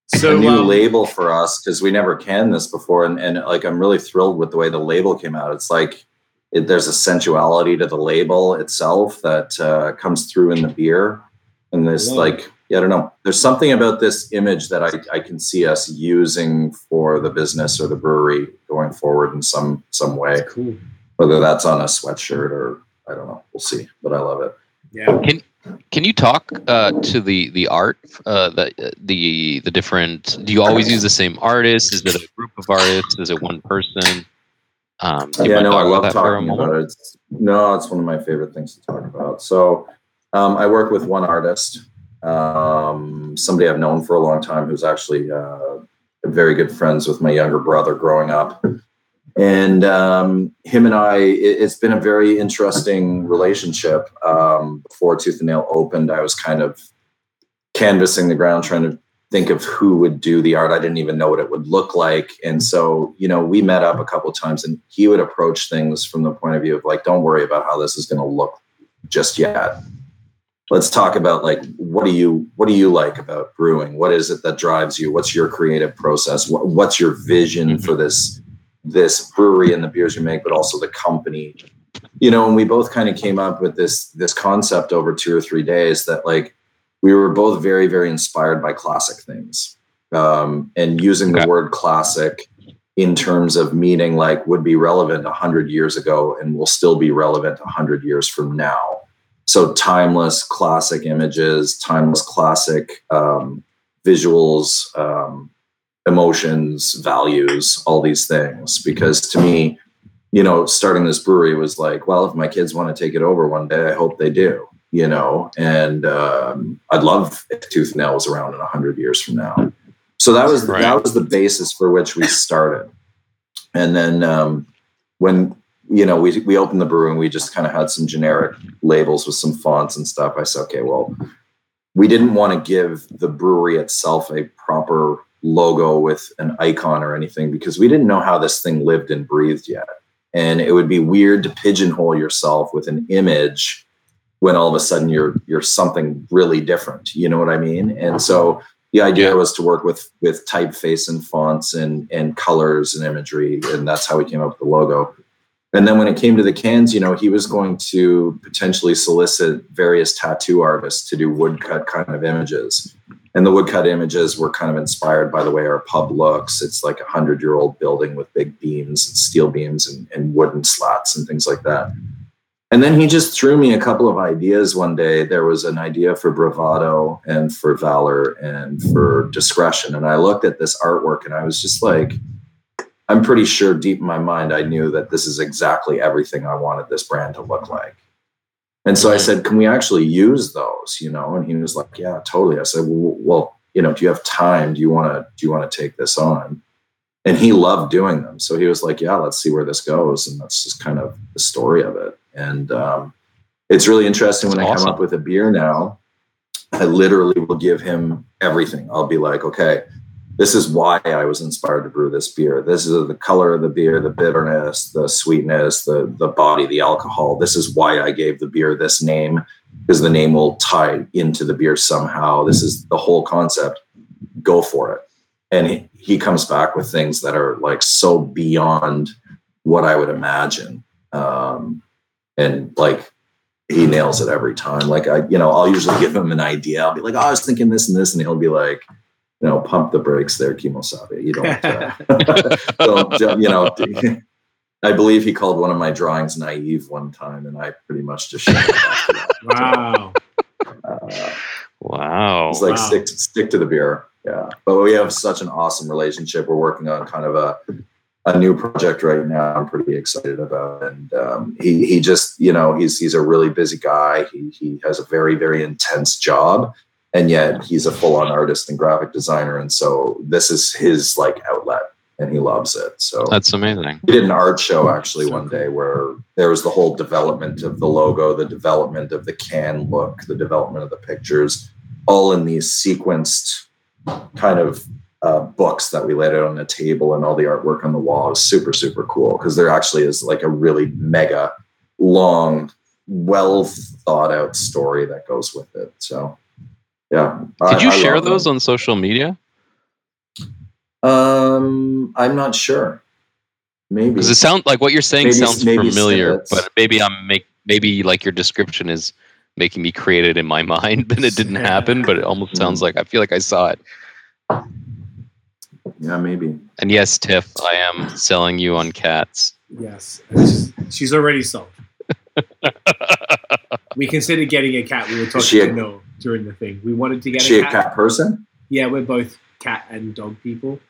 So a new um, label for us because we never canned this before, and, and like I'm really thrilled with the way the label came out. It's like it, there's a sensuality to the label itself that uh, comes through in the beer, and this Love like yeah, I don't know. There's something about this image that I, I can see us using for the business or the brewery going forward in some some way, it's cool. whether that's on a sweatshirt or I don't know. We'll see, but I love it. Yeah. Can you talk uh, to the the art, uh, the the the different? Do you always use the same artist? Is it a group of artists? Is it one person? Um, yeah, no, I love about that for a talking about it. It's, no, it's one of my favorite things to talk about. So, um, I work with one artist, um, somebody I've known for a long time, who's actually uh, very good friends with my younger brother growing up. And um, him and I, it, it's been a very interesting relationship. Um, before Tooth and Nail opened, I was kind of canvassing the ground, trying to think of who would do the art. I didn't even know what it would look like. And so, you know, we met up a couple of times and he would approach things from the point of view of like, don't worry about how this is going to look just yet. Let's talk about like what do you what do you like about brewing? What is it that drives you? What's your creative process? What, what's your vision for this this brewery and the beers you make, but also the company? You know, and we both kind of came up with this this concept over two or three days that like we were both very very inspired by classic things. Um, and using the word classic in terms of meaning like would be relevant 100 years ago and will still be relevant 100 years from now. So timeless classic images timeless classic um, visuals um, emotions, values, all these things. Because to me, you know, starting this brewery was like, well, if my kids want to take it over one day, I hope they do. You know, and um, I'd love if Tooth and Nail was around in hundred years from now. So that was Right. that was the basis for which we started. And then um, when you know we we opened the brewery and we just kind of had some generic labels with some fonts and stuff. I said, okay, well, we didn't want to give the brewery itself a proper logo with an icon or anything because we didn't know how this thing lived and breathed yet. And it would be weird to pigeonhole yourself with an image when all of a sudden you're you're something really different. You know what I mean? And so the idea Yeah. was to work with with typeface and fonts and and colors and imagery, and that's how we came up with the logo. And then when it came to the cans, you know, he was going to potentially solicit various tattoo artists to do woodcut kind of images. And the woodcut images were kind of inspired by the way our pub looks. It's like a hundred year old building with big beams and steel beams and, and wooden slats and things like that. And then he just threw me a couple of ideas one day. There was an idea for bravado and for valor and for discretion. And I looked at this artwork and I was just like, I'm pretty sure deep in my mind, I knew that this is exactly everything I wanted this brand to look like. And so I said, Can we actually use those? You know, and he was like, Yeah, totally. I said, Well, well you know, do you have time? Do you want to do you want to take this on? And he loved doing them. So he was like, Yeah, let's see where this goes. And that's just kind of the story of it. And um, it's really interesting when That's I come up with a beer now, I literally will give him everything. I'll be like, okay, this is why I was inspired to brew this beer. This is the color of the beer, the bitterness, the sweetness, the the body, the alcohol. This is why I gave the beer this name because the name will tie into the beer somehow. This is the whole concept. Go for it. And he, he comes back with things that are like so beyond what I would imagine. Um, and like he nails it every time. Like I, you know, I'll usually give him an idea. I'll be like, oh, I was thinking this and this, and he'll be like, you know, pump the brakes there, Kimosabe. You don't, uh, don't, don't- you know. I believe he called one of my drawings naive one time, and I pretty much just shut it. Wow. Uh, Wow. it's like Wow. stick stick to the beer. Yeah, but we have such an awesome relationship. We're working on kind of a a new project right now. I'm pretty excited about, and um, he he just you know he's he's a really busy guy. He he has a very very intense job, and yet he's a full on artist and graphic designer, and so this is his like outlet, and he loves it. So That's amazing. we did an art show actually one day where there was the whole development of the logo, the development of the can look, the development of the pictures, all in these sequenced kind of uh, books that we laid out on the table and all the artwork on the wall is super super cool because there actually is like a really mega long well thought out story that goes with it so yeah Did you share those them. on social media? um i'm not sure maybe Because it sounds like what you're saying Maybe- sounds maybe familiar, snippets. but maybe I'm make maybe like your description is making me create it in my mind, but it didn't happen. But it almost sounds like I feel like I saw it. yeah maybe And yes, Tiff, I am selling you on cats. Yes. She's, she's already sold. we considered getting a cat. We were talking a- to Noah during the thing. We wanted to get Is she a a cat. cat person? Yeah, we're both cat and dog people.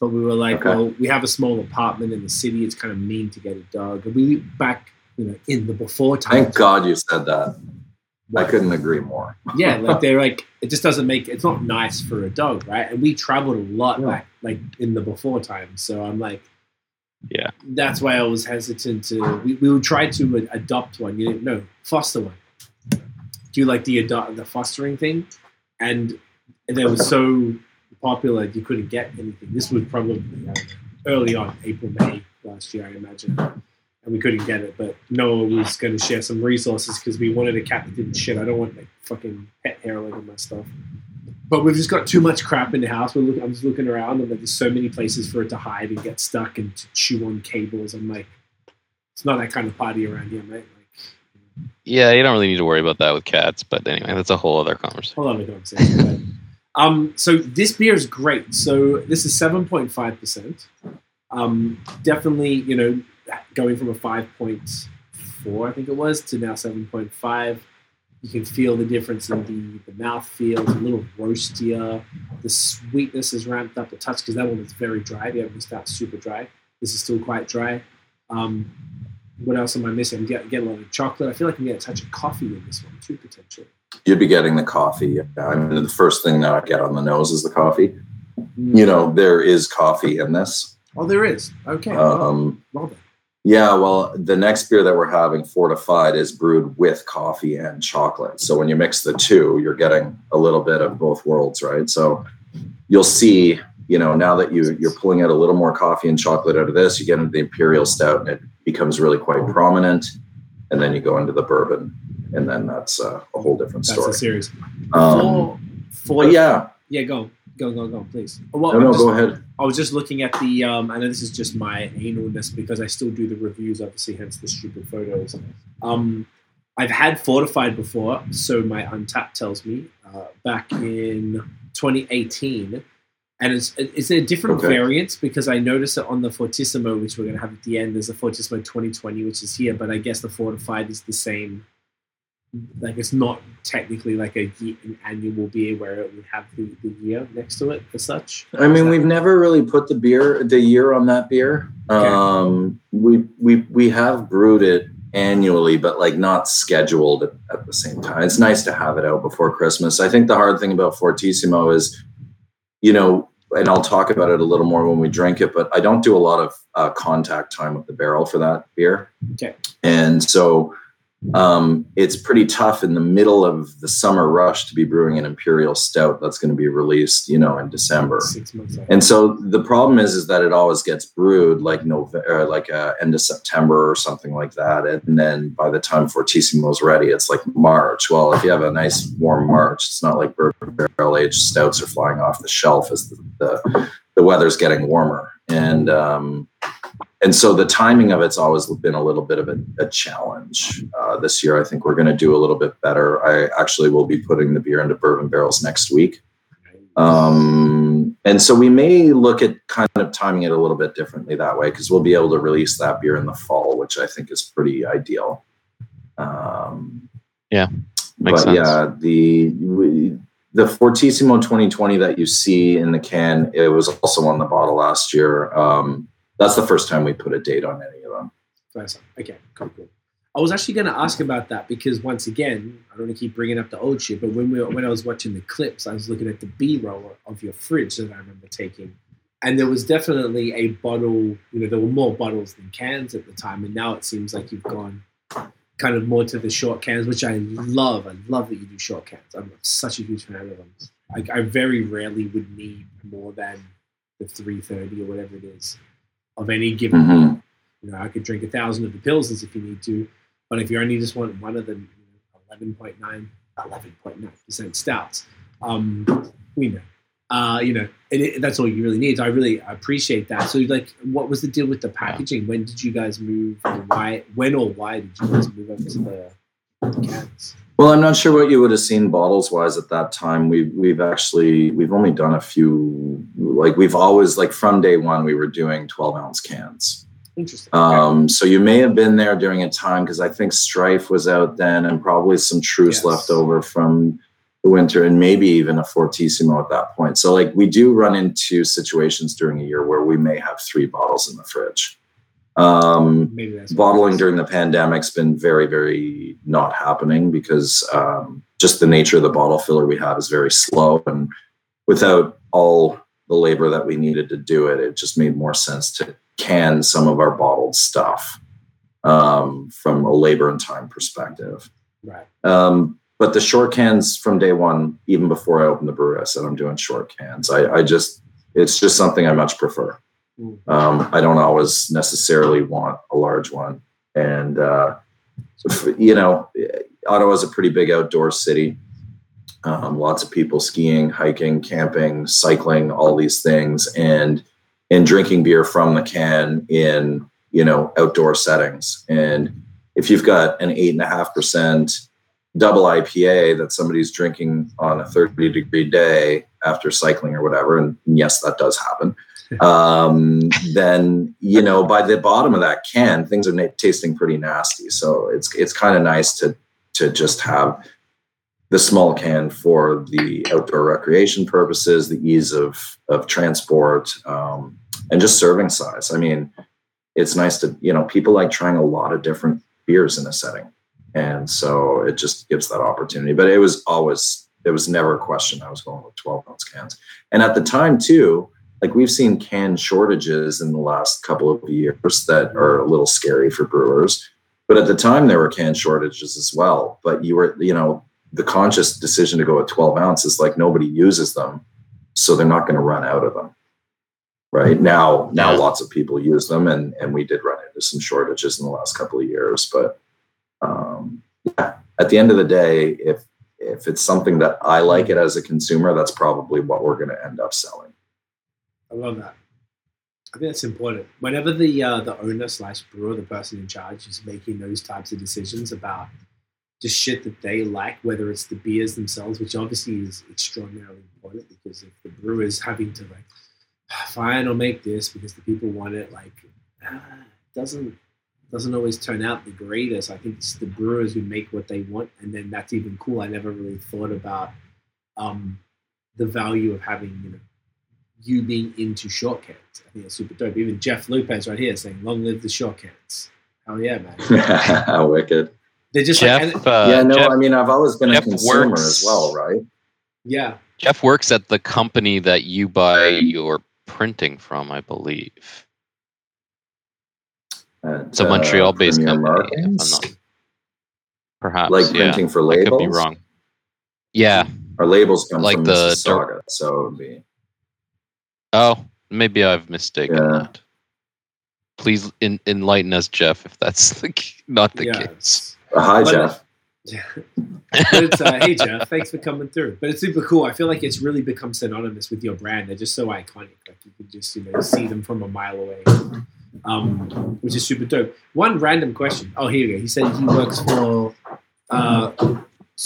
But we were like, Okay. well, we have a small apartment in the city. It's kind of mean to get a dog. And we back, you know, in the before time. Thank God you said that. I couldn't agree more. yeah, like they're like it just doesn't make it's not nice for a dog, right? And we traveled a lot Yeah. back like in the before times. So I'm like Yeah. That's why I was hesitant to we, we would try to adopt one, you know, no, foster one. Do like the adopt the fostering thing and they were so popular you couldn't get anything. This was probably early on, April, May last year, I imagine. And we couldn't get it, but Noah was going to share some resources because we wanted a didn't shit. I don't want like fucking pet hair all over my stuff. But we've just got too much crap in the house. We're looking, I'm just looking around, and like, there's so many places for it to hide and get stuck and to chew on cables. I'm like, it's not that kind of party around here, mate. Like, Yeah, you don't really need to worry about that with cats, but anyway, that's a whole other conversation. whole other conversation. but, um, so this beer is great. So this is 7.5 percent. Um, definitely, you know, going from a 5.4, I think it was, to now 7.5. You can feel the difference in the, the mouth feel. It's a little roastier. The sweetness is ramped up a touch because that one was very dry. The other one starts super dry. This is still quite dry. Um, what else am I missing? I'm getting, getting a lot of chocolate. I feel like I'm getting a touch of coffee in this one too, potentially. You'd be getting the coffee. I mean, the first thing that I get on the nose is the coffee. You know, there is coffee in this. Oh, there is. Okay. Um, well then. Yeah, well, the next beer that we're having, Fortified, is brewed with coffee and chocolate. So when you mix the two, you're getting a little bit of both worlds, right? So you'll see, you know, now that you you're pulling out a little more coffee and chocolate out of this, you get into the imperial stout, and it becomes really quite prominent. And then you go into the bourbon, and then that's uh, a whole different That's story. the series. Um, for, for yeah, yeah, go, go, go, go, please. Well, no, no, just- go ahead. I was just looking at the. Um, I know this is just my analness because I still do the reviews, obviously, hence the stupid photos. Um, I've had Fortified before, so my Untappd tells me uh, back in 2018, and it's it's a different Okay. variant because I noticed it on the Fortissimo, which we're going to have at the end. There's a Fortissimo 2020, which is here, but I guess the Fortified is the same. Like it's not technically like a ye- an annual beer where it would have the, the year next to it as such. I mean, we've never really put the beer, the year on that beer. Okay. Um, we we we have brewed it annually, but like not scheduled at, at the same time. It's nice to have it out before Christmas. I think the hard thing about Fortississimo is, you know, and I'll talk about it a little more when we drink it, but I don't do a lot of uh, contact time with the barrel for that beer. Okay. And so um, it's pretty tough in the middle of the summer rush to be brewing an imperial stout that's going to be released, you know, in December. And so the problem is, is that it always gets brewed like November, like uh, end of September or something like that. And then by the time Fortississimo's ready, it's like March. Well, if you have a nice warm March, it's not like barrel aged stouts are flying off the shelf as the, the, the weather's getting warmer. And, um, and so the timing of it's always been a little bit of a, a challenge. Uh, this year, I think we're going to do a little bit better. I actually will be putting the beer into bourbon barrels next week. Um, and so we may look at kind of timing it a little bit differently that way because we'll be able to release that beer in the fall, which I think is pretty ideal. Um, Yeah, makes but sense. yeah, the we, the Fortississimo 2020 that you see in the can, it was also on the bottle last year. Um, that's the first time we put a date on any of them. Okay, cool, cool. I was actually going to ask about that because once again, I don't want to keep bringing up the old shit, but when we when I was watching the clips, I was looking at the B roll of your fridge that I remember taking, and there was definitely a bottle. You know, there were more bottles than cans at the time, and now it seems like you've gone kind of more to the short cans, which I love. I love that you do short cans. I'm such a huge fan of them. I, I very rarely would need more than the 330 or whatever it is of any given Mhm. you know, I could drink a thousand of the pilsners if you need to, but if you only just want one of them, you know, 11.9, 11.9% stouts, um, we know. Uh, you know, and it, that's all you really need. So I really appreciate that. So, like, what was the deal with the packaging? When did you guys move? Why? When or why did you guys move over to the? Well, I'm not sure what you would have seen bottles wise at that time. We we've actually we've only done a few. Like we've always like from day one we were doing 12 ounce cans. Interesting. Um, so you may have been there during a time because I think Strife was out then, and probably some Truce Yes. left over from the winter, and maybe even a Fortississimo at that point. So like we do run into situations during a year where we may have three bottles in the fridge. Um, bottling during the pandemic's been very very not happening because um, just the nature of the bottle filler we have is very slow and without all the labor that we needed to do it it just made more sense to can some of our bottled stuff um, from a labor and time perspective right. um, but the short cans from day one even before i opened the brewery i said i'm doing short cans i, I just it's just something i much prefer. Um, I don't always necessarily want a large one. And, uh, you know, Ottawa's a pretty big outdoor city. Um, lots of people skiing, hiking, camping, cycling, all these things, and and drinking beer from the can in you know outdoor settings. And if you've got an eight and a half percent double IPA that somebody's drinking on a 30 degree day after cycling or whatever, and yes, that does happen um, then you know by the bottom of that can, things are na- tasting pretty nasty. So it's it's kind of nice to to just have the small can for the outdoor recreation purposes, the ease of of transport, um, and just serving size. I mean, it's nice to you know people like trying a lot of different beers in a setting, and so it just gives that opportunity. But it was always it was never a question. I was going with twelve ounce cans, and at the time too. Like we've seen can shortages in the last couple of years that are a little scary for brewers. But at the time, there were can shortages as well. But you were, you know, the conscious decision to go at 12 ounces, like nobody uses them, so they're not going to run out of them. Right now, now lots of people use them, and and we did run into some shortages in the last couple of years. But um, yeah, at the end of the day, if if it's something that I like it as a consumer, that's probably what we're going to end up selling. I love that. I think that's important. Whenever the uh, the owner slash brewer, the person in charge, is making those types of decisions about just shit that they like, whether it's the beers themselves, which obviously is extraordinarily important because if the brewer is having to like, "Ah, fine, I'll make this because the people want it, like, ah, doesn't doesn't always turn out the greatest. I think it's the brewers who make what they want, and then that's even cool. I never really thought about um, the value of having you know you being into shortcuts. I think that's super dope. Even Jeff Lopez right here saying, "Long live the shortcuts." Hell yeah, man! How wicked. They're just Jeff, like, uh, yeah, no, Jeff, I mean, I've always been Jeff a consumer works- as well, right? yeah, Jeff works at the company that you buy your printing from, I believe. At, It's a uh, Montreal-based Premier company. if I'm not- perhaps, like yeah. printing for I labels. could be wrong. Yeah. Our labels come Like from the Mississauga, so it would be. Oh, maybe I've mistaken Yeah. that. Please en- enlighten us, Jeff, if that's the, c- not the yeah. case. Uh, hi, Well, Jeff. Yeah. but it's, uh, hey Jeff, thanks for coming through. But it's super cool. I feel like it's really become synonymous with your brand. They're just so iconic. Like you can just you know see them from a mile away, um, which is super dope. One random question. Oh, here we go. He said he works for uh,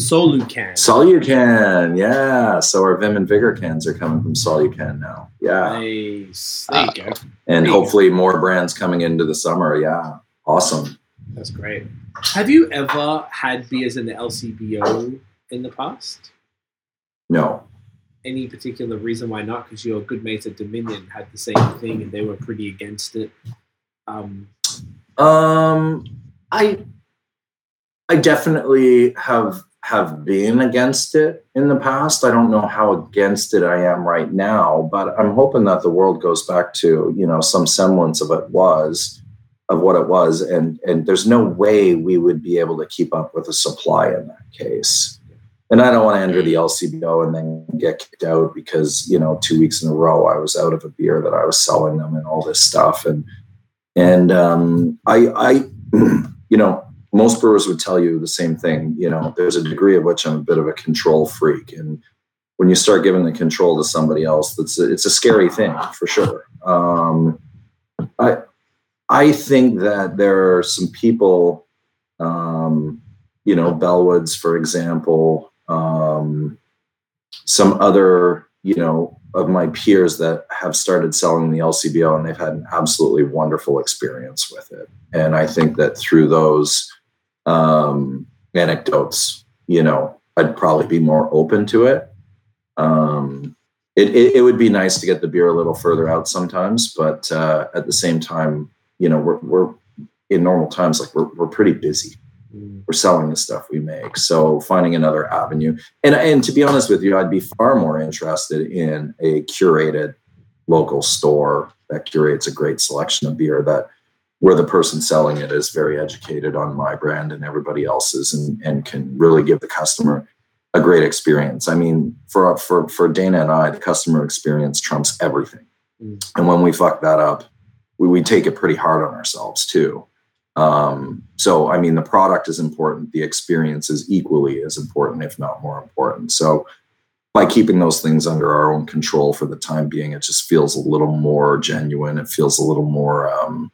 Solucan. Solucan, yeah. So our Vim and Vigor cans are coming from Solucan now. Yeah. Nice. There you go. And Hey. hopefully more brands coming into the summer. Yeah. Awesome. That's great. Have you ever had beers in the LCBO in the past? No. Any particular reason why not? Because your good mates at Dominion had the same thing and they were pretty against it. Um, Um, I I definitely have have been against it in the past. I don't know how against it I am right now, but I'm hoping that the world goes back to you know some semblance of it was of what it was, and and there's no way we would be able to keep up with the supply in that case. And I don't want to enter the LCBO and then get kicked out because you know two weeks in a row I was out of a beer that I was selling them and all this stuff and and um, I, I, you know, most brewers would tell you the same thing. You know, there's a degree of which I'm a bit of a control freak, and when you start giving the control to somebody else, that's it's a scary thing for sure. Um, I, I think that there are some people, um, you know, Bellwoods, for example, um, some other, you know, of my peers that have started selling the LCBO and they've had an absolutely wonderful experience with it. And I think that through those um, anecdotes, you know, I'd probably be more open to it. Um, it, it, it would be nice to get the beer a little further out sometimes, but uh, at the same time, you know, we're, we're in normal times, like we're, we're pretty busy mm, we're selling the stuff we make. So finding another avenue. And and to be honest with you, I'd be far more interested in a curated local store that curates a great selection of beer that where the person selling it is very educated on my brand and everybody else's and, and can really give the customer a great experience. I mean, for for for Dana and I, the customer experience trumps everything. Mm. And when we fuck that up, we, we take it pretty hard on ourselves too. Um, so, I mean, the product is important. The experience is equally as important, if not more important. So, by keeping those things under our own control for the time being, it just feels a little more genuine. It feels a little more um,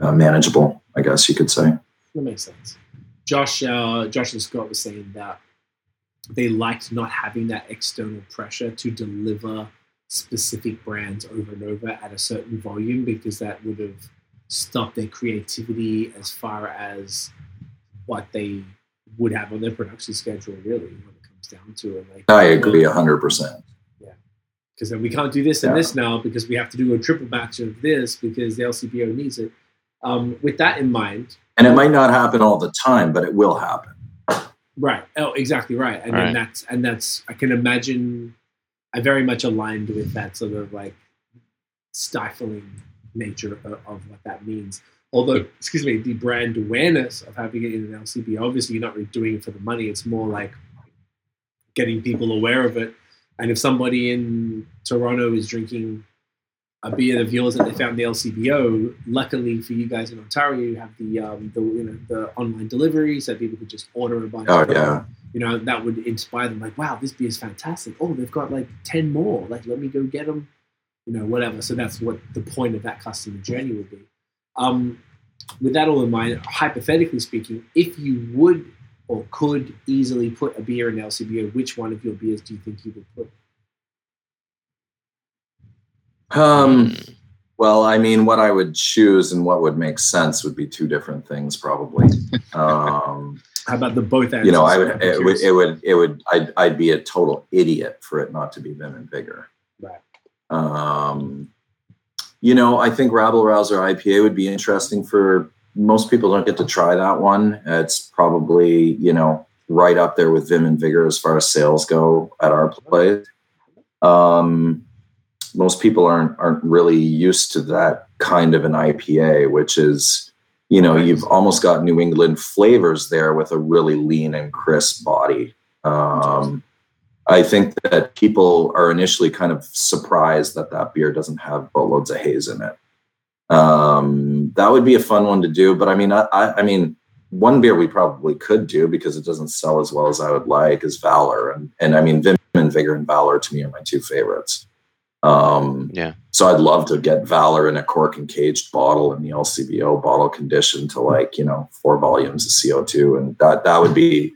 uh, manageable, I guess you could say. that makes sense. Josh, uh, Josh and Scott were saying that they liked not having that external pressure to deliver specific brands over and over at a certain volume because that would have stopped their creativity as far as what they would have on their production schedule, really, when it comes down to it. Like, I agree hundred percent. Yeah. Because then we can't do this and Yeah. this now because we have to do a triple batch of this because the LCBO needs it. Um, with that in mind, And it might not happen all the time, but it will happen. right? Oh, exactly right. And Right. then that's and that's I can imagine. I very much aligned with that sort of like stifling nature of, of what that means. Although, excuse me, the brand awareness of having it in an LCB, obviously you're not really doing it for the money. It's more like getting people aware of it. And if somebody in Toronto is drinking a beer of yours that they found the LCBO, luckily for you guys in Ontario, you have the um, the you know the online delivery, so people could just order a bunch. Oh yeah. you know that would inspire them like wow this beer is fantastic. Oh they've got like 10 more. Like let me go get them you know whatever. So that's what the point of that customer journey would be. Um, with that all in mind hypothetically speaking if you would or could easily put a beer in lcbo which one of your beers do you think you would put Um, Mm. well, I mean, what I would choose and what would make sense would be two different things, probably. Um, how about the both answers you know, I would, it would, it would, it would, I'd, I'd be a total idiot for it not to be Vim and Vigor. Right. Um, you know, I think Rabble Rouser IPA would be interesting for most people. Don't get to try that one. It's probably you know right up there with Vim and Vigor as far as sales go at our place. Um, most people aren't aren't really used to that kind of an IPA, which is you know you've almost got New England flavors there with a really lean and crisp body. Um, I think that people are initially kind of surprised that that beer doesn't have boatloads of haze in it. Um, that would be a fun one to do, but I mean, I, I, I mean, one beer we probably could do because it doesn't sell as well as I would like is Valor, and and I mean, Vim and Vigor and Valor to me are my two favorites. Um, Yeah. So I'd love to get Valor in a cork and caged bottle in the LCBO bottle condition to like you know four volumes of CO two, and that that would be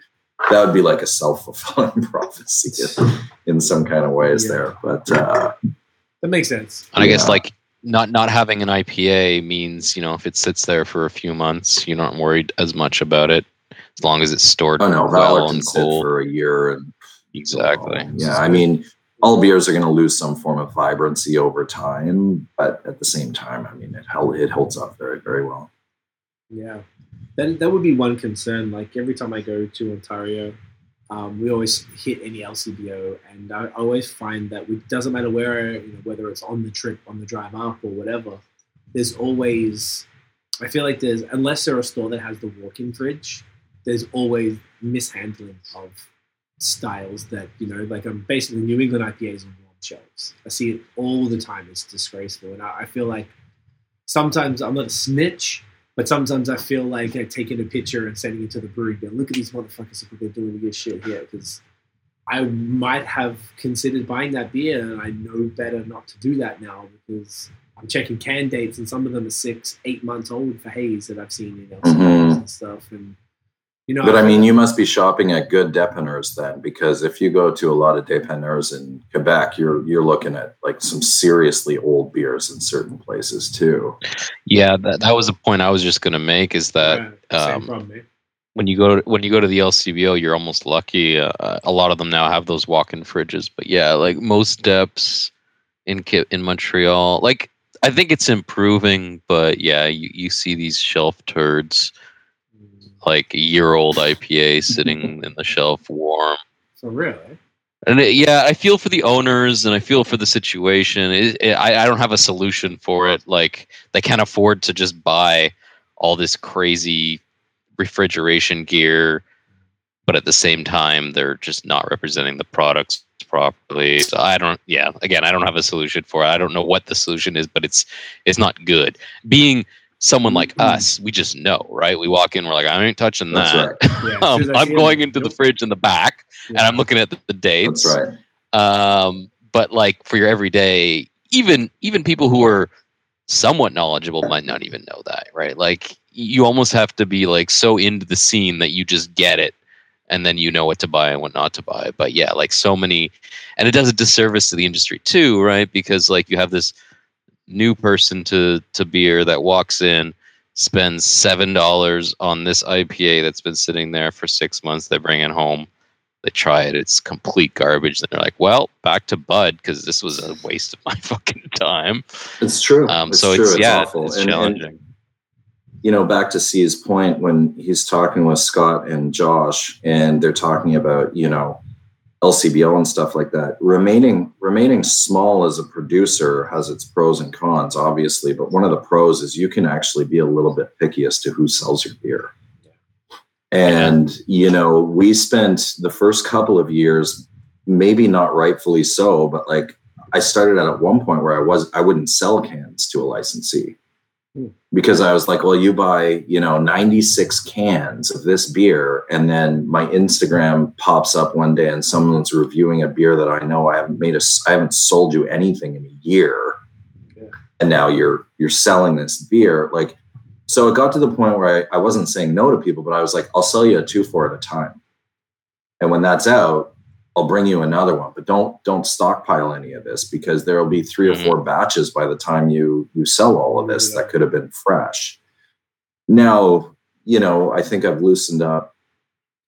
that would be like a self fulfilling prophecy in some kind of ways Yeah. there. But uh, that makes sense And I guess like not not having an IPA means you know if it sits there for a few months, you're not worried as much about it as long as it's stored oh no, well Valor can and sit cold. for a year and exactly. Yeah, I mean, all beers are going to lose some form of vibrancy over time, but at the same time, I mean, it held, it holds up very very well. Yeah, that that would be one concern. Like every time I go to Ontario, um, we always hit any LCBO, and I always find that it doesn't matter where, you know, whether it's on the trip, on the drive up, or whatever. There's always, I feel like there's unless they're a store that has the walk-in fridge, there's always mishandling of styles that you know, like I'm basically New England IPAs on warm shelves. I see it all the time. It's disgraceful, and I, I feel like sometimes I'm not a snitch. But sometimes I feel like uh, taking a picture and sending it to the brewery. Go, look at these motherfuckers what they're doing this shit here. Because I might have considered buying that beer, and I know better not to do that now because I'm checking can dates, and some of them are six, eight months old for haze that I've seen in LCBOs Mhm. and stuff. And you know, But I mean, you must be shopping at good depanneurs then, because if you go to a lot of depanneurs in Quebec, you're you're looking at like some seriously old beers in certain places too. Yeah, that, that was the point I was just gonna make is that yeah, same um, problem, when you go to, when you go to the LCBO, you're almost lucky. Uh, a lot of them now have those walk-in fridges, but yeah, like most depths in Ki- in Montreal, like I think it's improving, but yeah, you, you see these shelf turds, like a year old IPA sitting in the shelf warm. So really, And it, yeah, I feel for the owners and I feel for the situation. It, it, I, I don't have a solution for it. Like they can't afford to just buy all this crazy refrigeration gear, but at the same time, they're just not representing the products properly. So I don't. Yeah, again, I don't have a solution for it. I don't know what the solution is, but it's it's not good. Being someone like us, we just know, right? We walk in, we're like, I ain't touching That's that. right. yeah, Um, I I'm going them, into the fridge in the back and I'm looking at the, the dates. That's right. Um, but like for your everyday, even even people who are somewhat knowledgeable might not even know that, right? Like you almost have to be like so into the scene that you just get it, and then you know what to buy and what not to buy. But yeah, like so many, and it does a disservice to the industry too, right? Because like you have this new person to to beer that walks in spends seven dollars on this IPA that's been sitting there for six months. They bring it home, they try it, it's complete garbage. Then they're like, "Well, back to Bud because this was a waste of my fucking time." It's true. Um, it's so true. it's, yeah, awful. it's And- and, challenging. you know, back to C's point when he's talking with Scott and Josh, and they're talking about you know LCBO and stuff like that. Remaining remaining small as a producer has its pros and cons, obviously, but one of the pros is you can actually be a little bit picky as to who sells your beer. And you know, we spent the first couple of years, maybe not rightfully so, but like I started at one point where I was I wouldn't sell cans to a licensee because I was like, well, you buy, you know, 96 cans of this beer, and then my Instagram pops up one day and someone's reviewing a beer that I know I haven't made a, I haven't sold you anything in a year, Yeah. and now you're you're selling this beer. Like, so it got to the point where I, I wasn't saying no to people, but I was like, I'll sell you a two four at a time, and when that's out, I'll bring you another one, but don't don't stockpile any of this because there will be 3 Mhm. or four batches by the time you you sell all of this that could have been fresh. Now, you know, I think I've loosened up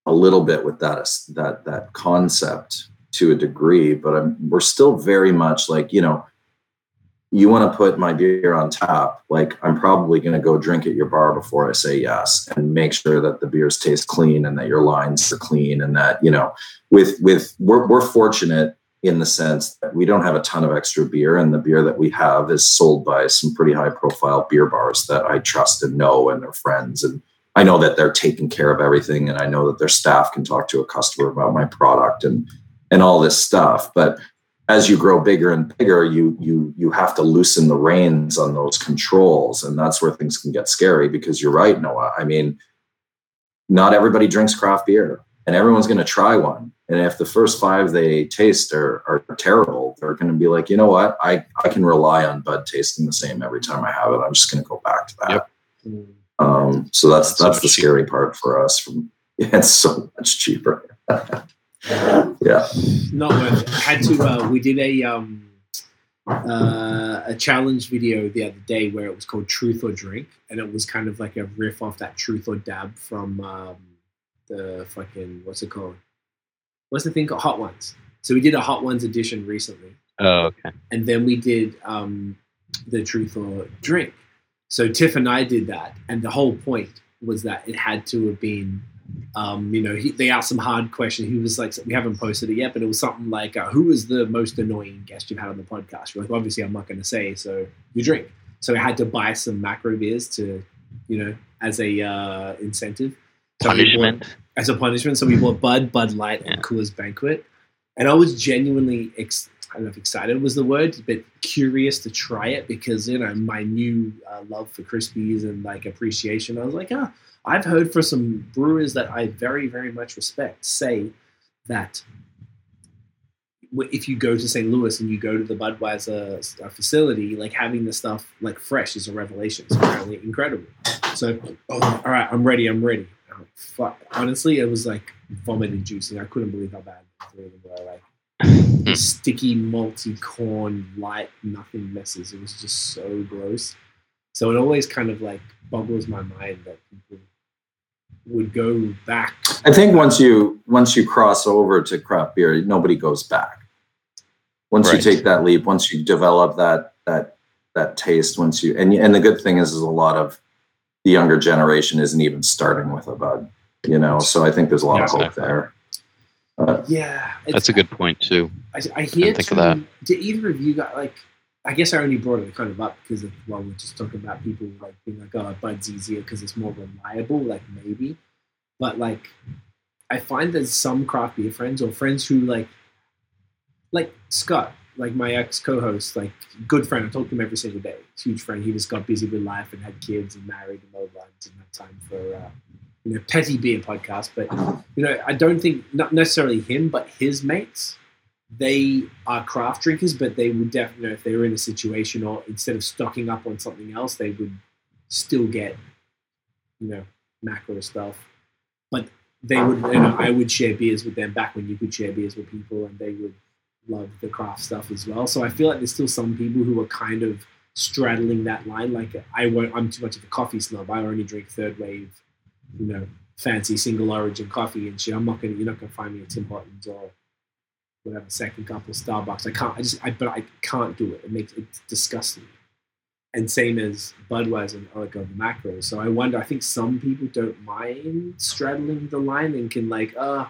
a little bit with that that that concept to a degree, but I'm, we're still very much like you know, you want to put my beer on tap, like I'm probably going to go drink at your bar before I say yes, and make sure that the beers taste clean and that your lines are clean and that you know with with we're, we're fortunate in the sense that we don't have a ton of extra beer and the beer that we have is sold by some pretty high profile beer bars that i trust and know and are friends and i know that they're taking care of everything and i know that their staff can talk to a customer about my product and and all this stuff. But as you grow bigger and bigger you you you have to loosen the reins on those controls and that's where things can get scary because you're right noah i mean not everybody drinks craft beer and everyone's going to try one. And if the first five they taste are, are terrible, they're going to be like, you know what? I, I can rely on Bud tasting the same every time I have it. I'm just going to go back to that. Yep. Um, so that's That's that's much the scary part for us. From yeah, it's so much cheaper. yeah. not worth it. I had to. Uh, we did a um, uh, a challenge video the other day where it was called Truth or Drink, and it was kind of like a riff off that Truth or Dab from um, the fucking what's it called? What's the thing called? Hot Ones. So we did a Hot Ones edition recently, Oh, okay. and then we did um, the Truth or Drink. So Tiff and I did that, and the whole point was that it had to have been um, you know, he, they asked some hard question. He was like, we haven't posted it yet, but it was something like, uh, who is the most annoying guest you've had on the podcast? We're like, obviously, I'm not going to say, so you drink. So I had to buy some macro beers to, you know, as a uh, incentive. So we bought- Punishment. as a punishment. So we bought Bud, Bud Light, and Yeah. Coors Banquet. And I was genuinely, ex- I don't know if excited was the word, but curious to try it because, you know, my new uh, love for Krispies and like appreciation. I was like, ah, I've heard for some brewers that I very, very much respect say that if you go to St. Louis and you go to the Budweiser uh, facility, like having the stuff like fresh is a revelation. It's apparently incredible. So, oh, all right, I'm ready. I'm ready. Oh, fuck. Honestly, it was like vomit inducing. I couldn't believe how bad the three of them were. Like sticky, malty corn, light, nothing messes. It was just so gross. So it always kind of like boggles my mind that people would go back. I think once you once you cross over to craft beer, nobody goes back. Once you take that leap, once you develop that that that taste, once you and and the good thing is, is a lot of the younger generation isn't even starting with a bud, you know. So I think there's a lot Yeah, of hope exactly. there. Uh, Yeah, That's a good point too. I, I hear. think of that. Did either of you got like? I guess I only brought it kind of up because of well, we're just talking about people like being like, "Oh, Bud's easier because it's more reliable." Like maybe, but like, I find there's some craft beer friends or friends who like, like Scott, like my ex co-host, like good friend. I talk to him every single day. Huge friend. He just got busy with life and had kids and married and all that. Didn't have time for uh, you know petty beer podcast. But you know, I don't think not necessarily him, but his mates they are craft drinkers, but they would definitely, you know, if they were in a situation or instead of stocking up on something else, they would still get, you know, macro stuff. But they would, you know, I would share beers with them back when you could share beers with people and they would love the craft stuff as well. So I feel like there's still some people who are kind of straddling that line. Like I won't. I'm too much of a coffee snob. I only drink third wave, you know, fancy single origin coffee and shit. I'm not gonna. You're not gonna find me at Tim Hortons or whatever second cup or Starbucks. I can't. I just. I but I can't do it. It makes it disgusting. And same as Budweiser or like over macro. So I wonder. I think some people don't mind straddling the line and can like, uh,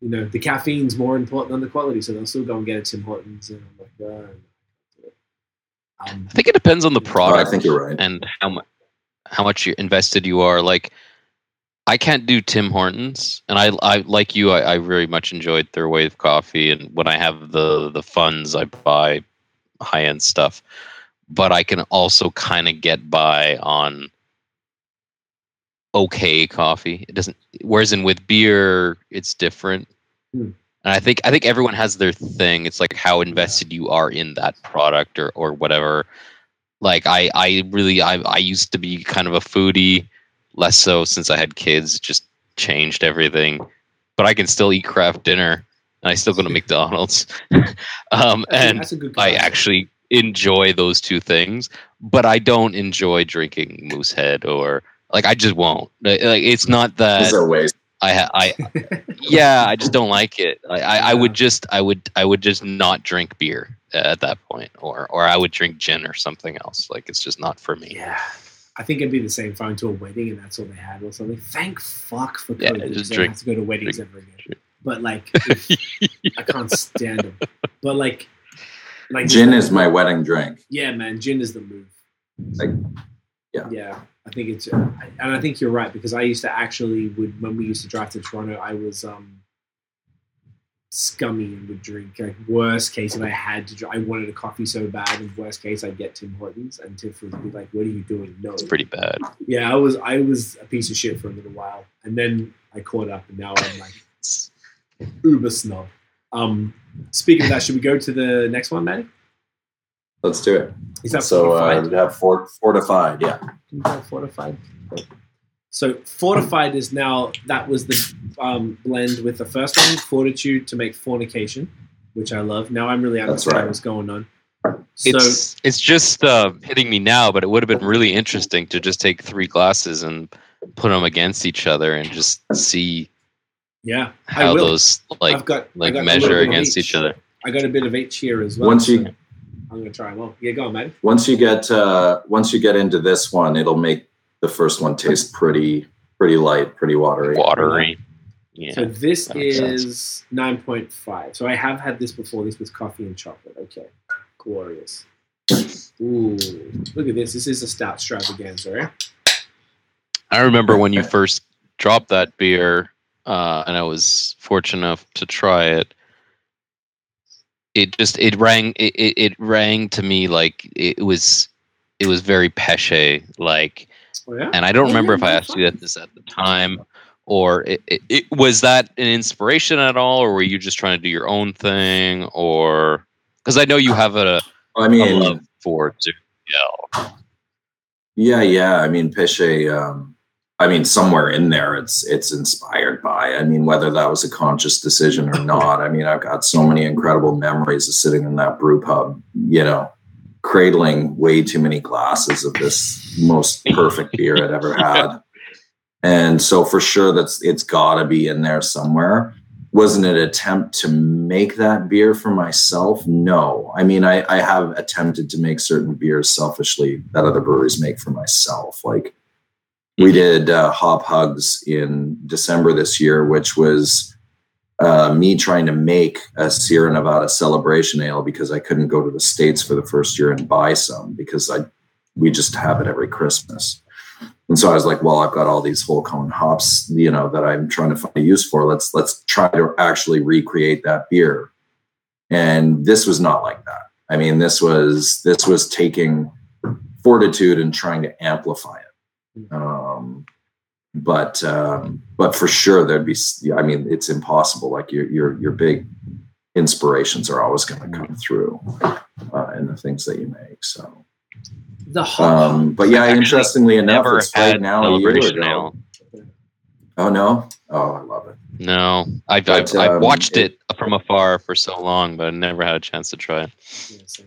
you know, the caffeine's more important than the quality, so they'll still go and get a Tim Hortons. And I'm like, uh, um, I think it depends on the Oh, I think you're right. and how much how much you invested you are. Like, I can't do Tim Hortons, and I I like you. I, I very much enjoyed Third Wave Coffee, and when I have the the funds, I buy high end stuff. But I can also kind of get by on okay coffee. It doesn't. Whereas in with beer, it's different. Hmm. And I think I think everyone has their thing. It's like how invested you are in that product or or whatever. Like I I really I I used to be kind of a foodie, less so since I had kids. Just changed everything. But I can still eat craft dinner, and I still go to McDonald's. um, and that's a good I actually enjoy those two things, but I don't enjoy drinking Moosehead or like I just won't. Like like, it's not that Those are ways. I ha- I yeah I just don't like it. I, I I would just I would I would just not drink beer at that point, or or I would drink gin or something else. Like it's just not for me. Yeah. I think it'd be the same if I went to a wedding and that's all they had or something. Thank fuck for Yeah, COVID. just because I drink- have to go to weddings drink- ever again. drink. But like, if, I can't stand them. But like, like Gin is my wedding drink. Yeah, man, gin is the move. Like, yeah. yeah. I think it's, uh, I- and I think you're right because I used to actually would when we used to drive to Toronto, I was um scummy and would drink. Like worst case, if I had to, dr- I wanted a coffee so bad, and worst case, I'd get Tim Hortons, and Tiff would be like, "What are you doing?" No, It's pretty bad. yeah, I was I was a piece of shit for a little while, and then I caught up, and now I'm like uber snob. Um, speaking of that, should we go to the next one, Maddie? Let's do it. Is that So uh, we'd have fort, fortified. Yeah. Can you go fortified. So fortified is now that was the um, blend with the first one, fortitude to make fornication, which I love. Now I'm really That's understanding right. what's going on. So It's it's just uh, hitting me now, but it would have been really interesting to just take three glasses and put them against each other and just see yeah, I how will. those like I've got like got measure little bit of against each. each other. I got a bit of each here as well. Once you- so I'm gonna try them all. Yeah, go on, Maddie. Once you get uh, once you get into this one, it'll make the first one tastes pretty pretty light, pretty watery. Watery. Yeah. So this that makes sense. is 9.5. So I have had this before. This was coffee and chocolate. Okay. Glorious. Ooh, look at this. This is a stout extravaganza, right? I remember when you first dropped that beer, uh, and I was fortunate enough to try it. It just it rang it, it, it rang to me like it was it was very Péché like Oh, yeah? and I don't Yeah, remember if I no, asked you this at the time or it, it, it was that an inspiration at all or were you just trying to do your own thing or because I know you have a, I a mean, love for to yell. yeah, yeah. I mean, Péché. Um, I mean, somewhere in there, it's it's inspired by. I mean, whether that was a conscious decision or not. I mean, I've got so many incredible memories of sitting in that brew pub. You know, cradling way too many glasses of this most perfect beer I'd ever had. And so for sure that's it's gotta be in there somewhere. Wasn't an attempt to make that beer for myself? No. I mean, I, I have attempted to make certain beers selfishly that other breweries make for myself. Like we did uh, Hop Hugs in December this year, which was uh, me trying to make a Sierra Nevada celebration ale because I couldn't go to the States for the first year and buy some because I we just have it every Christmas. And so I was like, well, I've got all these whole cone hops, you know, that I'm trying to find a use for. Let's let's try to actually recreate that beer. And this was not like that. I mean, this was this was taking fortitude and trying to amplify it. Um, but um, but for sure there'd be. I mean, it's impossible. Like your your your big inspirations are always going to come through uh, in the things that you make. So. The hot. Um, but yeah, interestingly enough, Never it's right now a year ago. ale. Oh no! Oh, I love it. No, I've, But, I've, I've um, watched it- it, from afar for so long, but I never had a chance to try it.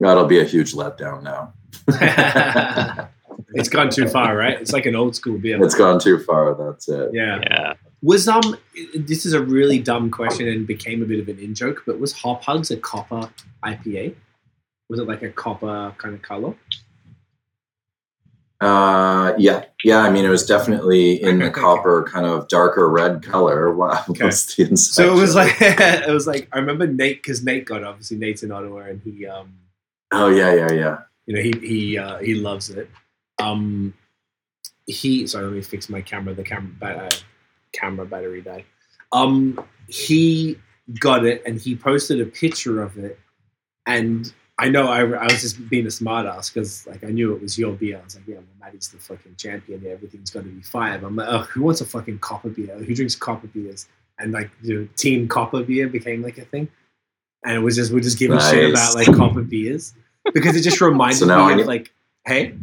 That'll be a huge letdown now. it's gone too far, right? It's like an old school beer. it's gone too far. That's it. Yeah. Yeah. Was um this is a really dumb question and became a bit of an in joke, but was Hop Hugs a copper IPA? Was it like a copper kind of color? Uh, yeah, yeah. I mean, it was definitely in the copper, kind of darker red color. Wow, Okay. what's the So it was like it was like I remember Nate because Nate got obviously Nate's in Ottawa and he um oh yeah, yeah, yeah. you know he he uh, he loves it. Um, he sorry, let me fix my camera. The camera ba- uh, camera battery died. Um, he got it and he posted a picture of it, and I know I, I was just being a smartass because like I knew it was your beer. I was like, yeah, well, Maddie's the fucking champion. Everything's got to be five. I'm like, oh, who wants a fucking copper beer? Who drinks copper beers? And like the team copper beer became like a thing, and it was just we're just giving shit about like copper beers because it just reminded So me of need- like, hey,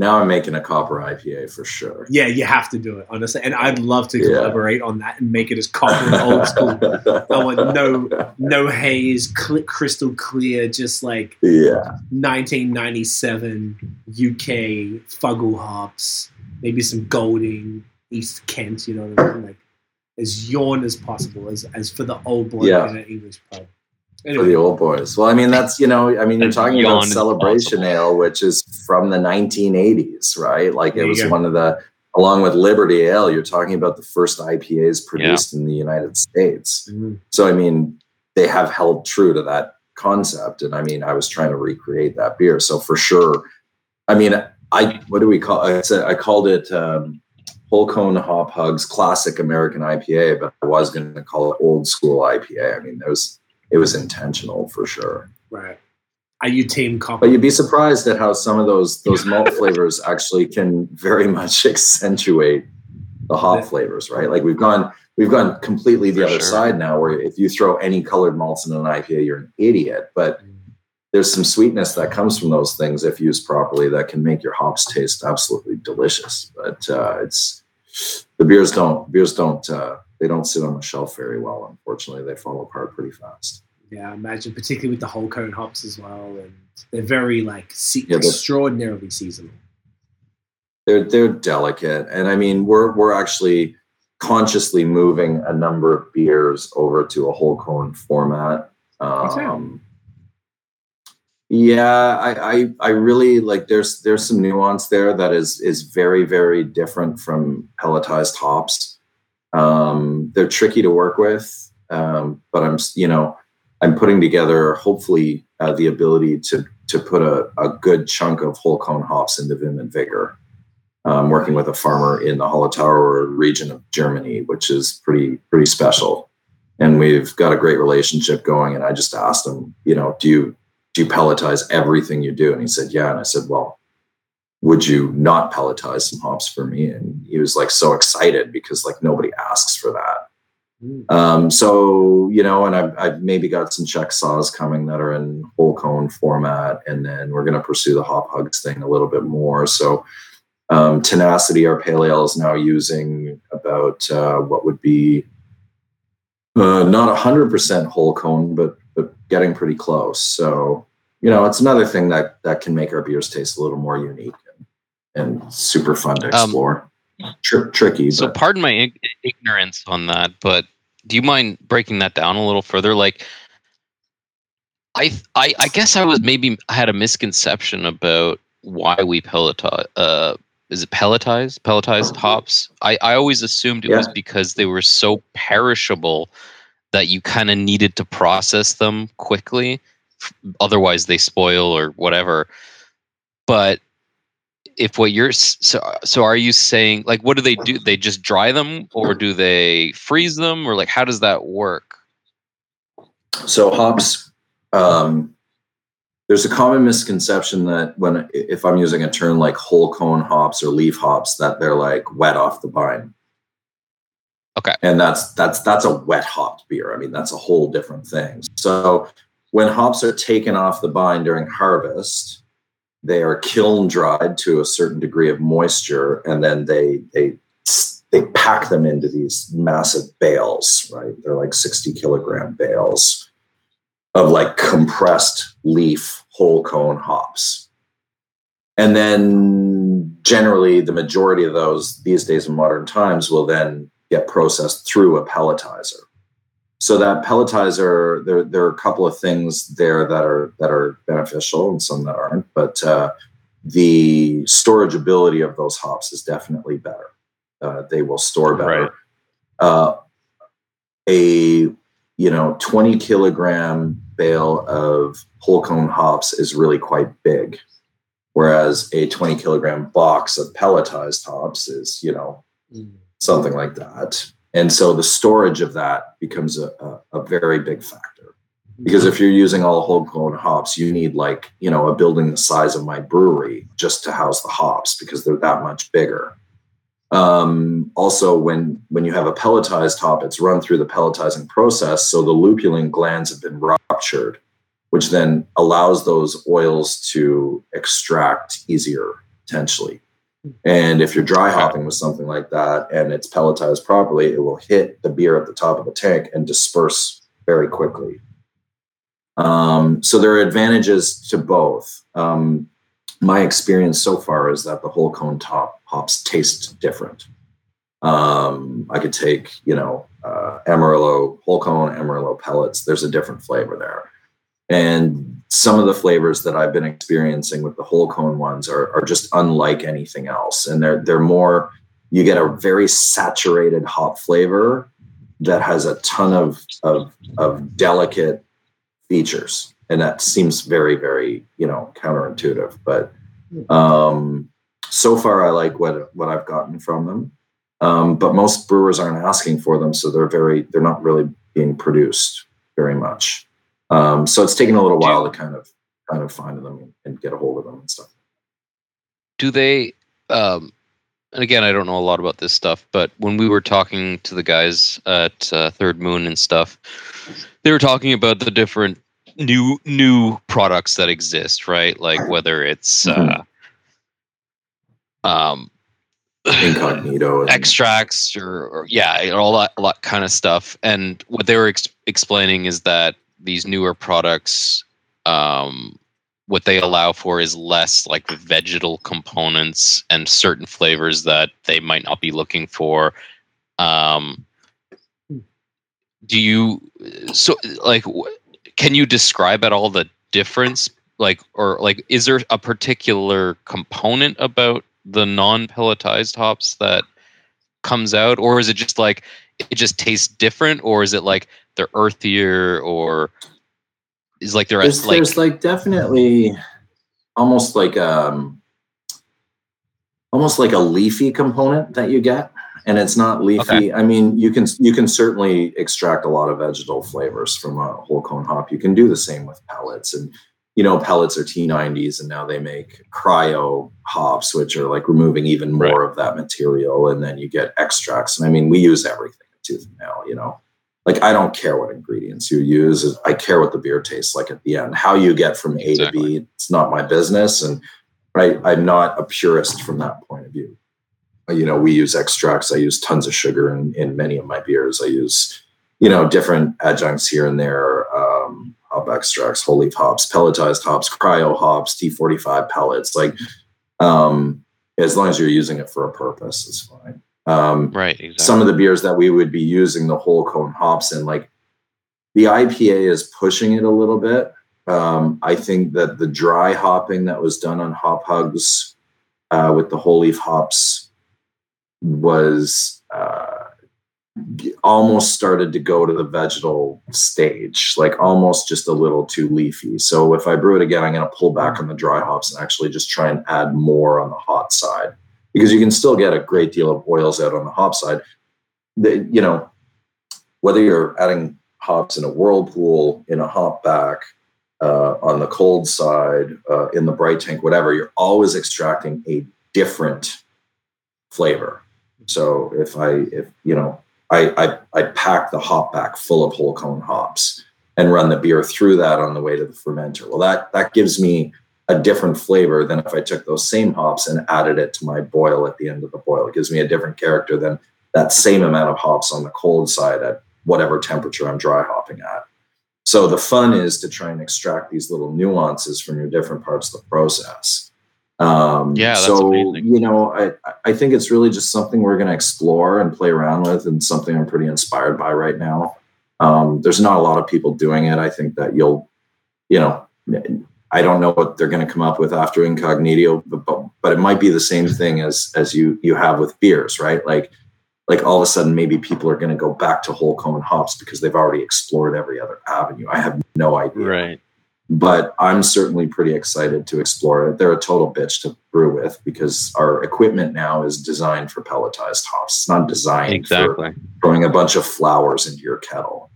Now I'm making a copper IPA for sure. yeah, you have to do it honestly, and I'd love to Yeah. collaborate on that and make it as copper and old school. I want no no haze, cl- crystal clear, just like Yeah, 1997 UK Fuggle hops, maybe some Golding, East Kent, you know what I mean? Like as yawn as possible, as as for the old boy Yeah. in an English pub. For the old boys. Well, I mean, that's you know, I mean, you're talking about Celebration. Ale, which is from the 1980s, right? Like it was one of the, along with Liberty Ale, you're talking about the first IPAs produced in the United States. mm, So, I mean, they have held true to that concept. And I mean, I was trying to recreate that beer. So, for sure, I mean, I, what do we call it? I, said, I called it um, Whole Cone Hop Hugs Classic American IPA, but I was going to call it Old School IPA. I mean, was, it was intentional for sure. right. Are you team copper? But you'd be surprised at how some of those those malt flavors actually can very much accentuate the hop flavors, right? Like we've gone we've gone completely the For other sure. side now, where if you throw any colored malts in an IPA, you're an idiot. But Mm. there's some sweetness that comes from those things if used properly that can make your hops taste absolutely delicious. But uh, it's the beers don't beers don't uh, they don't sit on the shelf very well. Unfortunately, they fall apart pretty fast. Yeah, I imagine particularly with the whole cone hops as well, and they're very like se- Yeah, they're- extraordinarily seasonal. they're they're delicate and i mean we're we're actually consciously moving a number of beers over to a whole cone format um yeah I, I i really like there's there's some nuance there that is is very very different from pelletized hops um they're tricky to work with um but i'm you know i'm putting together hopefully uh, the ability to to put a, a good chunk of whole cone hops into vim and vigor um, working with a farmer in the Hallertauer region of Germany, which is pretty pretty special. And we've got a great relationship going. And I just asked him, you know, do you do you pelletize everything you do? And he said, yeah. And I said, well, would you not pelletize some hops for me? And he was like so excited because like nobody asks for that. Mm. Um, so you know, and I've, I've maybe got some Czech Saaz coming that are in whole cone format, and then we're going to pursue the hop hugs thing a little bit more. So um, tenacity, our pale ale is now using about uh, what would be uh, not hundred percent whole cone, but but getting pretty close. So you know, it's another thing that that can make our beers taste a little more unique and, and super fun to Um, explore. Tricky, So but pardon my ig- ignorance on that, but do you mind breaking that down a little further? Like, I I, I guess I was maybe I had a misconception about why we pelletize. Uh, is it pelletize? Pelletized hops? I I always assumed it was because they were so perishable that you kind of needed to process them quickly, otherwise they spoil or whatever. But if what you're so so are you saying like what do they do? They just dry them or do they freeze them? Or like how does that work? So hops um, there's a common misconception that when if i'm using a term like whole cone hops or leaf hops that they're like wet off the vine. Okay. and that's that's that's a wet hopped beer. I mean that's a whole different thing. So when hops are taken off the vine during harvest they are kiln dried to a certain degree of moisture and then they they they pack them into these massive bales right they're like 60 kilogram bales of like compressed leaf whole cone hops. And then generally, the majority of those these days in modern times will then get processed through a pelletizer. So that pelletizer, there, there are a couple of things there that are that are beneficial and some that aren't, but uh, the storage ability of those hops is definitely better. Uh, they will store better. Right. Uh, a you know 20 kilogram bale of whole cone hops is really quite big, whereas a 20 kilogram box of pelletized hops is you know Mm. something like that. And so the storage of that becomes a, a, a very big factor. Because if you're using all whole cone hops, you need like, you know, a building the size of my brewery just to house the hops because they're that much bigger. Um, also, when when you have a pelletized hop, it's run through the pelletizing process, so the lupulin glands have been ruptured, which then allows those oils to extract easier potentially. And if you're dry hopping with something like that and it's pelletized properly, it will hit the beer at the top of the tank and disperse very quickly. Um, so there are advantages to both. Um, my experience so far is that the whole cone top hops taste different. Um, I could take, you know, uh, Amarillo whole cone, Amarillo pellets. There's a different flavor there, and some of the flavors that I've been experiencing with the whole cone ones are, are just unlike anything else, and they're they're more. You get a very saturated hop flavor that has a ton of of, of delicate features. And that seems very very you know counterintuitive. But um so far i like what what i've gotten from them. Um but most brewers aren't asking for them so they're very they're not really being produced very much um so it's taken a little while to kind of kind of find them and get a hold of them and stuff. Do they um and again i don't know a lot about this stuff but when we were talking to the guys at uh, third moon and stuff they were talking about the different new new products that exist right? Like whether it's uh um incognito extracts or, or yeah all that, all that kind of stuff. And what they were ex- explaining is that these newer products um what they allow for is less like vegetal components and certain flavors that they might not be looking for. Um do you so like can you describe at all the difference? Like or like is there a particular component about the non-pelletized hops that comes out? Or is it just like it just tastes different? Or is it like they're earthier or is like they're there's, like there's like definitely almost like um almost like a leafy component that you get and it's not leafy. Okay. i mean you can you can certainly extract a lot of vegetal flavors from a whole cone hop. You can do the same with pellets and you know pellets are t90s and now they make cryo hops which are like removing even more of that material and then you get extracts. And i mean we use everything tooth and nail you know like I don't care what ingredients you use. I care what the beer tastes like at the end. How you get from A to B, it's not my business. And I, I'm not a purist from that point of view. You know, we use extracts. I use tons of sugar in, in many of my beers. I use, you know, different adjuncts here and there, um, hop extracts, whole leaf hops, pelletized hops, cryo hops, T45 pellets. Like, um, as long as you're using it for a purpose, it's fine. Um, right exactly. some of the beers that we would be using the whole cone hops in like the ipa is pushing it a little bit. Um, i think that the dry hopping that was done on hop hugs uh, with the whole leaf hops was uh, almost started to go to the vegetal stage like almost just a little too leafy. So if i brew it again i'm going to pull back on the dry hops and actually just try and add more on the hot side because you can still get a great deal of oils out on the hop side. The, you know, whether you're adding hops in a whirlpool, in a hop back, uh, on the cold side, uh, in the bright tank, whatever, you're always extracting a different flavor. So if I, if you know, I, I, I pack the hop back full of whole cone hops and run the beer through that on the way to the fermenter. Well, that that gives me a different flavor than if I took those same hops and added it to my boil at the end of the boil. It gives me a different character than that same amount of hops on the cold side at whatever temperature I'm dry hopping at. So the fun is to try and extract these little nuances from your different parts of the process. Um, Yeah, that's so amazing. you know, I I think it's really just something we're going to explore and play around with, and something I'm pretty inspired by right now. Um, there's not a lot of people doing it. I think that you'll, you know, I don't know what they're going to come up with after incognito, but, but but it might be the same thing as as you you have with beers, right? Like like all of a sudden maybe people are going to go back to whole cone hops because they've already explored every other avenue. I have no idea Right. but I'm certainly pretty excited to explore it. They're a total bitch to brew with because our equipment now is designed for pelletized hops. It's not designed for Exactly. throwing a bunch of flowers into your kettle.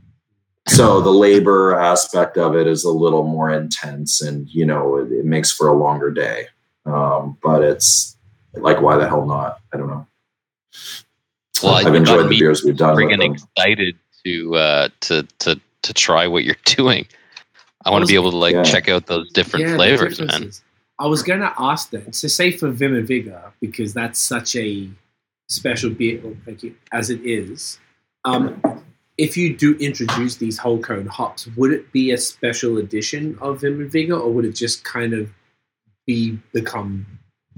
So the labor aspect of it is a little more intense, and you know it, it makes for a longer day. Um, but it's like, why the hell not? I don't know. Well, I've enjoyed the beers we've done. With Friggin' them. excited to uh, to to to try what you're doing. I want to be able to like Yeah. check out those different the flavors, man. I was gonna ask that. So say for Vim and Vigor, because that's such a special beer, thank you, as it is. Um, if you do introduce these whole cone hops, would it be a special edition of Vim and Vigor, or would it just kind of be become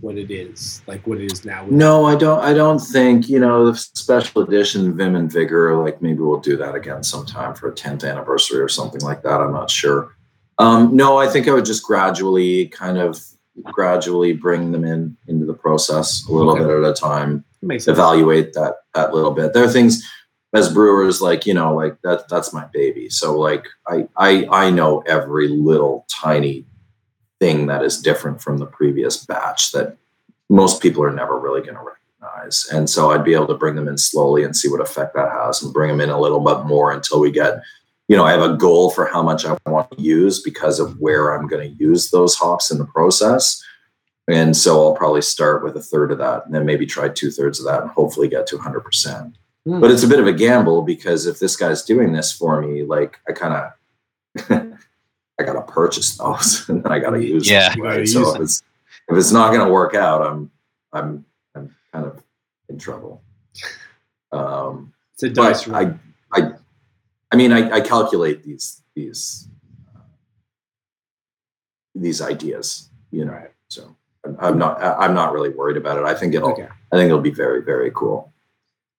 what it is, like what it is now? No, I don't. I don't think you know the special edition Vim and Vigor. Like maybe we'll do that again sometime for a 10th anniversary or something like that. I'm not sure. Um, no, I think I would just gradually, kind of gradually bring them in into the process a little Okay. bit at a time. Evaluate that that little bit. There are things as brewers, like you know, like that. That's my baby. So like I I I know every little tiny thing that is different from the previous batch that most people are never really going to recognize. And so I'd be able to bring them in slowly and see what effect that has and bring them in a little bit more until we get, you know, I have a goal for how much I want to use because of where I'm going to use those hops in the process. And so I'll probably start with a third of that and then maybe try two thirds of that and hopefully get to 100%. Hmm. But it's a bit of a gamble because if this guy's doing this for me, like I kind of, I got to purchase those and then I got to use Yeah. them. You gotta Right? use So if it's, if it's not going to work out, I'm, I'm, I'm kind of in trouble. Um, it's a dice but roll. I, I, I mean, I, I calculate these, these, uh, these ideas, you know, Right. so I'm- I'm not, I- I'm not really worried about it. I think it'll, Okay. I think it'll be very, very cool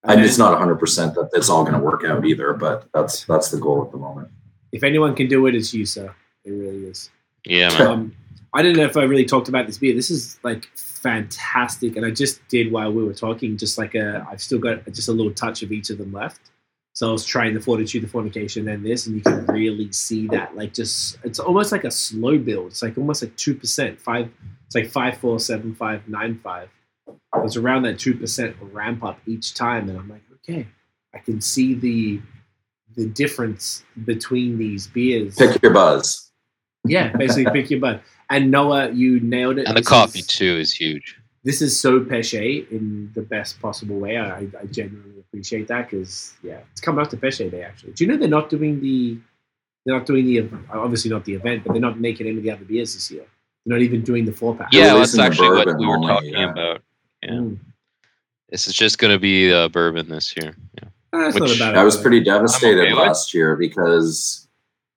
and it's not 100% that it's all going to work out either but that's that's the goal at the moment. If anyone can do it it's you sir. It really is. Yeah um, i don't know if i really talked about this beer. This is like fantastic and i just did while we were talking just like a i've still got just a little touch of each of them left. So i was trying the fortitude the fornication and this and you can really see that like just it's almost like a slow build. It's like almost like 2% 5 it's like 5475595 it was around that 2% ramp up each time. And I'm like, okay, I can see the the difference between these beers. Pick your buzz. Yeah, basically pick your buzz. And Noah, you nailed it. And this the coffee is, too is huge. This is so Péché in the best possible way. I, I genuinely appreciate that because yeah, it's coming up to Péché Day actually. Do you know they're not doing the they're not doing the obviously not the event, but they're not making any of the other beers this year. They're not even doing the four pack. Yeah, that's actually what we were talking about. Yeah. Mm. This is just going to be uh, bourbon this year. Yeah. That's Which- I was pretty devastated okay with. last year because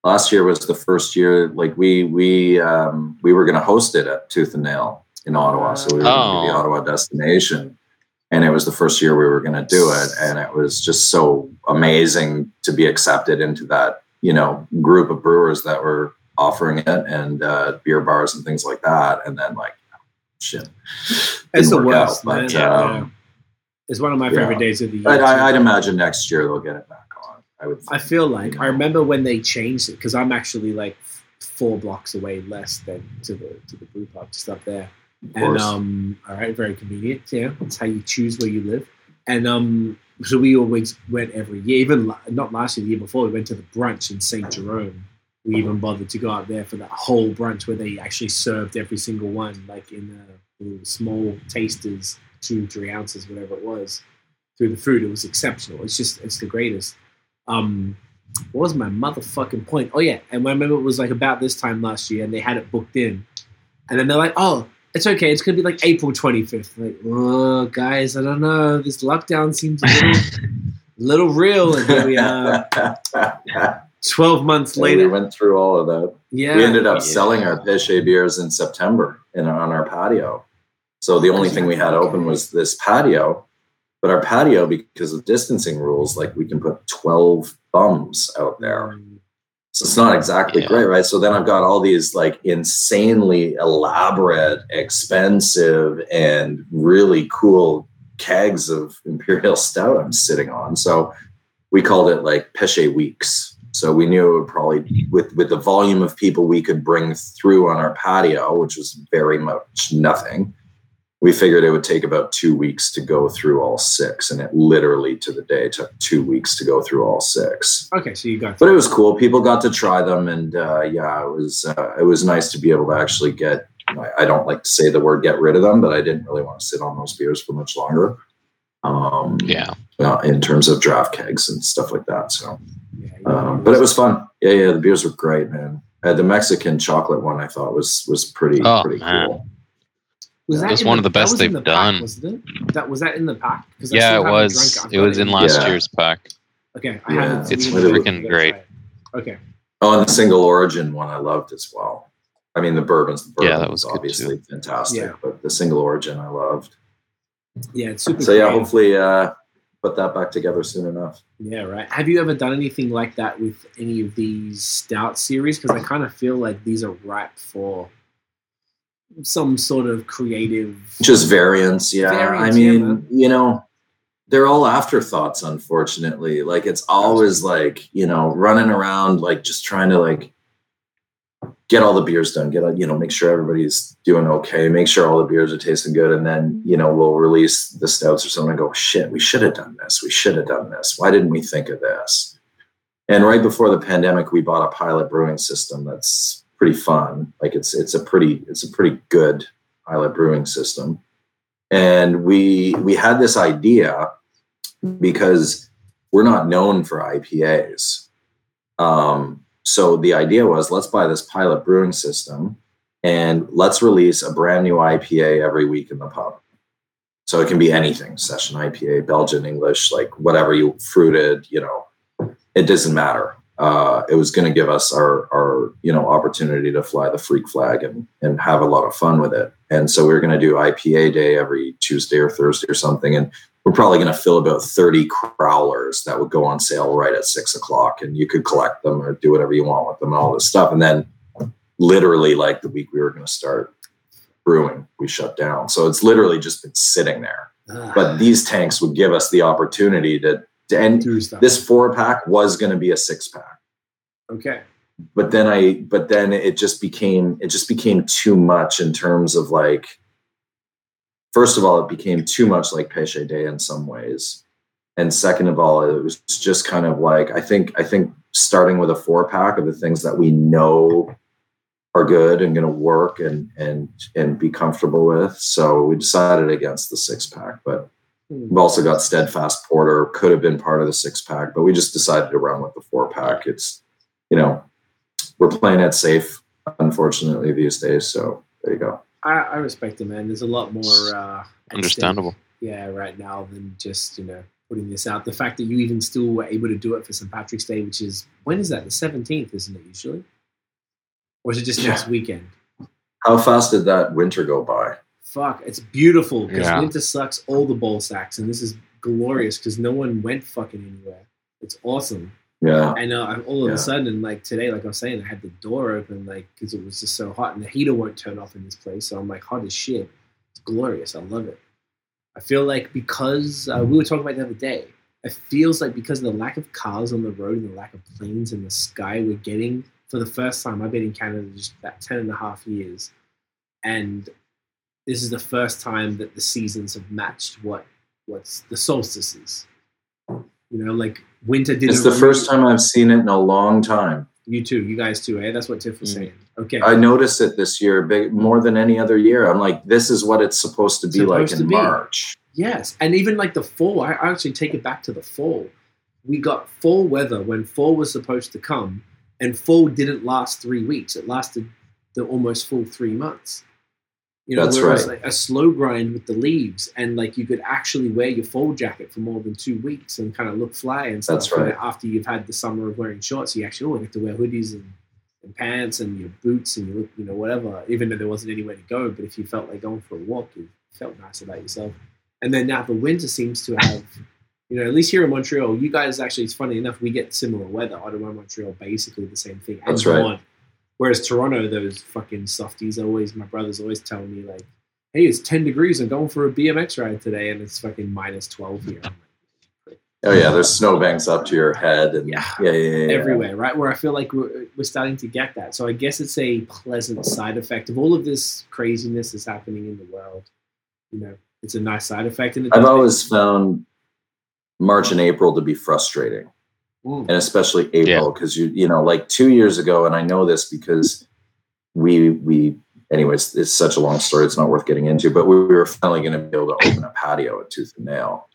last year was the first year like we we um, we were going to host it at Tooth and Nail in Ottawa, so we were going to be the Oh. Ottawa destination, and it was the first year we were going to do it, and it was just so amazing to be accepted into that you know group of brewers that were offering it and uh, beer bars and things like that, and then like shit, It's the worst, out, but, Yeah. um, It's one of my yeah. favorite days of the year. But. I, I'd imagine next year they'll get it back on. I would. I feel like I remember when they changed it because I'm actually like four blocks away less than to the to the brew pub just up there. And um, all right, very convenient. Yeah, it's how you choose where you live. And um, so we always went every year. Even la- not last year, the year before, we went to the brunch in Saint Jerome. We even bothered to go out there for that whole brunch where they actually served every single one, like in uh, little small tasters, two, three ounces, whatever it was, through the food. It was exceptional. It's just, it's the greatest. Um, what was my motherfucking point? Oh yeah, and I remember it was like about this time last year, and they had it booked in, and then they're like, "Oh, it's okay. It's gonna be like April 25th." Like, oh, guys, I don't know. This lockdown seems a little, little real, and here we are. 12 months later, we went through all of that. Yeah. We ended up Yeah. selling our Péché beers in September in on our patio. So the only thing we had open was this patio. But our patio, because of distancing rules, like we can put 12 bums out there. So it's not exactly Yeah. great, right? So then I've got all these like insanely elaborate, expensive, and really cool kegs of Imperial Stout I'm sitting on. So we called it like Péché Weeks. So we knew it would probably with with the volume of people we could bring through on our patio, which was very much nothing. We figured it would take about two weeks to go through all six, and it literally to the day took two weeks to go through all six Okay, so you got but it was cool. People got to try them, and uh, yeah, it was uh, it was nice to be able to actually get. I, I don't like to say the word "get rid of them," but I didn't really want to sit on those beers for much longer. Um, Yeah. uh, in terms of draft kegs and stuff like that. So, Yeah, yeah. Um, but it was fun. Yeah, yeah, the beers were great, man. Uh, the Mexican chocolate one I thought was was pretty Oh, pretty man. cool. Was It was in one of the best they've the pack, done. wasn't it? That was that in the pack? Yeah, it was. drank It was in last Yeah. year's pack. Okay, I Yeah, it's we freaking great. Okay. Oh, and the single origin one I loved as well. I mean, the bourbons, the bourbon Yeah, that was good, obviously fantastic, Yeah. but the single origin I loved. Yeah, it's super. So yeah, creative. hopefully uh, put that back together soon enough. Yeah, right. Have you ever done anything like that with any of these stout series? Because I kind of feel like these are ripe for some sort of creative. Just variants, yeah. Variants, I mean, man. you know, they're all afterthoughts, unfortunately. Like it's always like, you know, running around like just trying to like get all the beers done, get you know, make sure everybody's doing okay, make sure all the beers are tasting good, and then you know, we'll release the stouts or something and go, shit, we should have done this. We should have done this. Why didn't we think of this? And right before the pandemic, we bought a pilot brewing system that's pretty fun. Like it's it's a pretty it's a pretty good pilot brewing system. And we we had this idea because we're not known for IPAs. Um, so the idea was let's buy this pilot brewing system and let's release a brand new IPA every week in the pub. So it can be anything, session IPA, Belgian, English, like whatever you fruited, you know, it doesn't matter. Uh, it was going to give us our, our, you know, opportunity to fly the freak flag and, and have a lot of fun with it. And so we are going to do IPA day every Tuesday or Thursday or something. And we're probably going to fill about 30 crowlers that would go on sale right at six o'clock and you could collect them or do whatever you want with them and all this stuff. And then literally like the week we were going to start brewing, we shut down. So it's literally just been sitting there. Ah, But these tanks would give us the opportunity to, to and this four pack was going to be a six pack okay. but then i but then it just became it just became too much in terms of like first of all it became too much like péché day in some ways and second of all it was just kind of like i think i think starting with a four pack of the things that we know are good and going to work and and and be comfortable with so we decided against the six pack but Hmm. We've also got Steadfast Porter, could have been part of the six pack, but we just decided to run with the four pack. It's, you know, we're playing it safe, unfortunately, these days. So there you go. I, I respect it, man. There's a lot more. Uh, at stake, Understandable. Yeah, right now than just you know putting this out. The fact that you even still were able to do it for St. Patrick's Day, which is when is that? The 17th, isn't it usually? Or is it just Yeah. next weekend? How fast did that winter go by? Fuck, it's beautiful because Yeah. winter sucks all the ball sacks, and this is glorious because no one went fucking anywhere. It's awesome. Yeah. And uh, I'm- all of Yeah. a sudden, like today, like I was saying, I had the door open, like because it was just so hot, and the heater won't turn off in this place. So I'm like hot as shit. It's glorious. I love it. I feel like because uh, we were talking about the other day, it feels like because of the lack of cars on the road and the lack of planes in the sky, we're getting for the first time. I've been in Canada just about 10 and a half years, and this is the first time that the seasons have matched what what's the solstices. You know, like winter didn't. It's the really- first time I've seen it in a long time. You too. You guys too, eh? That's what Tiff was Mm. saying. Okay. I noticed it this year big, more than any other year. I'm like, this is what it's supposed to be like Supposed to in be. March. yes. And even like the fall, I I actually take it back to the fall. We got fall weather when fall was supposed to come, and fall didn't last three weeks. It lasted the almost full three months. You know, That's whereas right. like a slow grind with the leaves, and like you could actually wear your fall jacket for more than two weeks and kind of look fly and stuff. That's right. After you've had the summer of wearing shorts, you actually oh, I get to wear hoodies and, and pants and your boots and you look, you know, whatever. Even though there wasn't anywhere to go, but if you felt like going for a walk, you felt nice about yourself. And then now the winter seems to have, you know, at least here in Montreal, you guys actually, it's funny enough, we get similar weather. Ottawa, Montreal, basically the same thing. and That's right. Whereas Toronto, those fucking softies always, my brother's always telling me like, "Hey, it's ten degrees. I'm going for a BMX ride today, and it's fucking minus twelve here." Oh yeah, there's snowbanks up to your head, and Yeah. yeah, yeah, yeah, yeah. everywhere, right? Where I feel like we're, we're starting to get that. So I guess it's a pleasant side effect of all of this craziness that's happening in the world. You know, it's a nice side effect. And I've always found March and April to be frustrating. Make- Mm. and especially April because you you know like two years ago, and I know this because we we anyways it's such a long story it's not worth getting into, but we were finally going to be able to open a patio at Tooth and Nail,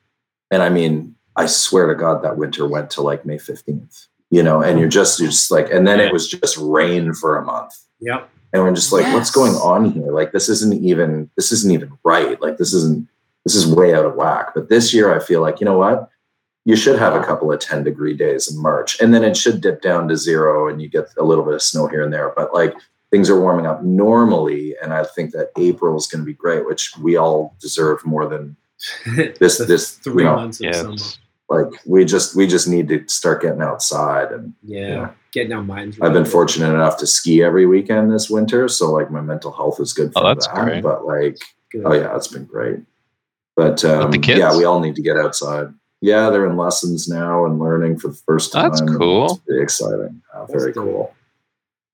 and I mean I swear to God that winter went to like May fifteenth, you know, and you're just you're just like, and then it was just rain for a month. Yep. and we're just like what's going on here? Like this isn't even this isn't even right. Like this isn't this is way out of whack. But this year i feel like you know what you should have a couple of 10 degree days in march and then it should dip down to zero and you get a little bit of snow here and there but like things are warming up normally and i think that april is going to be great which we all deserve more than this The this you three know months of Yeah. summer. like we just we just need to start getting outside and Yeah. Yeah. Getting our minds. I've been right. fortunate enough to ski every weekend this winter, so like my mental health is good Oh, for that's that. great. But like, Good. oh yeah, it's been great. But um, the kids? yeah, we all need to get outside. Yeah, they're in lessons now and learning for the first time. That's cool. It's pretty exciting. Uh, very That's dope. cool.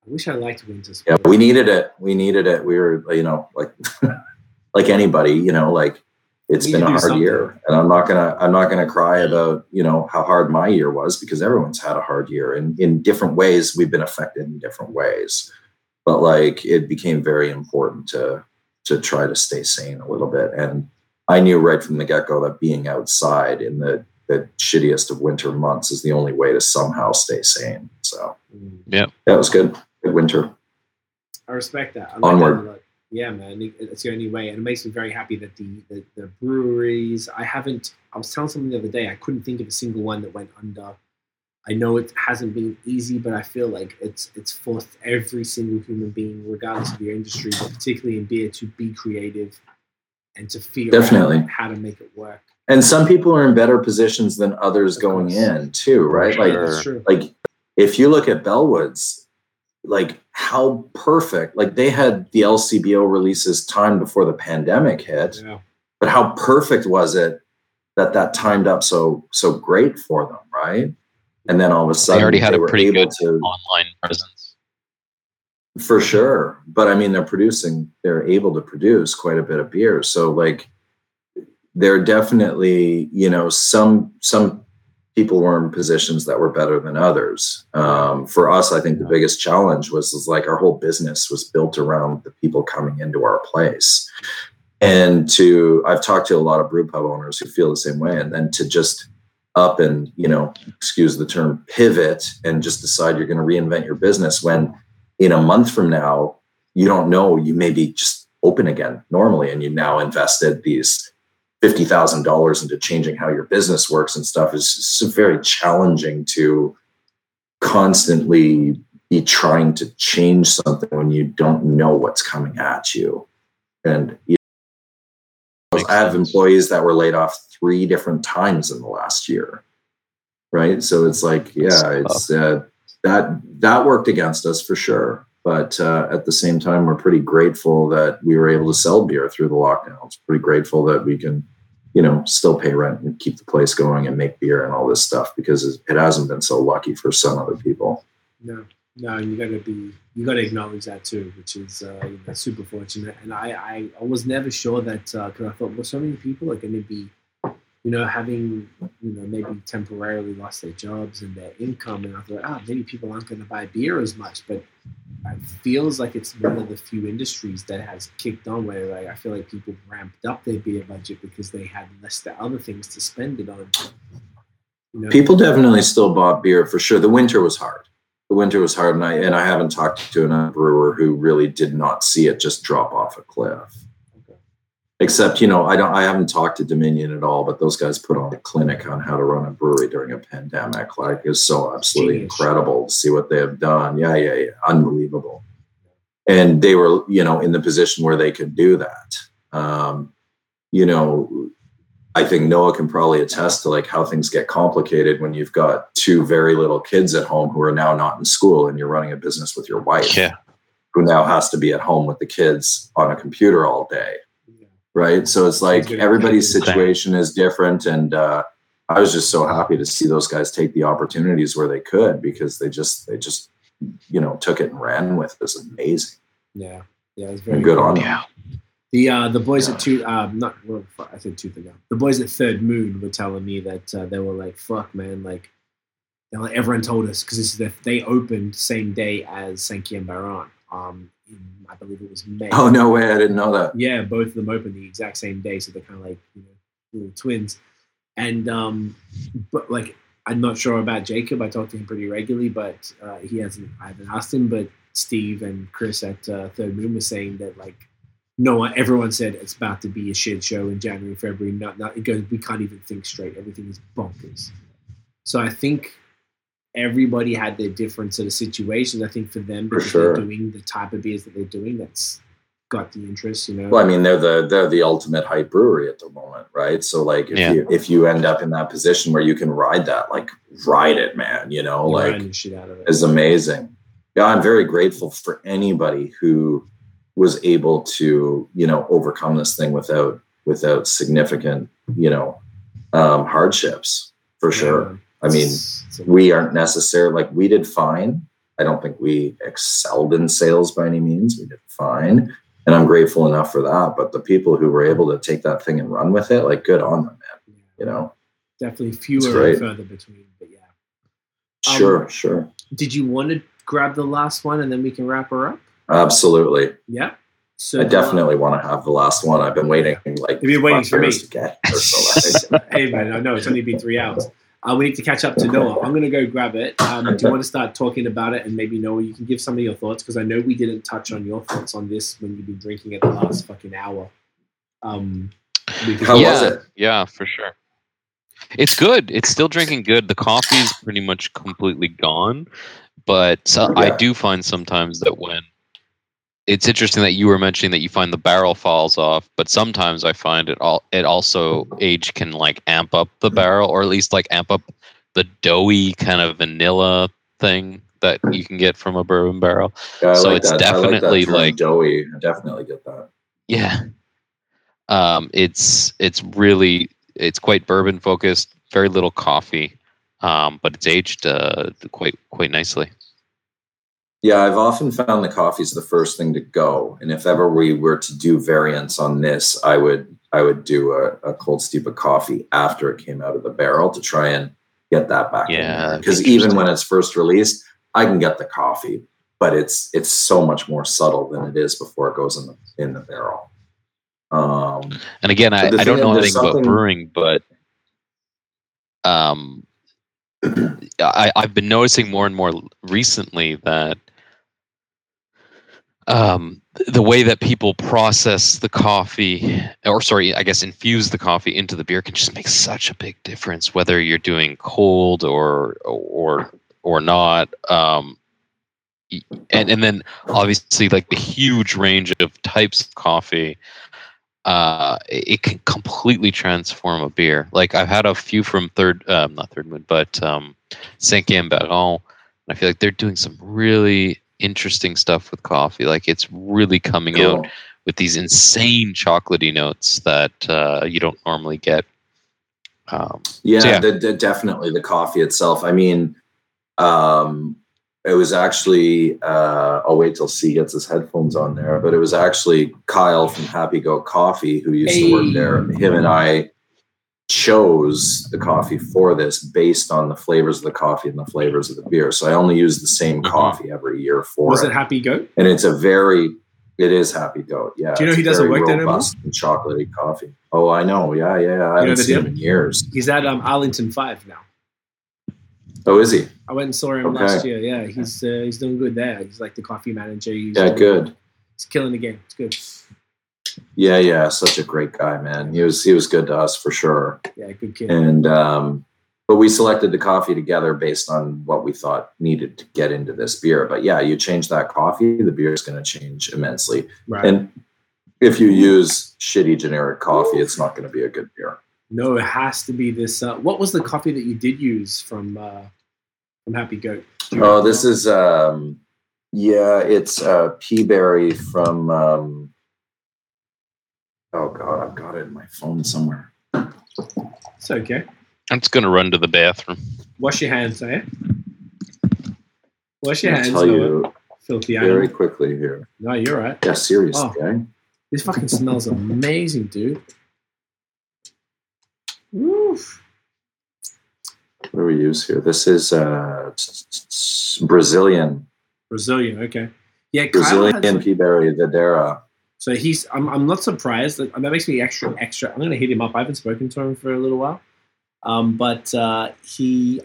I wish I liked winter Yeah, we needed it. We needed it. We were, you know, like like anybody, you know, like it's been a hard something. year, and I'm not gonna I'm not gonna cry about you know how hard my year was because everyone's had a hard year, and in different ways we've been affected in different ways. But like it became very important to to try to stay sane a little bit, and I knew right from the get go that being outside in the the shittiest of winter months is the only way to somehow stay sane. So Mm. yeah, that was good. Good winter. I respect that. I like Onward. that. Yeah, man, it's the only way, and it makes me very happy that the, the the breweries. I haven't. I was telling someone the other day. I couldn't think of a single one that went under. I know it hasn't been easy, but I feel like it's it's forced every single human being, regardless of your industry, but particularly in beer, to be creative and to figure Definitely. out how to make it work. And some people are in better positions than others Of going course. in too, right? Like Sure. That's true. like if you look at Bellwoods, like how perfect, like they had the LCBO releases time before the pandemic hit, Yeah. but how perfect was it that that timed up so so great for them, right? And then all of a sudden they already had a pretty able good to Online presence. For sure. But I mean, they're producing, they're able to produce quite a bit of beer. So like, they're definitely, you know, some some people were in positions that were better than others. Um, for us, I think the biggest challenge was, was like our whole business was built around the people coming into our place. And to, I've talked to a lot of brew pub owners who feel the same way, and then to just up and you know, excuse the term, pivot and just decide you're going to reinvent your business when in a month from now, you don't know, you may be just open again normally, and you now invested these fifty thousand dollars into changing how your business works and stuff is very challenging to constantly be trying to change something when you don't know what's coming at you. And you know, I have employees that were laid off three different times in the last year. Right. So it's like, yeah, it's uh, that that worked against us for sure. But uh, at the same time, we're pretty grateful that we were able to sell beer through the lockdowns. Pretty grateful that we can, you know, still pay rent and keep the place going and make beer and all this stuff because it hasn't been so lucky for some other people. No, no, you got to be, you got to acknowledge that too, which is uh, you know, super fortunate. And I, I, I was never sure that because I thought, well, so many people are going to be, you know, having, you know, maybe temporarily lost their jobs and their income, and I thought, ah, maybe people aren't going to buy beer as much, but it feels like it's one of the few industries that has kicked on where like I feel like people ramped up their beer budget because they had less the other things to spend it on. You know? People definitely still bought beer for sure. The winter was hard. The winter was hard, and I and I haven't talked to another brewer who really did not see it just drop off a cliff. Except, you know, I don't I haven't talked to Dominion at all, but those guys put on a clinic on how to run a brewery during a pandemic. Like it's so absolutely Genius. incredible to see what they have done. Yeah, yeah, yeah. Unbelievable. And they were, you know, in the position where they could do that. Um, you know, I think Noah can probably attest to like how things get complicated when you've got two very little kids at home who are now not in school and you're running a business with your wife Yeah. who now has to be at home with the kids on a computer all day right so it's like everybody's situation is different and uh, i was just so happy to see those guys take the opportunities where they could because they just they just you know took it and ran with it. It was amazing Yeah, yeah, it's very and good on them Yeah. The uh, the boys at two um not well, I said two ago. The boys at Third Moon were telling me that uh, they were like, "Fuck, man!" Like, they're like everyone told us because this is the, they opened same day as Sankey and Baron. Um, in, I believe it was May. oh no way i didn't know that Yeah, both of them opened the exact same day, so they're kind of like you know little twins. And um, but like I'm not sure about Jacob. I talk to him pretty regularly, but uh, he hasn't. I haven't asked him. But Steve and Chris at uh, Third Moon were saying that like no one, everyone said it's about to be a shit show in January, February. Not, not it goes. We can't even think straight. Everything is bonkers. So I think everybody had their different sort of situations. I think for them, For because sure. they're doing the type of beers that they're doing, that's got the interest. You know. well i mean they're the they're the ultimate hype brewery at the moment right so like if Yeah. you if you end up in that position where you can ride that like ride it man you know You're like riding the shit out of it. is amazing. Yeah, I'm very grateful for anybody who was able to, you know, overcome this thing without without significant, you know, um, hardships. For sure. I mean, It's- it's a- we aren't necessarily like we did fine. I don't think we excelled in sales by any means. We did fine. And I'm grateful enough for that. But the people who were able to take that thing and run with it, like good on them, man. You know? definitely fewer and further between. But yeah, Um, Sure, sure. did you want to grab the last one and then we can wrap her up? Absolutely. Yeah. So I definitely want to have the last one. I've been waiting like You've been waiting for me. to get hey man, I know it's only been three hours. Uh, we need to catch up to Noah. I'm going to go grab it. Um, do you want to start talking about it? And maybe Noah, you can give some of your thoughts because I know we didn't touch on your thoughts on this when you've been drinking it the last fucking hour. Um, How yeah, was it? Yeah, for sure. It's good. It's still drinking good. The coffee is pretty much completely gone, but so, I do find sometimes that when it's interesting that you were mentioning that you find the barrel falls off, but sometimes I find it all it also age can like amp up the barrel or at least like amp up the doughy kind of vanilla thing that you can get from a bourbon barrel. Yeah, So like it's that. I like definitely like- doughy. I definitely get that. Yeah. Um, it's it's really it's quite bourbon focused, very little coffee, um, but it's aged uh, quite quite nicely. Yeah, I've often found the coffee's the first thing to go, and if ever we were to do variants on this, I would I would do a, a cold steep of coffee after it came out of the barrel to try and get that back. Yeah, because even when it's first released, I can get the coffee, but it's it's so much more subtle than it is before it goes in the in the barrel. Um, And again, I, I don't know anything about brewing, but um, I, I've been noticing more and more recently that um, the way that people process the coffee, or sorry, I guess infuse the coffee into the beer, can just make such a big difference. Whether you're doing cold or or or not, um, and and then obviously like the huge range of types of coffee uh it can completely transform a beer like i've had a few from third um not third moon but um saint baron and i feel like they're doing some really interesting stuff with coffee like it's really coming out with these insane chocolatey notes that uh you don't normally get um Yeah, So, yeah. The, the- definitely the coffee itself. I mean, um, it was actually. Uh, I'll wait till C gets his headphones on there, but it was actually Kyle from Happy Goat Coffee who used to work there. Him and I chose the coffee for this based on the flavors of the coffee and the flavors of the beer. So I only use the same Mhm. coffee every year for was it, it Happy Goat? and it's a very. It is Happy Goat, yeah. Do you know he doesn't very work there anymore? robust and chocolatey coffee. Oh, I know. Yeah, yeah. I You haven't seen deal? him in years. He's at um, Arlington Five now. Oh, is he? I went and saw him Okay. last year. Yeah, he's uh, he's doing good there. He's like the coffee manager. He's Yeah, good. He's killing the game. It's good. Yeah, yeah, such a great guy, man. He was he was good to us for sure. Yeah, good kid. And um, but we selected the coffee together based on what we thought needed to get into this beer. But yeah, you change that coffee, the beer is going to change immensely. right. And if you use shitty generic coffee, it's not going to be a good beer. no, it has to be this. Uh, what was the coffee that you did use from uh, from Happy Goat? Oh, this is um, yeah, it's uh, pea berry from. Um, oh God, I've got it in my phone somewhere. It's okay. I'm just gonna run to the bathroom. Wash your hands, eh? Wash your I'll hands, tell you filthy very animal. quickly here. No, you're right. Yeah, seriously, Oh. eh? This fucking smells amazing, dude. Oof. What do we use here? This is uh, Brazilian Brazilian, okay. Yeah, Brazilian had some- pea berry Videra. So he's. I'm. I'm not surprised. That, that makes me extra. Extra. I'm gonna hit him up. I haven't spoken to him for a little while. Um, but uh, he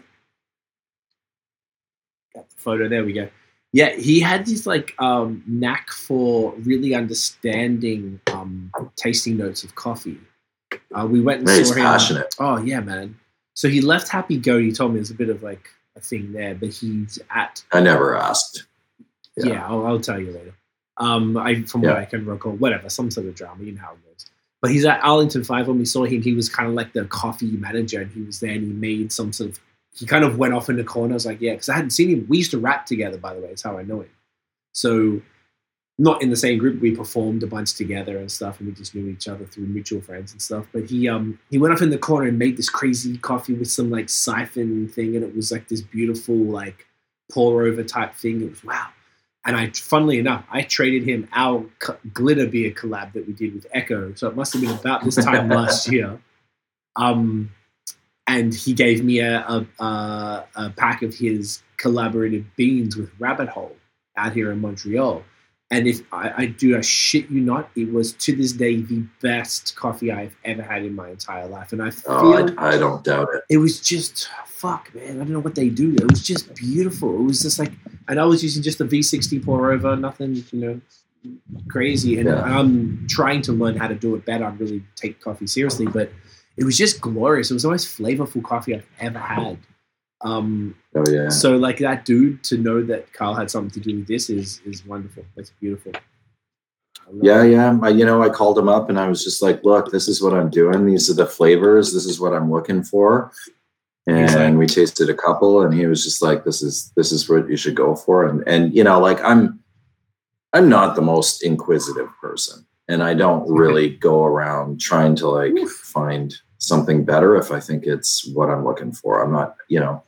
got the photo. There we go. Yeah, he had this like um, knack for really understanding um, tasting notes of coffee. Uh, we went and He's saw him. passionate. Oh yeah, man. So he left Happy Goat. He told me there's a bit of like a thing there, but he's at I never asked. yeah, Yeah. I'll, I'll tell you later. Um, I from what I can recall, whatever, some sort of drama, you know how it goes. But he's at Arlington Five. When we saw him, he was kind of like the coffee manager, and he was there, and he made some sort of. He kind of went off in the corner. I was like, yeah, because I hadn't seen him. We used to rap together, by the way. That's how I know him. So, not in the same group. We performed a bunch together and stuff, and we just knew each other through mutual friends and stuff. But he um he went off in the corner and made this crazy coffee with some like siphon thing, and it was like this beautiful like pour over type thing. It was wow. And I, funnily enough, I traded him our glitter beer collab that we did with Echo. So it must have been about this time last year. Um, and he gave me a, a, a, a pack of his collaborative beans with Rabbit Hole out here in Montreal. And if I, I do, I shit you not, it was to this day the best coffee I've ever had in my entire life. And I feel Oh, I, I don't doubt it. it was just fuck, man. I don't know what they do. It was just beautiful. It was just like, and I was using just a V60 pour over, nothing, you know, crazy. And Yeah. I'm trying to learn how to do it better. I really take coffee seriously, but it was just glorious. It was the most flavorful coffee I've ever had. Um, Oh yeah. so like that dude to know that Carl had something to do with this is is wonderful. That's beautiful. Yeah, it. yeah. I, you know, I called him up and I was just like, "Look, this is what I'm doing. These are the flavors. This is what I'm looking for." And like- we tasted a couple, and he was just like, "This is this is what you should go for." And and you know, like I'm, I'm not the most inquisitive person, and I don't really go around trying to like Oof. find something better if I think it's what I'm looking for. I'm not, you know.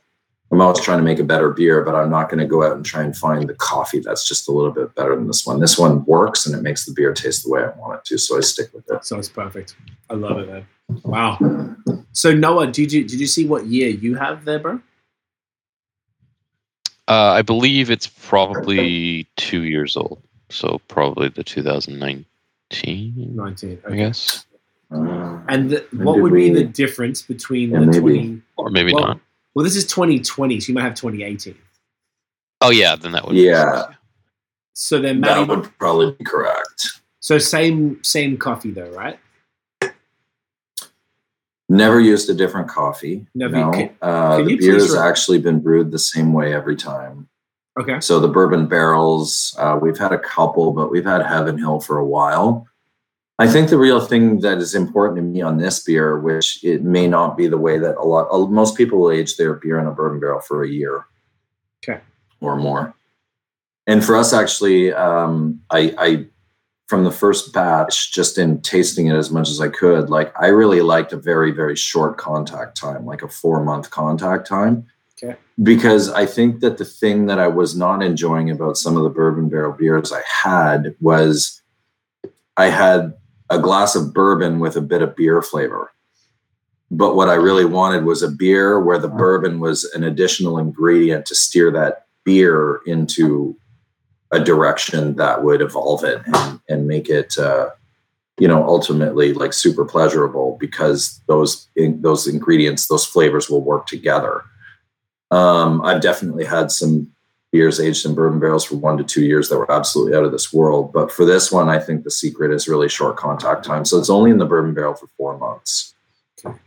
I'm always trying to make a better beer, but I'm not going to go out and try and find the coffee that's just a little bit better than this one. This one works and it makes the beer taste the way I want it to, so I stick with it. So it's perfect. I love it, man. Wow. So Noah, did you did you see what year you have there, bro? Uh, I believe it's probably two years old, so probably the 2019, Nineteen. I guess, Uh, And the, what did would be the difference between Yeah, the maybe. twenty? or maybe well, not. Well, this is twenty twenty, so you might have twenty eighteen. Oh yeah, then that would. Yeah. So then, that maybe would probably be correct. so same same coffee though, right? Never used a different coffee. Never- no. can- uh, can the beer has re- actually been brewed the same way every time. Okay. So the bourbon barrels, uh, we've had a couple, but we've had Heaven Hill for a while. I think the real thing that is important to me on this beer, which it may not be the way that a lot, uh, most people will age their beer in a bourbon barrel for a year, Okay. or more. And for us, actually, um, I, I from the first batch, just in tasting it as much as I could, like I really liked a very, very short contact time, like a four month contact time. Okay. Because I think that the thing that I was not enjoying about some of the bourbon barrel beers I had was I had a glass of bourbon with a bit of beer flavor. But what I really wanted was a beer where the bourbon was an additional ingredient to steer that beer into a direction that would evolve it and, and make it uh, you know ultimately like super pleasurable because those in, those ingredients those flavors will work together um, i've definitely had some beers aged in bourbon barrels for one to two years that were absolutely out of this world. But for this one, I think the secret is really short contact time. So it's only in the bourbon barrel for four months,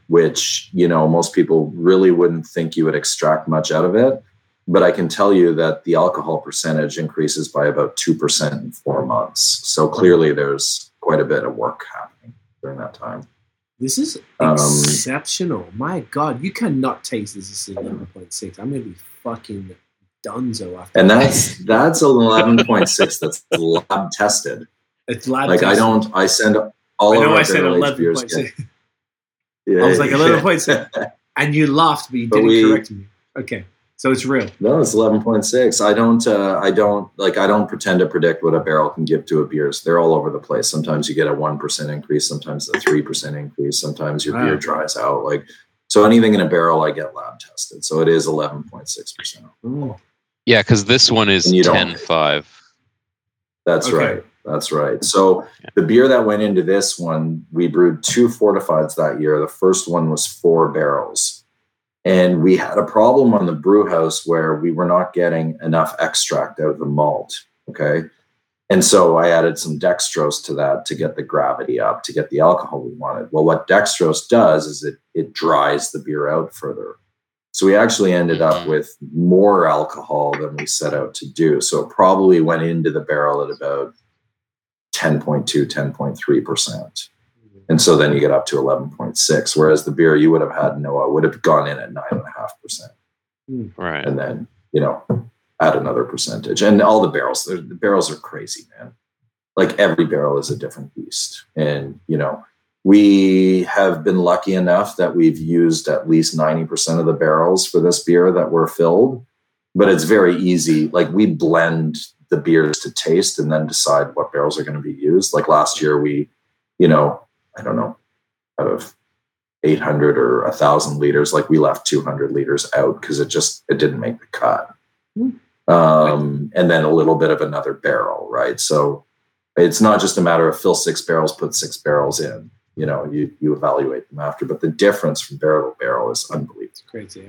which, you know, most people really wouldn't think you would extract much out of it. But I can tell you that the alcohol percentage increases by about 2% in four months. So clearly there's quite a bit of work happening during that time. This is Um, exceptional. My God, you cannot taste this is eleven point six. I'm gonna be fucking dunzo after and that's that's 11.6 that's lab tested. It's lab like tested. i don't i send all I know of i said 11.6 yeah, i was like 11.6 and you laughed but you didn't we, correct me. Okay so it's real. No it's 11.6 i don't uh, i don't like i don't pretend to predict what a barrel can give to a beer. So they're all over the place. Sometimes you get a 1% increase sometimes a 3% increase sometimes your wow. beer dries out. Like so anything in a barrel i get lab tested. So it is 11.6% yeah, because this one is And 10 5. That's Okay. right. That's right. So the beer that went into this one, we brewed two fortifieds that year. The first one was four barrels. And we had a problem on the brew house where we were not getting enough extract out of the malt. Okay. And so I added some dextrose to that to get the gravity up, to get the alcohol we wanted. Well, what dextrose does is it it dries the beer out further. So we actually ended up Mhm. with more alcohol than we set out to do. So it probably went into the barrel at about 10.2, 10.3%. And so then you get up to 11.6. Whereas the beer you would have had Noah would have gone in at 9.5%. Right. And then, you know, add another percentage. And all the barrels, the barrels are crazy, man. Like every barrel is a different beast. And, you know, we have been lucky enough that we've used at least 90% of the barrels for this beer that were filled. But it's very easy. Like we blend the beers to taste and then decide what barrels are going to be used. Like last year, we, you know, I don't know, out of 800 or 1,000 liters, like we left 200 liters out because it just, it didn't make the cut. Hmm. Um, and then a little bit of another barrel, right? So it's not just a matter of fill six barrels, put six barrels in. You know, you you evaluate them after, but the difference from barrel to barrel is unbelievable. it's crazy.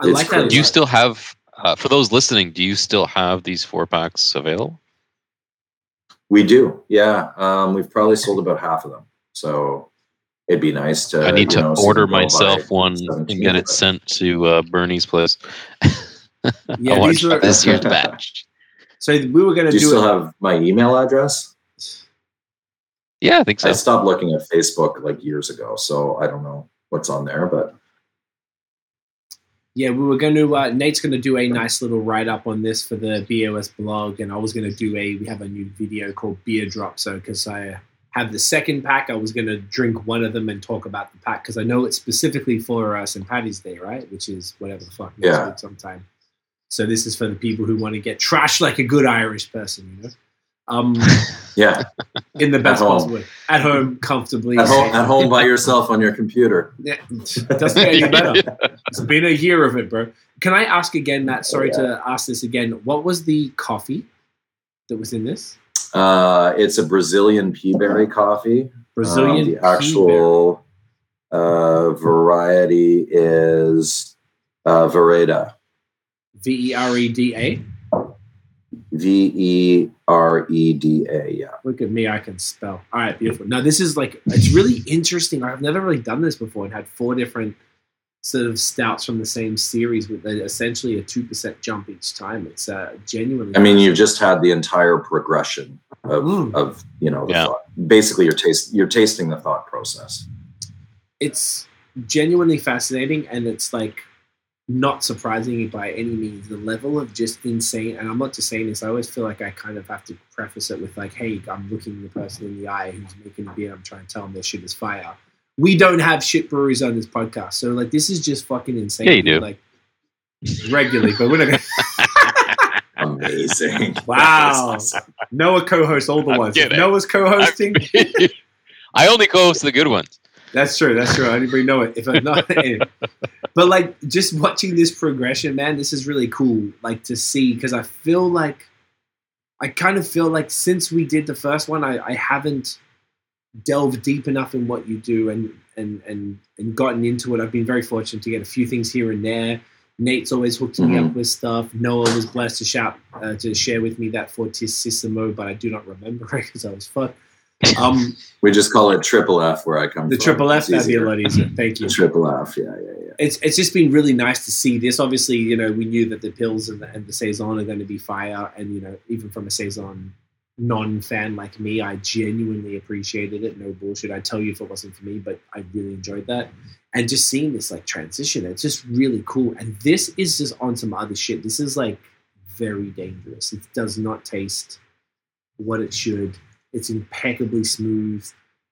I It's like that. Do you still have, uh, for those listening, do you still have these four packs available? We do, yeah. Um, we've probably sold about half of them, so it'd be nice to. I need to know, order them go by myself one and get it sent to uh, Bernie's place. Yeah, I want these to try were- this year's batch. So we were going to Do you do still it. have my email address? Yeah, I think so. I stopped looking at Facebook like years ago, so I don't know what's on there, but Yeah, we were going to. Uh, Nate's going to do a nice little write up on this for the BOS blog, and I was going to do a. We have a new video called Beer Drop. So because I have the second pack, I was going to drink one of them and talk about the pack because I know it's specifically for uh, St. Patty's Day, right? Which is whatever the fuck next Yeah. week sometime. So this is for the people who want to get trashed like a good Irish person, you know. Um, yeah, in the best possible way, at home, comfortably. at home, at home by yourself on your computer. Yeah, it doesn't get any better. It's been a year of it, bro. Can I ask again, Matt? Sorry to ask this again. What was the coffee that was in this? Uh, it's a Brazilian peaberry coffee. Brazilian. Um, the actual uh, variety is uh, Vereda. V E R E D A. V E R E D A. Yeah. Look at me, I can spell. All right, beautiful. Now this is like it's really interesting. I've never really done this before. and had four different sort of stouts from the same series with a, essentially a two percent jump each time. It's uh, genuinely. I mean, you've just had the entire progression of, Mm. of you know, the Yeah. thought. basically you're taste you're tasting the thought process. it's genuinely fascinating and it's like not surprising by any means the level of just insane and i'm not just saying this i always feel like i kind of have to preface it with like hey i'm looking the person in the eye who's making the beer i'm trying to tell them their shit is fire we don't have shit breweries on this podcast so like this is just fucking insane Yeah, you do. like regularly but we're not gonna Amazing. Wow. Awesome. noah co-hosts all the I'm ones noah's co-hosting I only co-host the good ones. That's true. That's true. Anybody know it? If I'm not, but like just watching this progression, man, this is really cool. Like to see because I feel like I kind of feel like since we did the first one, I, I haven't delved deep enough in what you do and and and and gotten into it. I've been very fortunate to get a few things here and there. Nate's always hooked me up with stuff. Noah was blessed to shout uh, to share with me that Fortississimo, but I do not remember it because I was fucked. Um, We just call it triple F where I come the from. The triple F It's that'd be a easier. lot easier. Thank you. The triple F, yeah, yeah, yeah. It's it's just been really nice to see this. Obviously, you know, we knew that the pils and the, and the saison are going to be fire, and you know, even from a saison non-fan like me, I genuinely appreciated it. No bullshit. I'd tell you if it wasn't for me, but I really enjoyed that. And just seeing this like transition, it's just really cool. And this is just on some other shit. This is like very dangerous. It does not taste what it should. It's impeccably smooth.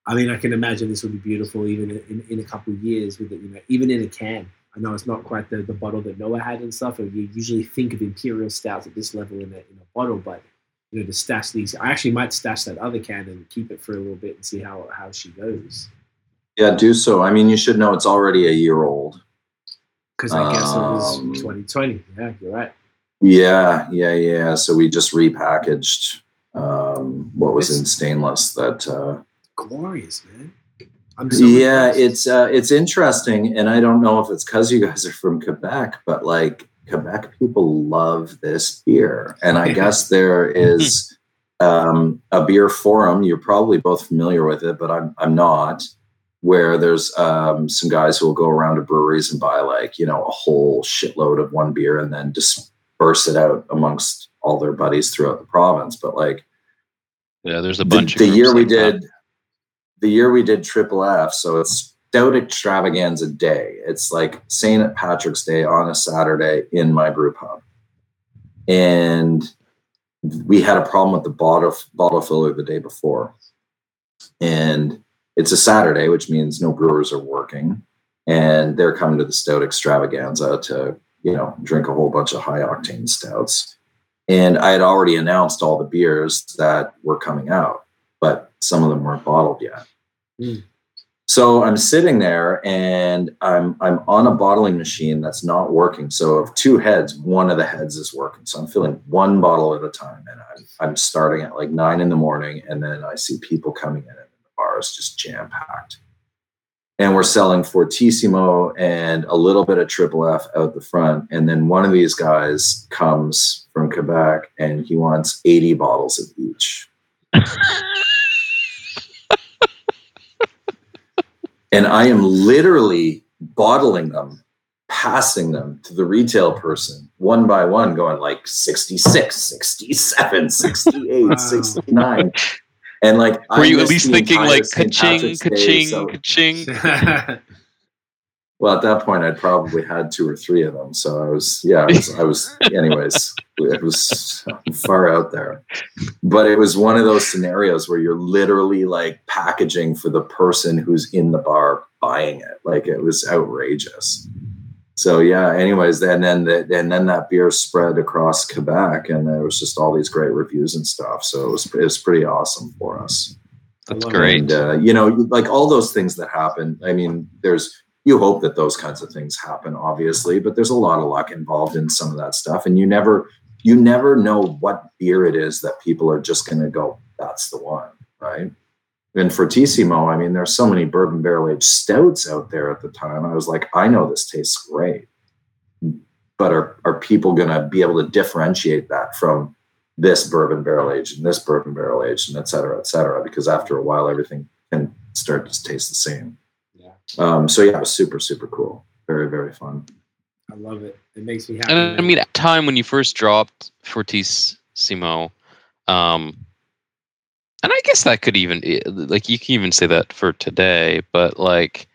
I mean, I can imagine this will be beautiful even in, in, a couple of years with it, you know, even in a can. I know it's not quite the, the bottle that Noah had and stuff. And you usually think of imperial stouts at this level in a, in a bottle, but you know, to stash these, I actually might stash that other can and keep it for a little bit and see how how she goes. Yeah, do so. I mean, you should know it's already a year old. Because I guess it was Um, 2020. Yeah, you're right. Yeah, yeah, yeah. So we just repackaged um, what was in stainless. That uh, Glorious, man. So yeah, impressed. it's uh, it's interesting, and I don't know if it's because you guys are from Quebec, but like Quebec people love this beer, and I guess there is um, a beer forum. You're probably both familiar with it, but I'm I'm not. Where there's um, some guys who will go around to breweries and buy like you know a whole shitload of one beer and then disperse it out amongst all their buddies throughout the province. But like Yeah, there's a the, bunch. the of year we like that. did the year we did triple f so it's stout extravaganza day it's like st patrick's day on a saturday in my brew pub and we had a problem with the bottle bottle filler the day before and it's a saturday which means no brewers are working and they're coming to the stout extravaganza to you know drink a whole bunch of high octane stouts and i had already announced all the beers that were coming out but some of them weren't bottled yet. Mm. So I'm sitting there and I'm I'm on a bottling machine that's not working. So of two heads, one of the heads is working. So I'm filling one bottle at a time, and I'm I'm starting at like nine in the morning, and then I see people coming in, and the bar is just jam packed. And we're selling Fortississimo and a little bit of Triple F out the front, and then one of these guys comes from Quebec, and he wants 80 bottles of each. and I am literally bottling them, passing them to the retail person one by one, going like 66, 67, 68, 69. And like, Were I you at least thinking like St. ka-ching, ka-ching, so- ka-ching? well, at that point, I'd probably had two or three of them. So I was, yeah, I was, I was anyways, it was far out there. But it was one of those scenarios where you're literally like packaging for the person who's in the bar buying it. Like it was outrageous. So yeah, anyways, and then the, and then that beer spread across Quebec, and there was just all these great reviews and stuff. So it was it was pretty awesome for us. That's I love it. great. And uh, you know, like all those things that happen. I mean, there's you hope that those kinds of things happen, obviously, but there's a lot of luck involved in some of that stuff, and you never you never know what beer it is that people are just going to go, that's the one, right? And Fortississimo, I mean, there's so many bourbon barrel aged stouts out there at the time. I was like, I know this tastes great, but are are people going to be able to differentiate that from this bourbon barrel aged and this bourbon barrel aged and et cetera, et cetera? Because after a while, everything can start to taste the same. Yeah, Um, so yeah, it was super, super cool. Very, very fun. I love it. It makes me happy. And I mean, at the time when you first dropped Fortississimo, um, and I guess that could even eh, like you can even say that for today, but like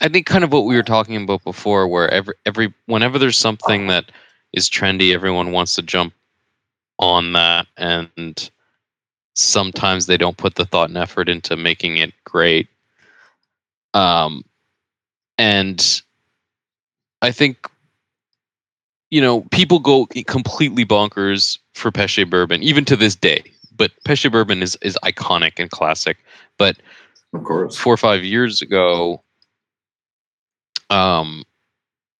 I think kind of what we were talking about before, where every every whenever there's something that is trendy, everyone wants to jump on that, and sometimes they don't put the thought and effort into making it great. Um, and I think you know people go completely bonkers for Péché bourbon, even to this day. But Péché bourbon is is iconic and classic. But Of course. four or five years ago, um,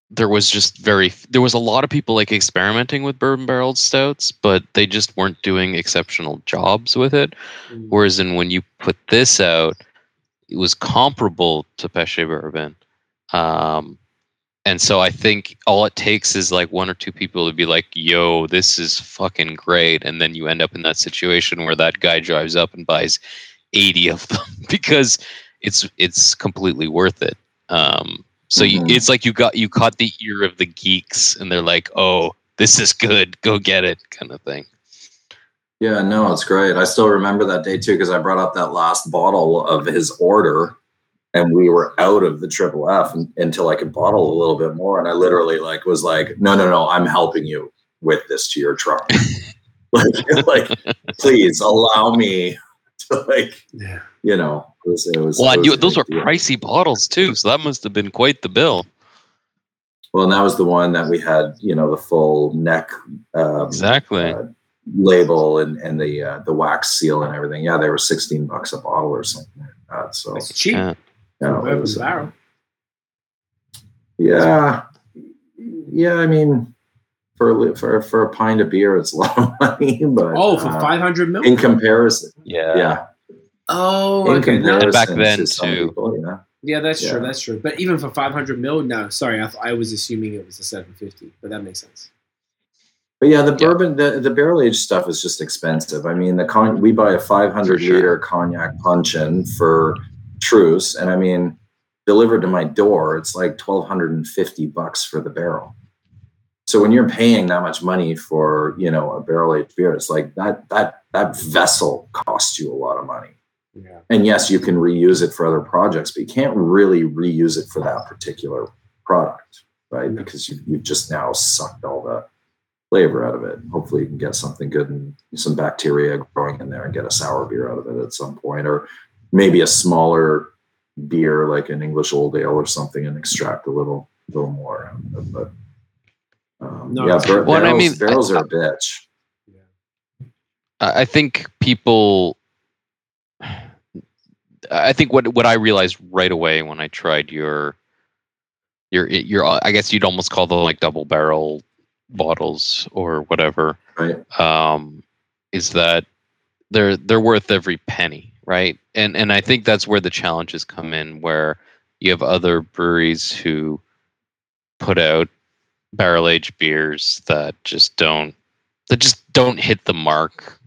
there was just very there was a lot of people like experimenting with bourbon barreled stouts, but they just weren't doing exceptional jobs with it. Mm. Whereas in when you put this out, it was comparable to Péché bourbon. Um, and so I think all it takes is like one or two people to be like, "Yo, this is fucking great," and then you end up in that situation where that guy drives up and buys eighty of them because it's it's completely worth it. Um, so Mhm. you, it's like you got you caught the ear of the geeks, and they're like, "Oh, this is good. Go get it," kind of thing. Yeah, no, it's great. I still remember that day too because I brought up that last bottle of his order, and we were out of the triple F un- until I could bottle a little bit more. And I literally like was like, "No, no, no, I'm helping you with this to your truck. like, like, please allow me to like, Yeah. you know." It was, it was, Well, it was you, those were deal. pricey bottles too, so that must have been quite the bill. Well, and that was the one that we had, you know, the full neck um, Exactly. uh, label and and the uh, the wax seal and everything. Yeah, they were sixteen bucks a bottle or something like that. So It's cheap. Yeah. Yeah, it was, the barrel. yeah, yeah. I mean, for a for for a pint of beer, it's a lot of money, but Oh, for uh, 500 mil? in comparison, Yeah. yeah, oh, in okay. Comparison back then, to too. people, yeah. yeah, that's true. That's true. But even for 500 mil, no, sorry. I, I was assuming it was a 750, but that makes sense. But yeah, the Yeah. bourbon, the, the barrel aged stuff is just expensive. I mean, the con we buy a 500 sure. liter cognac puncheon for Truce, and I mean, delivered to my door, it's like 1250 bucks for the barrel. So when you're paying that much money for you know a barrel aged beer, it's like that that that vessel costs you a lot of money. Yeah. And yes, you can reuse it for other projects, but you can't really reuse it for that particular product, right? No. Because you, you've just now sucked all the flavor out of it. Hopefully, you can get something good and some bacteria growing in there and get a sour beer out of it at some point, or maybe a smaller beer like an English old ale or something, and extract a little little more. out of it. But um, No, yeah, it's- bar- Well, and I barrels, mean, barrels I- are a bitch. I I think people. I think what what I realized right away when I tried your, your your I guess you'd almost call them like double barrel bottles or whatever. Right? Um, is that they're they're worth every penny, right? And and I think that's where the challenges come in, where you have other breweries who put out barrel aged beers that just don't that just don't hit the mark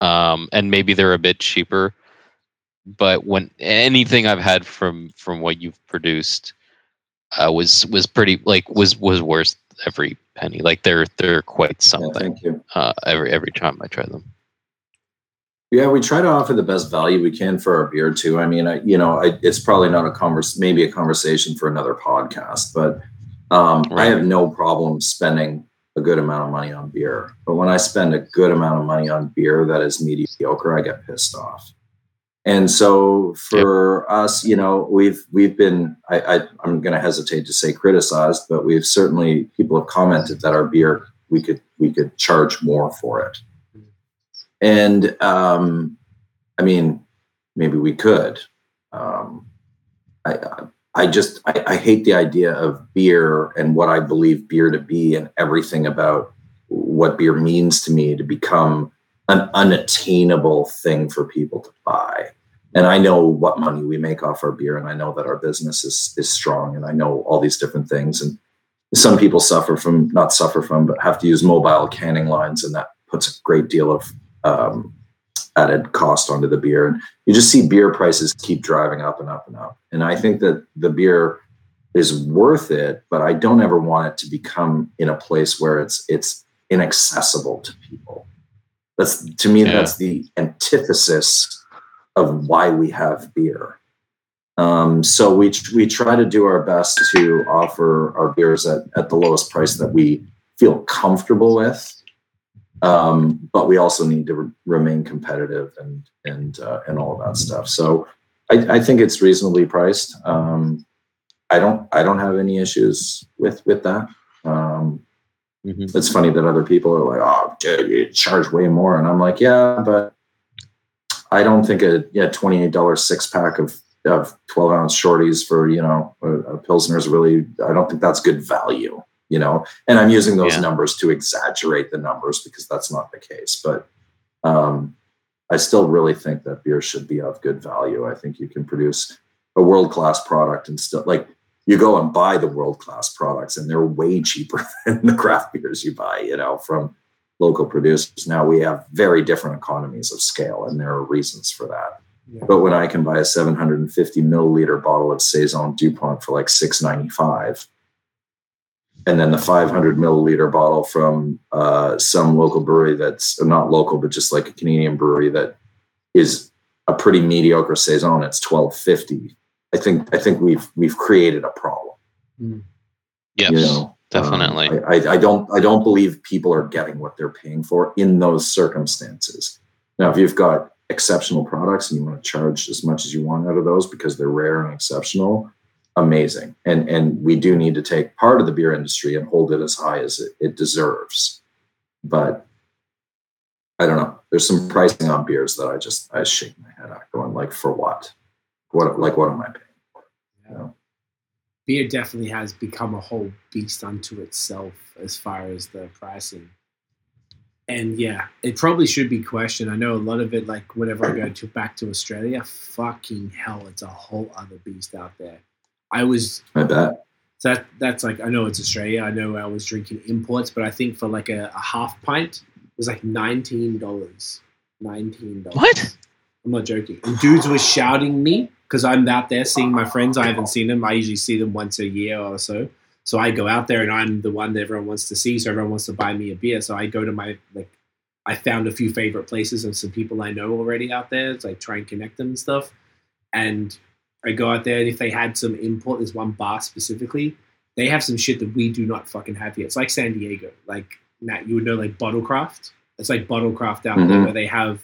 um, and maybe they're a bit cheaper. But when anything I've had from from what you've produced uh, was was pretty like was was worth every penny. Like they're they're quite Yeah, something thank you. uh, every every time I try them. Yeah, we try to offer the best value we can for our beer too. I mean, I, you know, I, it's probably not a converse, maybe a conversation for another podcast, but um, I have no problem spending a good amount of money on beer. But when I spend a good amount of money on beer that is mediocre, I get pissed off. And so for us, you know, we've we've been I, I I'm going to hesitate to say criticized, but we've certainly people have commented that our beer we could we could charge more for it. And um, I mean, maybe we could. Um, I, I just I, I hate the idea of beer and what I believe beer to be and everything about what beer means to me to become an unattainable thing for people to buy. And I know what money we make off our beer, and I know that our business is is strong, and I know all these different things. And some people suffer from not suffer from, but have to use mobile canning lines, and that puts a great deal of um, added cost onto the beer. And you just see beer prices keep driving up and up and up. And I think that the beer is worth it, but I don't ever want it to become in a place where it's it's inaccessible to people. That's to me, Yeah. that's the antithesis of why we have beer. Um, so we we try to do our best to offer our beers at, at the lowest price that we feel comfortable with. Um, but we also need to re- remain competitive and and uh, and all of that stuff. So I, I think it's reasonably priced. Um, I don't I don't have any issues with with that. Um, Mhm. it's funny that other people are like, "Oh, dude, you charge way more," and I'm like, "Yeah, but I don't think a yeah twenty eight dollars six pack of of twelve ounce shorties for you know a, a pilsner is really I don't think that's good value." You know, and I'm using those Yeah. numbers to exaggerate the numbers because that's not the case. But um, I still really think that beer should be of good value. I think you can produce a world class product and still like you go and buy the world class products, and they're way cheaper than the craft beers you buy, you know, from local producers. Now we have very different economies of scale, and there are reasons for that. Yeah. But when I can buy a 750 milliliter bottle of Saison Dupont for like 695, and then the 500 milliliter bottle from uh, some local brewery that's not local, but just like a Canadian brewery that is a pretty mediocre Saison, it's 1250. I think I think we've we've created a problem. Yes, You know, definitely. Um, I, I, I don't I don't believe people are getting what they're paying for in those circumstances. Now, if you've got exceptional products and you want to charge as much as you want out of those because they're rare and exceptional, amazing. And and we do need to take part of the beer industry and hold it as high as it, it deserves. But I don't know. There's some pricing on beers that I just I shake my head at, going like, for what? What like what am I paying? You know? beer definitely has become a whole beast unto itself as far as the pricing. And yeah, it probably should be questioned. I know a lot of it, like whenever I go to back to Australia, fucking hell, it's a whole other beast out there. I was I bet. that that's like I know it's Australia. I know I was drinking imports, but I think for like a, a half pint it was like nineteen dollars. Nineteen dollars. What? I'm not joking. And dudes were shouting me because I'm out there seeing my friends. I haven't seen them. I usually see them once a year or so. So I go out there and I'm the one that everyone wants to see. So everyone wants to buy me a beer. So I go to my like I found a few favorite places and some people I know already out there. It's like try and connect them and stuff. And I go out there and if they had some import, there's one bar specifically, they have some shit that we do not fucking have here. It's like San Diego. Like Matt, you would know like Bottlecraft. It's like Bottlecraft out there Mhm. where they have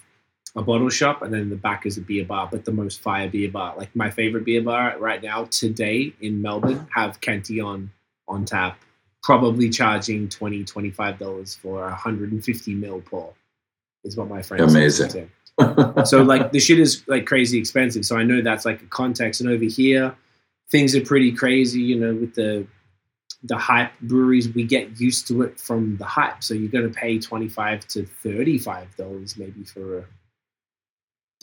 a bottle shop and then in the back is a beer bar, but the most fire beer bar. Like my favorite beer bar right now today in Melbourne have Cantillon on tap, probably charging 20 $25 for a 150 mil pour is what my friends Amazing. So like the shit is like crazy expensive. So I know that's like a context. And over here, things are pretty crazy, you know, with the the hype breweries, we get used to it from the hype. So you're gonna pay twenty five to thirty five dollars maybe for a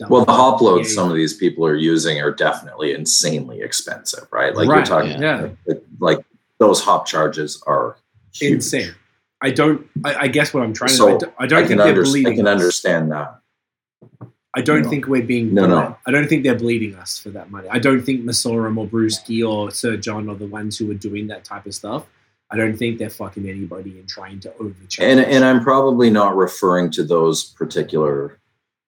Well, the hop loads Yeah, some of these people are using are definitely insanely expensive, right? Like Right, you're talking, yeah. like, like those hop charges are huge. insane. I don't. I, I guess what I'm trying So, to. I don't, I don't I think they're bleeding. I can understand that. I don't No. think we're being. No, no. I don't think they're bleeding us for that money. I don't think Messorem or Brewski or Sir John are the ones who are doing that type of stuff. I don't think they're fucking anybody and trying to overcharge. And and I'm probably not referring to those particular.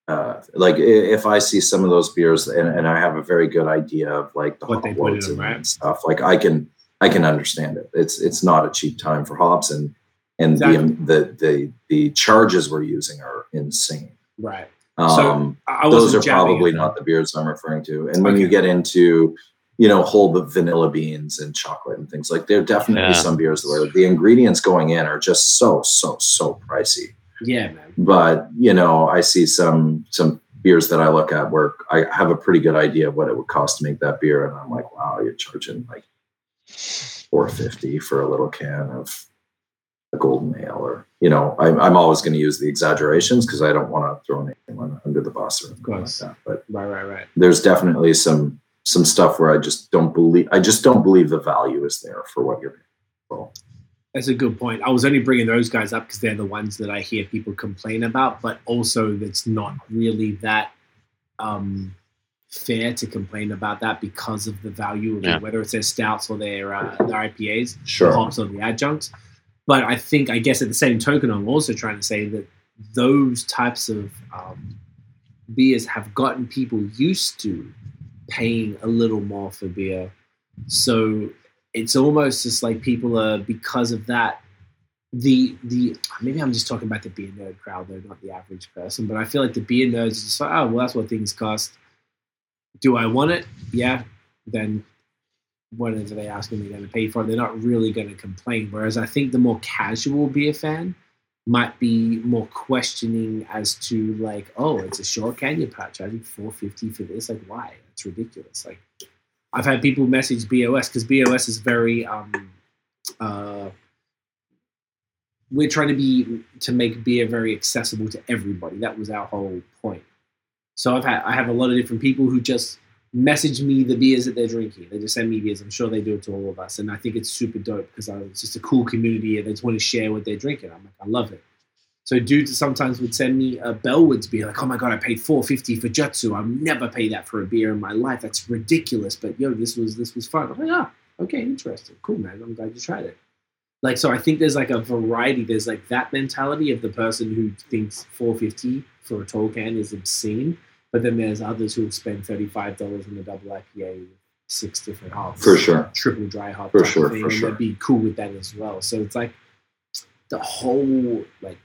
Uh, like if I see some of those beers and, and I have a very good idea of like the What hop they put in loads them, and, right? stuff, like I can I can understand it. It's it's not a cheap time for hops and and Exactly. the, the the the charges we're using are insane. right. Um, So, those are probably not the beers I'm referring to. And when Okay. you get into, you know, whole the vanilla beans and chocolate and things like, there are definitely Yeah. some beers where the ingredients going in are just so so so pricey. Yeah, man. But you know, I see some some beers that I look at where I have a pretty good idea of what it would cost to make that beer, and I'm like, wow, you're charging like four fifty for a little can of a golden ale, or you know, I'm, I'm always going to use the exaggerations because I don't want to throw anyone under the bus or anything like course. that. But Right, right, right. there's definitely some some stuff where I just don't believe I just don't believe the value is there for what you're paying. for. That's a good point. I was only bringing those guys up because they're the ones that I hear people complain about, but also that's not really that um, fair to complain about that because of the value of Yeah. it, whether it's their stouts or their uh, their IPAs, the Sure. hops or the adjuncts. But I think, I guess, at the same token, I'm also trying to say that those types of um, beers have gotten people used to paying a little more for beer. So it's almost just like people are because of that. The the maybe I'm just talking about the beer nerd crowd though, not the average person. But I feel like the beer nerds are just like, oh well, that's what things cost. Do I want it? Yeah. Then whatever they ask me, they're going to pay for. They're not really going to complain. Whereas I think the more casual beer fan might be more questioning as to like, oh, it's a short can you're charging four fifty for this. Like, why? It's ridiculous. Like, I've had people message BOS because BOS is very um uh we're trying to be to make beer very accessible to everybody. That was our whole point. So I've had I have a lot of different people who just message me the beers that they're drinking. They just send me beers. I'm sure they do it to all of us, and I think it's super dope because it's just a cool community and they just want to share what they're drinking. I'm like, I love it. So dudes sometimes would send me a Bellwoods beer, like, oh my god, I paid four fifty for Jutsu. I've never paid that for a beer in my life. That's ridiculous. But yo, this was this was fun. I'm like, ah, okay, interesting, cool, man. I'm glad you tried it. Like, so I think there's like a variety. There's like that mentality of the person who thinks four fifty for a tall can is obscene, but then there's others who will spend thirty five dollars on a double IPA six different hops, For sure. triple dry hop, For sure, thing, for and sure. they'd be cool with that as well. So it's like the whole like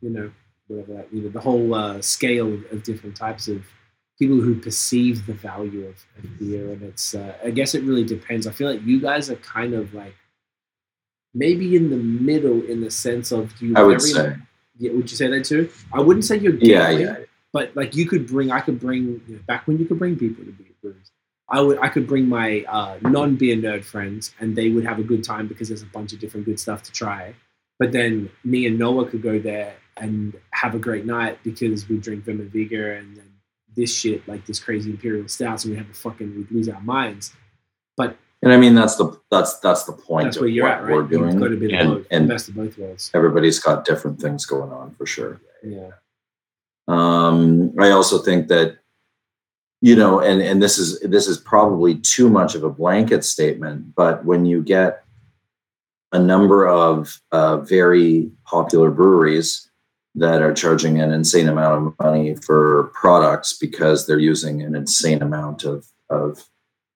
you know whatever that you know the whole uh, scale of, of different types of people who perceive the value of, of beer and it's uh, i guess it really depends i feel like you guys are kind of like maybe in the middle in the sense of you I would say. yeah, would you say that too i wouldn't say you're Yeah, yeah. But like you could bring i could bring you know, back when you could bring people to beer brews i would i could bring my uh, non-beer nerd friends and they would have a good time because there's a bunch of different good stuff to try but then me and noah could go there and have a great night because we drink Vim and Vigor and then this shit like this crazy imperial stouts and we have a fucking we lose our minds but And I mean that's the that's that's the point that's of where you're what at right we're doing. got to be And- both, and- the best of both worlds Everybody's got different things going on for sure. yeah Um, I also think that you know, and and this is this is probably too much of a blanket statement, but when you get a number of uh, very popular breweries that are charging an insane amount of money for products because they're using an insane amount of of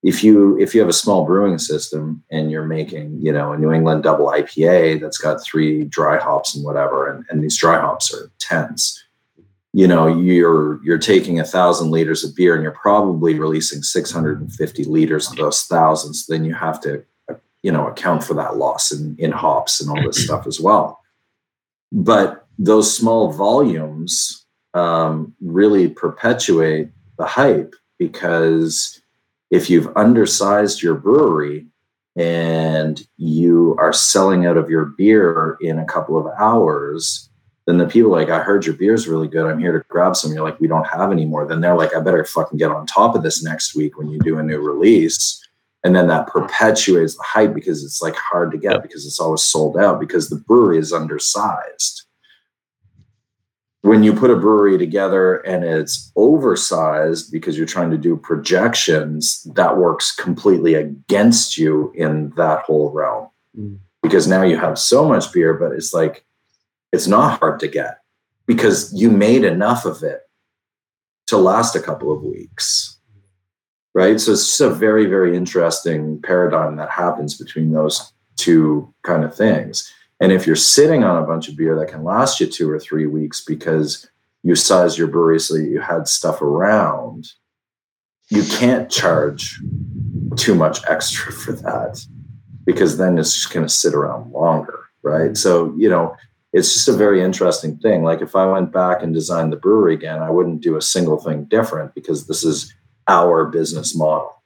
if you if you have a small brewing system and you're making you know a New England double IPA that's got three dry hops and whatever, and, and these dry hops are tense you know you're you're taking a thousand liters of beer and you're probably releasing 650 liters of those thousands then you have to you know account for that loss in in hops and all this stuff as well. But those small volumes um, really perpetuate the hype because if you've undersized your brewery and you are selling out of your beer in a couple of hours then the people like, I heard your beer's really good. I'm here to grab some. You're like, we don't have any more. Then they're like, I better fucking get on top of this next week when you do a new release. And then that perpetuates the hype because it's like hard to get Yep. because it's always sold out because the brewery is undersized. When you put a brewery together and it's oversized because you're trying to do projections, that works completely against you in that whole realm. Mm. Because now you have so much beer, but it's like, it's not hard to get because you made enough of it to last a couple of weeks right? So it's a very very interesting paradigm that happens between those two kind of things. And if you're sitting on a bunch of beer that can last you two or three weeks because you sized your brewery so that you had stuff around you can't charge too much extra for that because then it's just going to sit around longer right? So you know it's just a very interesting thing. Like if I went back and designed the brewery again, I wouldn't do a single thing different because this is our business model.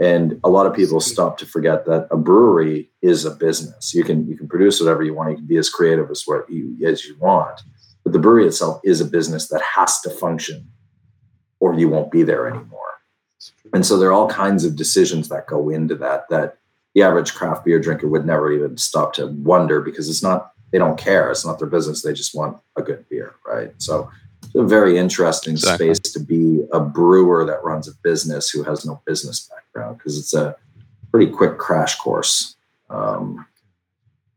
And a lot of people stop to forget that a brewery is a business. You can you can produce whatever you want. You can be as creative as what you as you want. But the brewery itself is a business that has to function, or you won't be there anymore. And so there are all kinds of decisions that go into that that the average craft beer drinker would never even stop to wonder because it's not they don't care. It's not their business. They just want a good beer, right? So it's a very interesting Exactly. space to be a brewer that runs a business who has no business background because it's a pretty quick crash course. Um,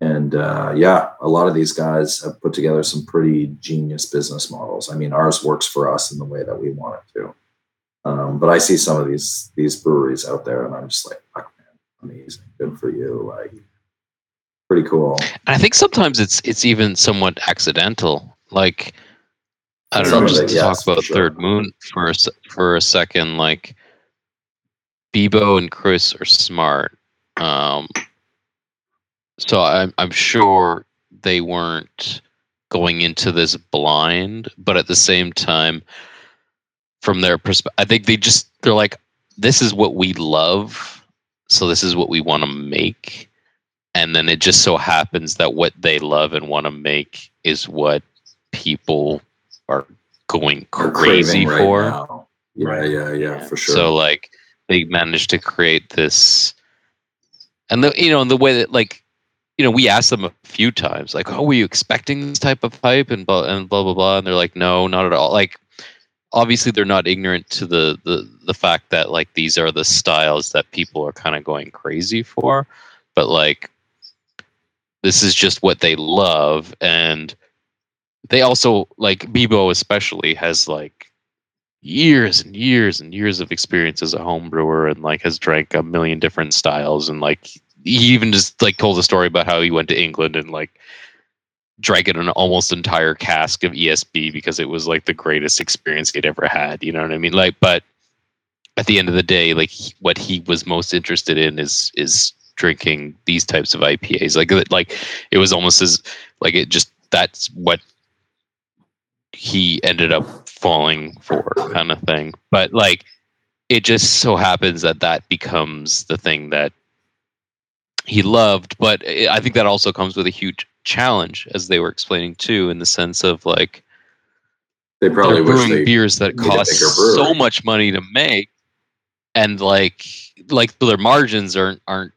and uh, yeah, a lot of these guys have put together some pretty genius business models. I mean, ours works for us in the way that we want it to. Um, but I see some of these these breweries out there, and I'm just like, fuck, man, amazing, good for you, like pretty cool. And I think sometimes it's it's even somewhat accidental. Like I don't Some know, just it, to yes, talk about sure. Third Moon for a, for a second. Like Bebo and Chris are smart, um, so I'm I'm sure they weren't going into this blind, but at the same time, from their perspective, I think they just they're like, this is what we love, so this is what we want to make and then it just so happens that what they love and want to make is what people are going crazy right for now. Yeah, Right. yeah, yeah, for sure. So like they managed to create this, and the you know and the way that like you know we asked them a few times like, oh, were you expecting this type of hype and blah and blah blah blah, and they're like, no, not at all. Like obviously they're not ignorant to the the the fact that like these are the styles that people are kind of going crazy for, but like this is just what they love and they also like Bebo especially has like years and years and years of experience as a home brewer and like has drank a million different styles and like he even just like told a story about how he went to England and like drank an almost entire cask of ESB because it was like the greatest experience he'd ever had. You know what I mean? Like, but at the end of the day, like he- what he was most interested in is is drinking these types of IPAs. Like, like it was almost as like it just that's what he ended up falling for kind of thing. But like it just so happens that that becomes the thing that he loved. But i I think that also comes with a huge challenge as they were explaining too in the sense of like they probably they're wish brewing they beers that cost so much money to make and like like their margins aren't aren't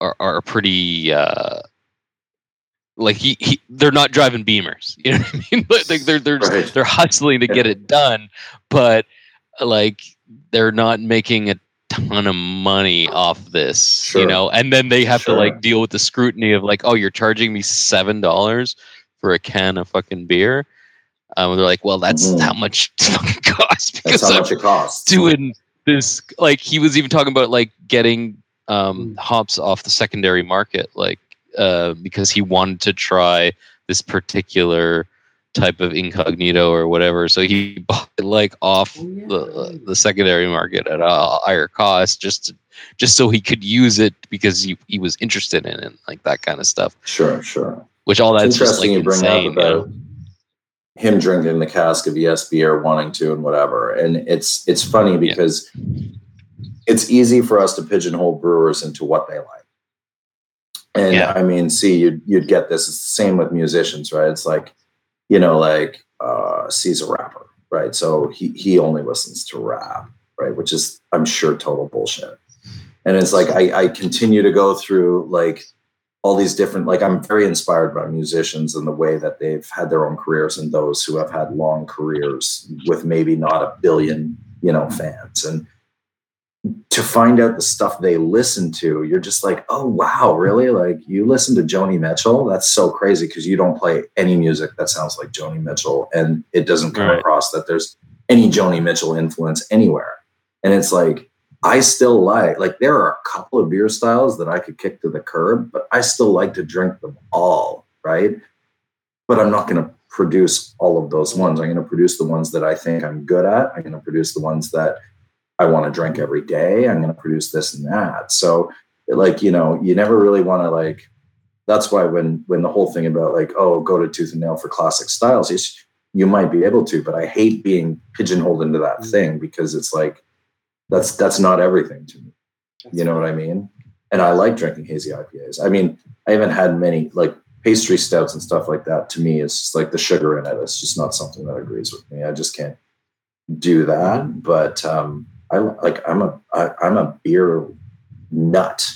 are, are pretty uh like he, he they're not driving beamers you know what i mean like they're they're Right. they're hustling to get it done but like they're not making a ton of money off this you know and then they have Sure. to like deal with the scrutiny of like oh you're charging me seven dollars for a can of fucking beer um, they're like well that's Mhm. how much it fucking costs That's how I'm much it costs. doing this like he was even talking about like getting um Mm. hops off the secondary market like uh because he wanted to try this particular type of incognito or whatever so he bought it like off Oh, yeah. the the secondary market at a higher cost just to, just so he could use it because he, he was interested in it like that kind of stuff Sure, sure. which all that's it's just like interesting you bring insane up you know? about him drinking the cask of ESB or wanting to and whatever. And it's it's funny because it's easy for us to pigeonhole brewers into what they like. And Yeah. I mean, see, you'd you'd get this. It's the same with musicians, right? It's like, you know, like uh C's a rapper, right? So he he only listens to rap, right? Which is I'm sure total bullshit. And it's like I, I continue to go through like all these different like i'm very inspired by musicians and the way that they've had their own careers and those who have had long careers with maybe not a billion you know fans and to find out the stuff they listen to you're just like oh wow really like you listen to joni mitchell that's so crazy because you don't play any music that sounds like joni mitchell and it doesn't come Right. across that there's any joni mitchell influence anywhere and it's like I still like like there are a couple of beer styles that I could kick to the curb, but I still like to drink them all, right? But I'm not going to produce all of those ones. I'm going to produce the ones that I think I'm good at. I'm going to produce the ones that I want to drink every day. I'm going to produce this and that. So like, you know, you never really want to like that's why when when the whole thing about like, oh, go to tooth and nail for classic styles, is you might be able to, but I hate being pigeonholed into that Mm. thing because it's like that's that's not everything to me. You know what I mean? And I like drinking hazy IPAs. I mean, I haven't had many like pastry stouts and stuff like that. To me, it's just like the sugar in it. It's just not something that agrees with me. I just can't do that. But um, I like I'm a I, I'm a beer nut,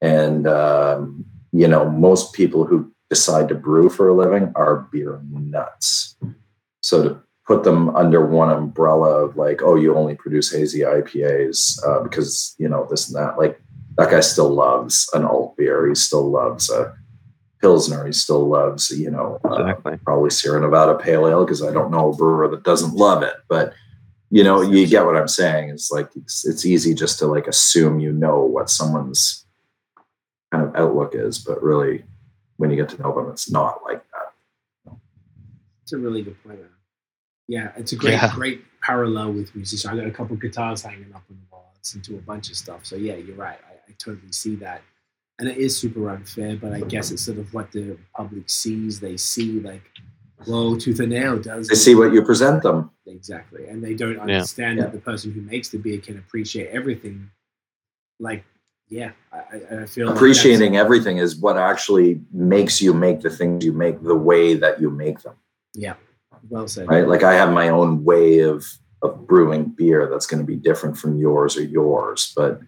and um, you know most people who decide to brew for a living are beer nuts. So to put them under one umbrella of like, oh, you only produce hazy IPAs uh, because you know this and that. Like that guy still loves an alt beer. He still loves a pilsner. He still loves you know uh, exactly probably Sierra Nevada Pale Ale because I don't know a brewer that doesn't love it. But you know, you get what I'm saying. It's like it's, it's easy just to like assume you know what someone's kind of outlook is, but really, when you get to know them, it's not like that. It's a really good point. Yeah, it's a great, Yeah. great parallel with musicians. I got a couple guitars hanging up on the wall. I listen to a bunch of stuff. So yeah, you're right. I, I totally see that, and it is super unfair. But I guess it's sort of what the public sees. They see like, well, Tooth and Nail does They see what you present them. exactly, and they don't understand Yeah. that the person who makes the beer can appreciate everything. Like, yeah, I, I- I feel like Appreciating everything is what actually makes you make the things you make the way that you make them. yeah, well said. right? Like I have my own way of of brewing beer that's going to be different from yours or yours, but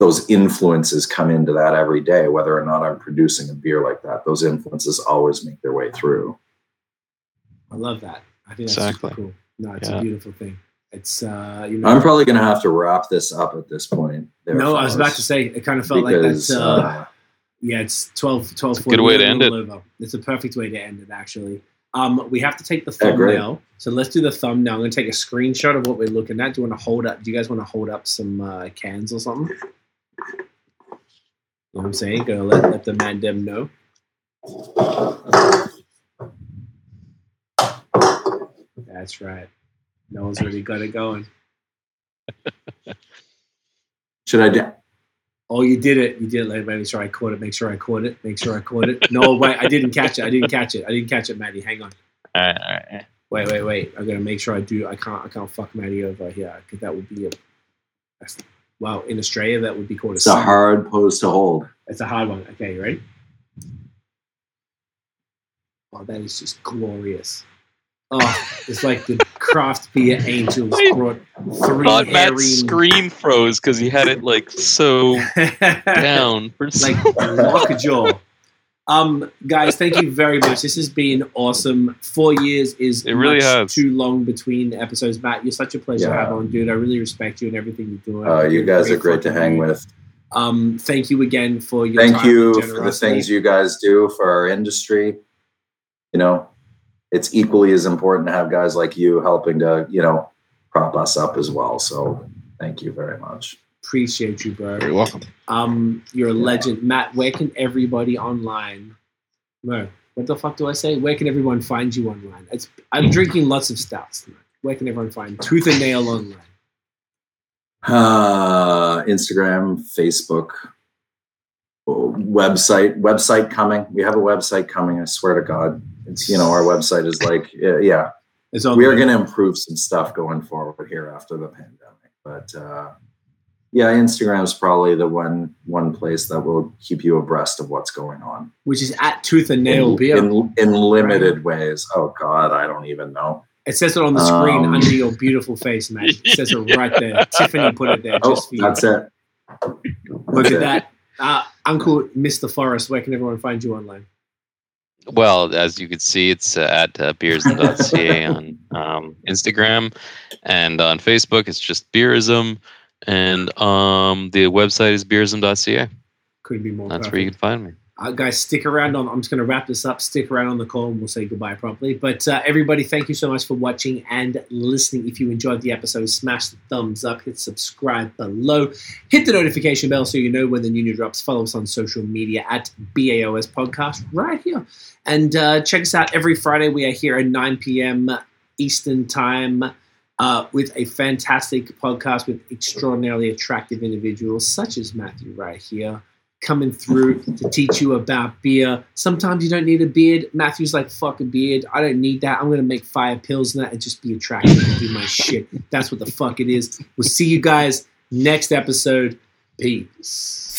those influences come into that every day, whether or not I'm producing a beer like that. Those influences always make their way through. I love that. I think that's Exactly. super cool. No, it's Yeah. a beautiful thing. It's uh, you know. I'm probably going to have to wrap this up at this point. there, no, I was about to say it kind of felt because like that's Uh, uh, yeah, it's 12, 12 It's a good way to a end little Over. It's a perfect way to end it, actually. Um, we have to take the Yeah, thumbnail. so let's do the thumbnail. I'm going to take a screenshot of what we're looking at. Do you want to hold up? Do you guys want to hold up some uh, cans or something? You know what I'm saying? Gonna let, let the man dem know. That's right. No one's really got it going. should I do? Oh, you did it. You did it. Like, make sure I caught it. Make sure I caught it. Make sure I caught it. No, wait. I didn't catch it. I didn't catch it. I didn't catch it, Maddie. Hang on. All right, all right. Wait, wait, wait. I gotta make sure I do. I can't. I can't fuck Maddie over here because that would be a. That's, wow, in Australia that would be called a. It's a hard pose to hold. It's a hard one. Okay, you ready? Oh, that is just glorious. Oh, it's like the craft beer angels brought three thought hairy. Matt's screen froze because he had it like so down for so like lockjaw. Um, guys, thank you very much. This has been awesome. Four years is It really much has. too long between episodes. Matt, you're such a pleasure to have on, dude. I really respect you and everything you're doing. Uh, you You're a guys are great to hang with. Um, thank you again for your Thank time you for the things you guys do for our industry. You know, it's equally as important to have guys like you helping to, you know, prop us up as well. So thank you very much. Appreciate you, bro. You're welcome. Um, you're a Yeah. legend, Matt. Where can everybody online? No, what the fuck do I say? Where can everyone find you online? It's, I'm drinking lots of stouts. tonight. Where can everyone find Tooth and Nail online? Uh, Instagram, Facebook, website, website coming. We have a website coming. I swear to God, it's you know our website is like yeah. It's we are going to improve some stuff going forward here after the pandemic but uh, yeah instagram is probably the one one place that will keep you abreast of what's going on which is at Tooth and Nail in, Beer. in, in limited ways oh god i don't even know It says it on the screen Um, under your beautiful face, man. It says it right there. Tiffany put it there oh just for you. that's it Look at that. Uh, Uncle Mr. Forrest, where can everyone find you online? Well, as you can see, it's uh, at uh, beerism.ca on um, Instagram and on Facebook. It's just beerism, and um, the website is beerism.ca. Couldn't be more That's perfect. where you can find me. Uh, guys, stick around. On, I'm just going to wrap this up. Stick around on the call, and we'll say goodbye properly. But uh, everybody, thank you so much for watching and listening. If you enjoyed the episode, smash the thumbs up, hit subscribe below, hit the notification bell so you know when the new new drops. Follow us on social media at BAOS Podcast right here, and uh, check us out every Friday. We are here at 9 p.m. Eastern Time. Uh, with a fantastic podcast with extraordinarily attractive individuals such as Matthew right here coming through to teach you about beer. Sometimes you don't need a beard. Matthew's like, fuck a beard. I don't need that. I'm going to make fire pils and that and just be attractive and do my shit. That's what the fuck it is. We'll see you guys next episode. Peace.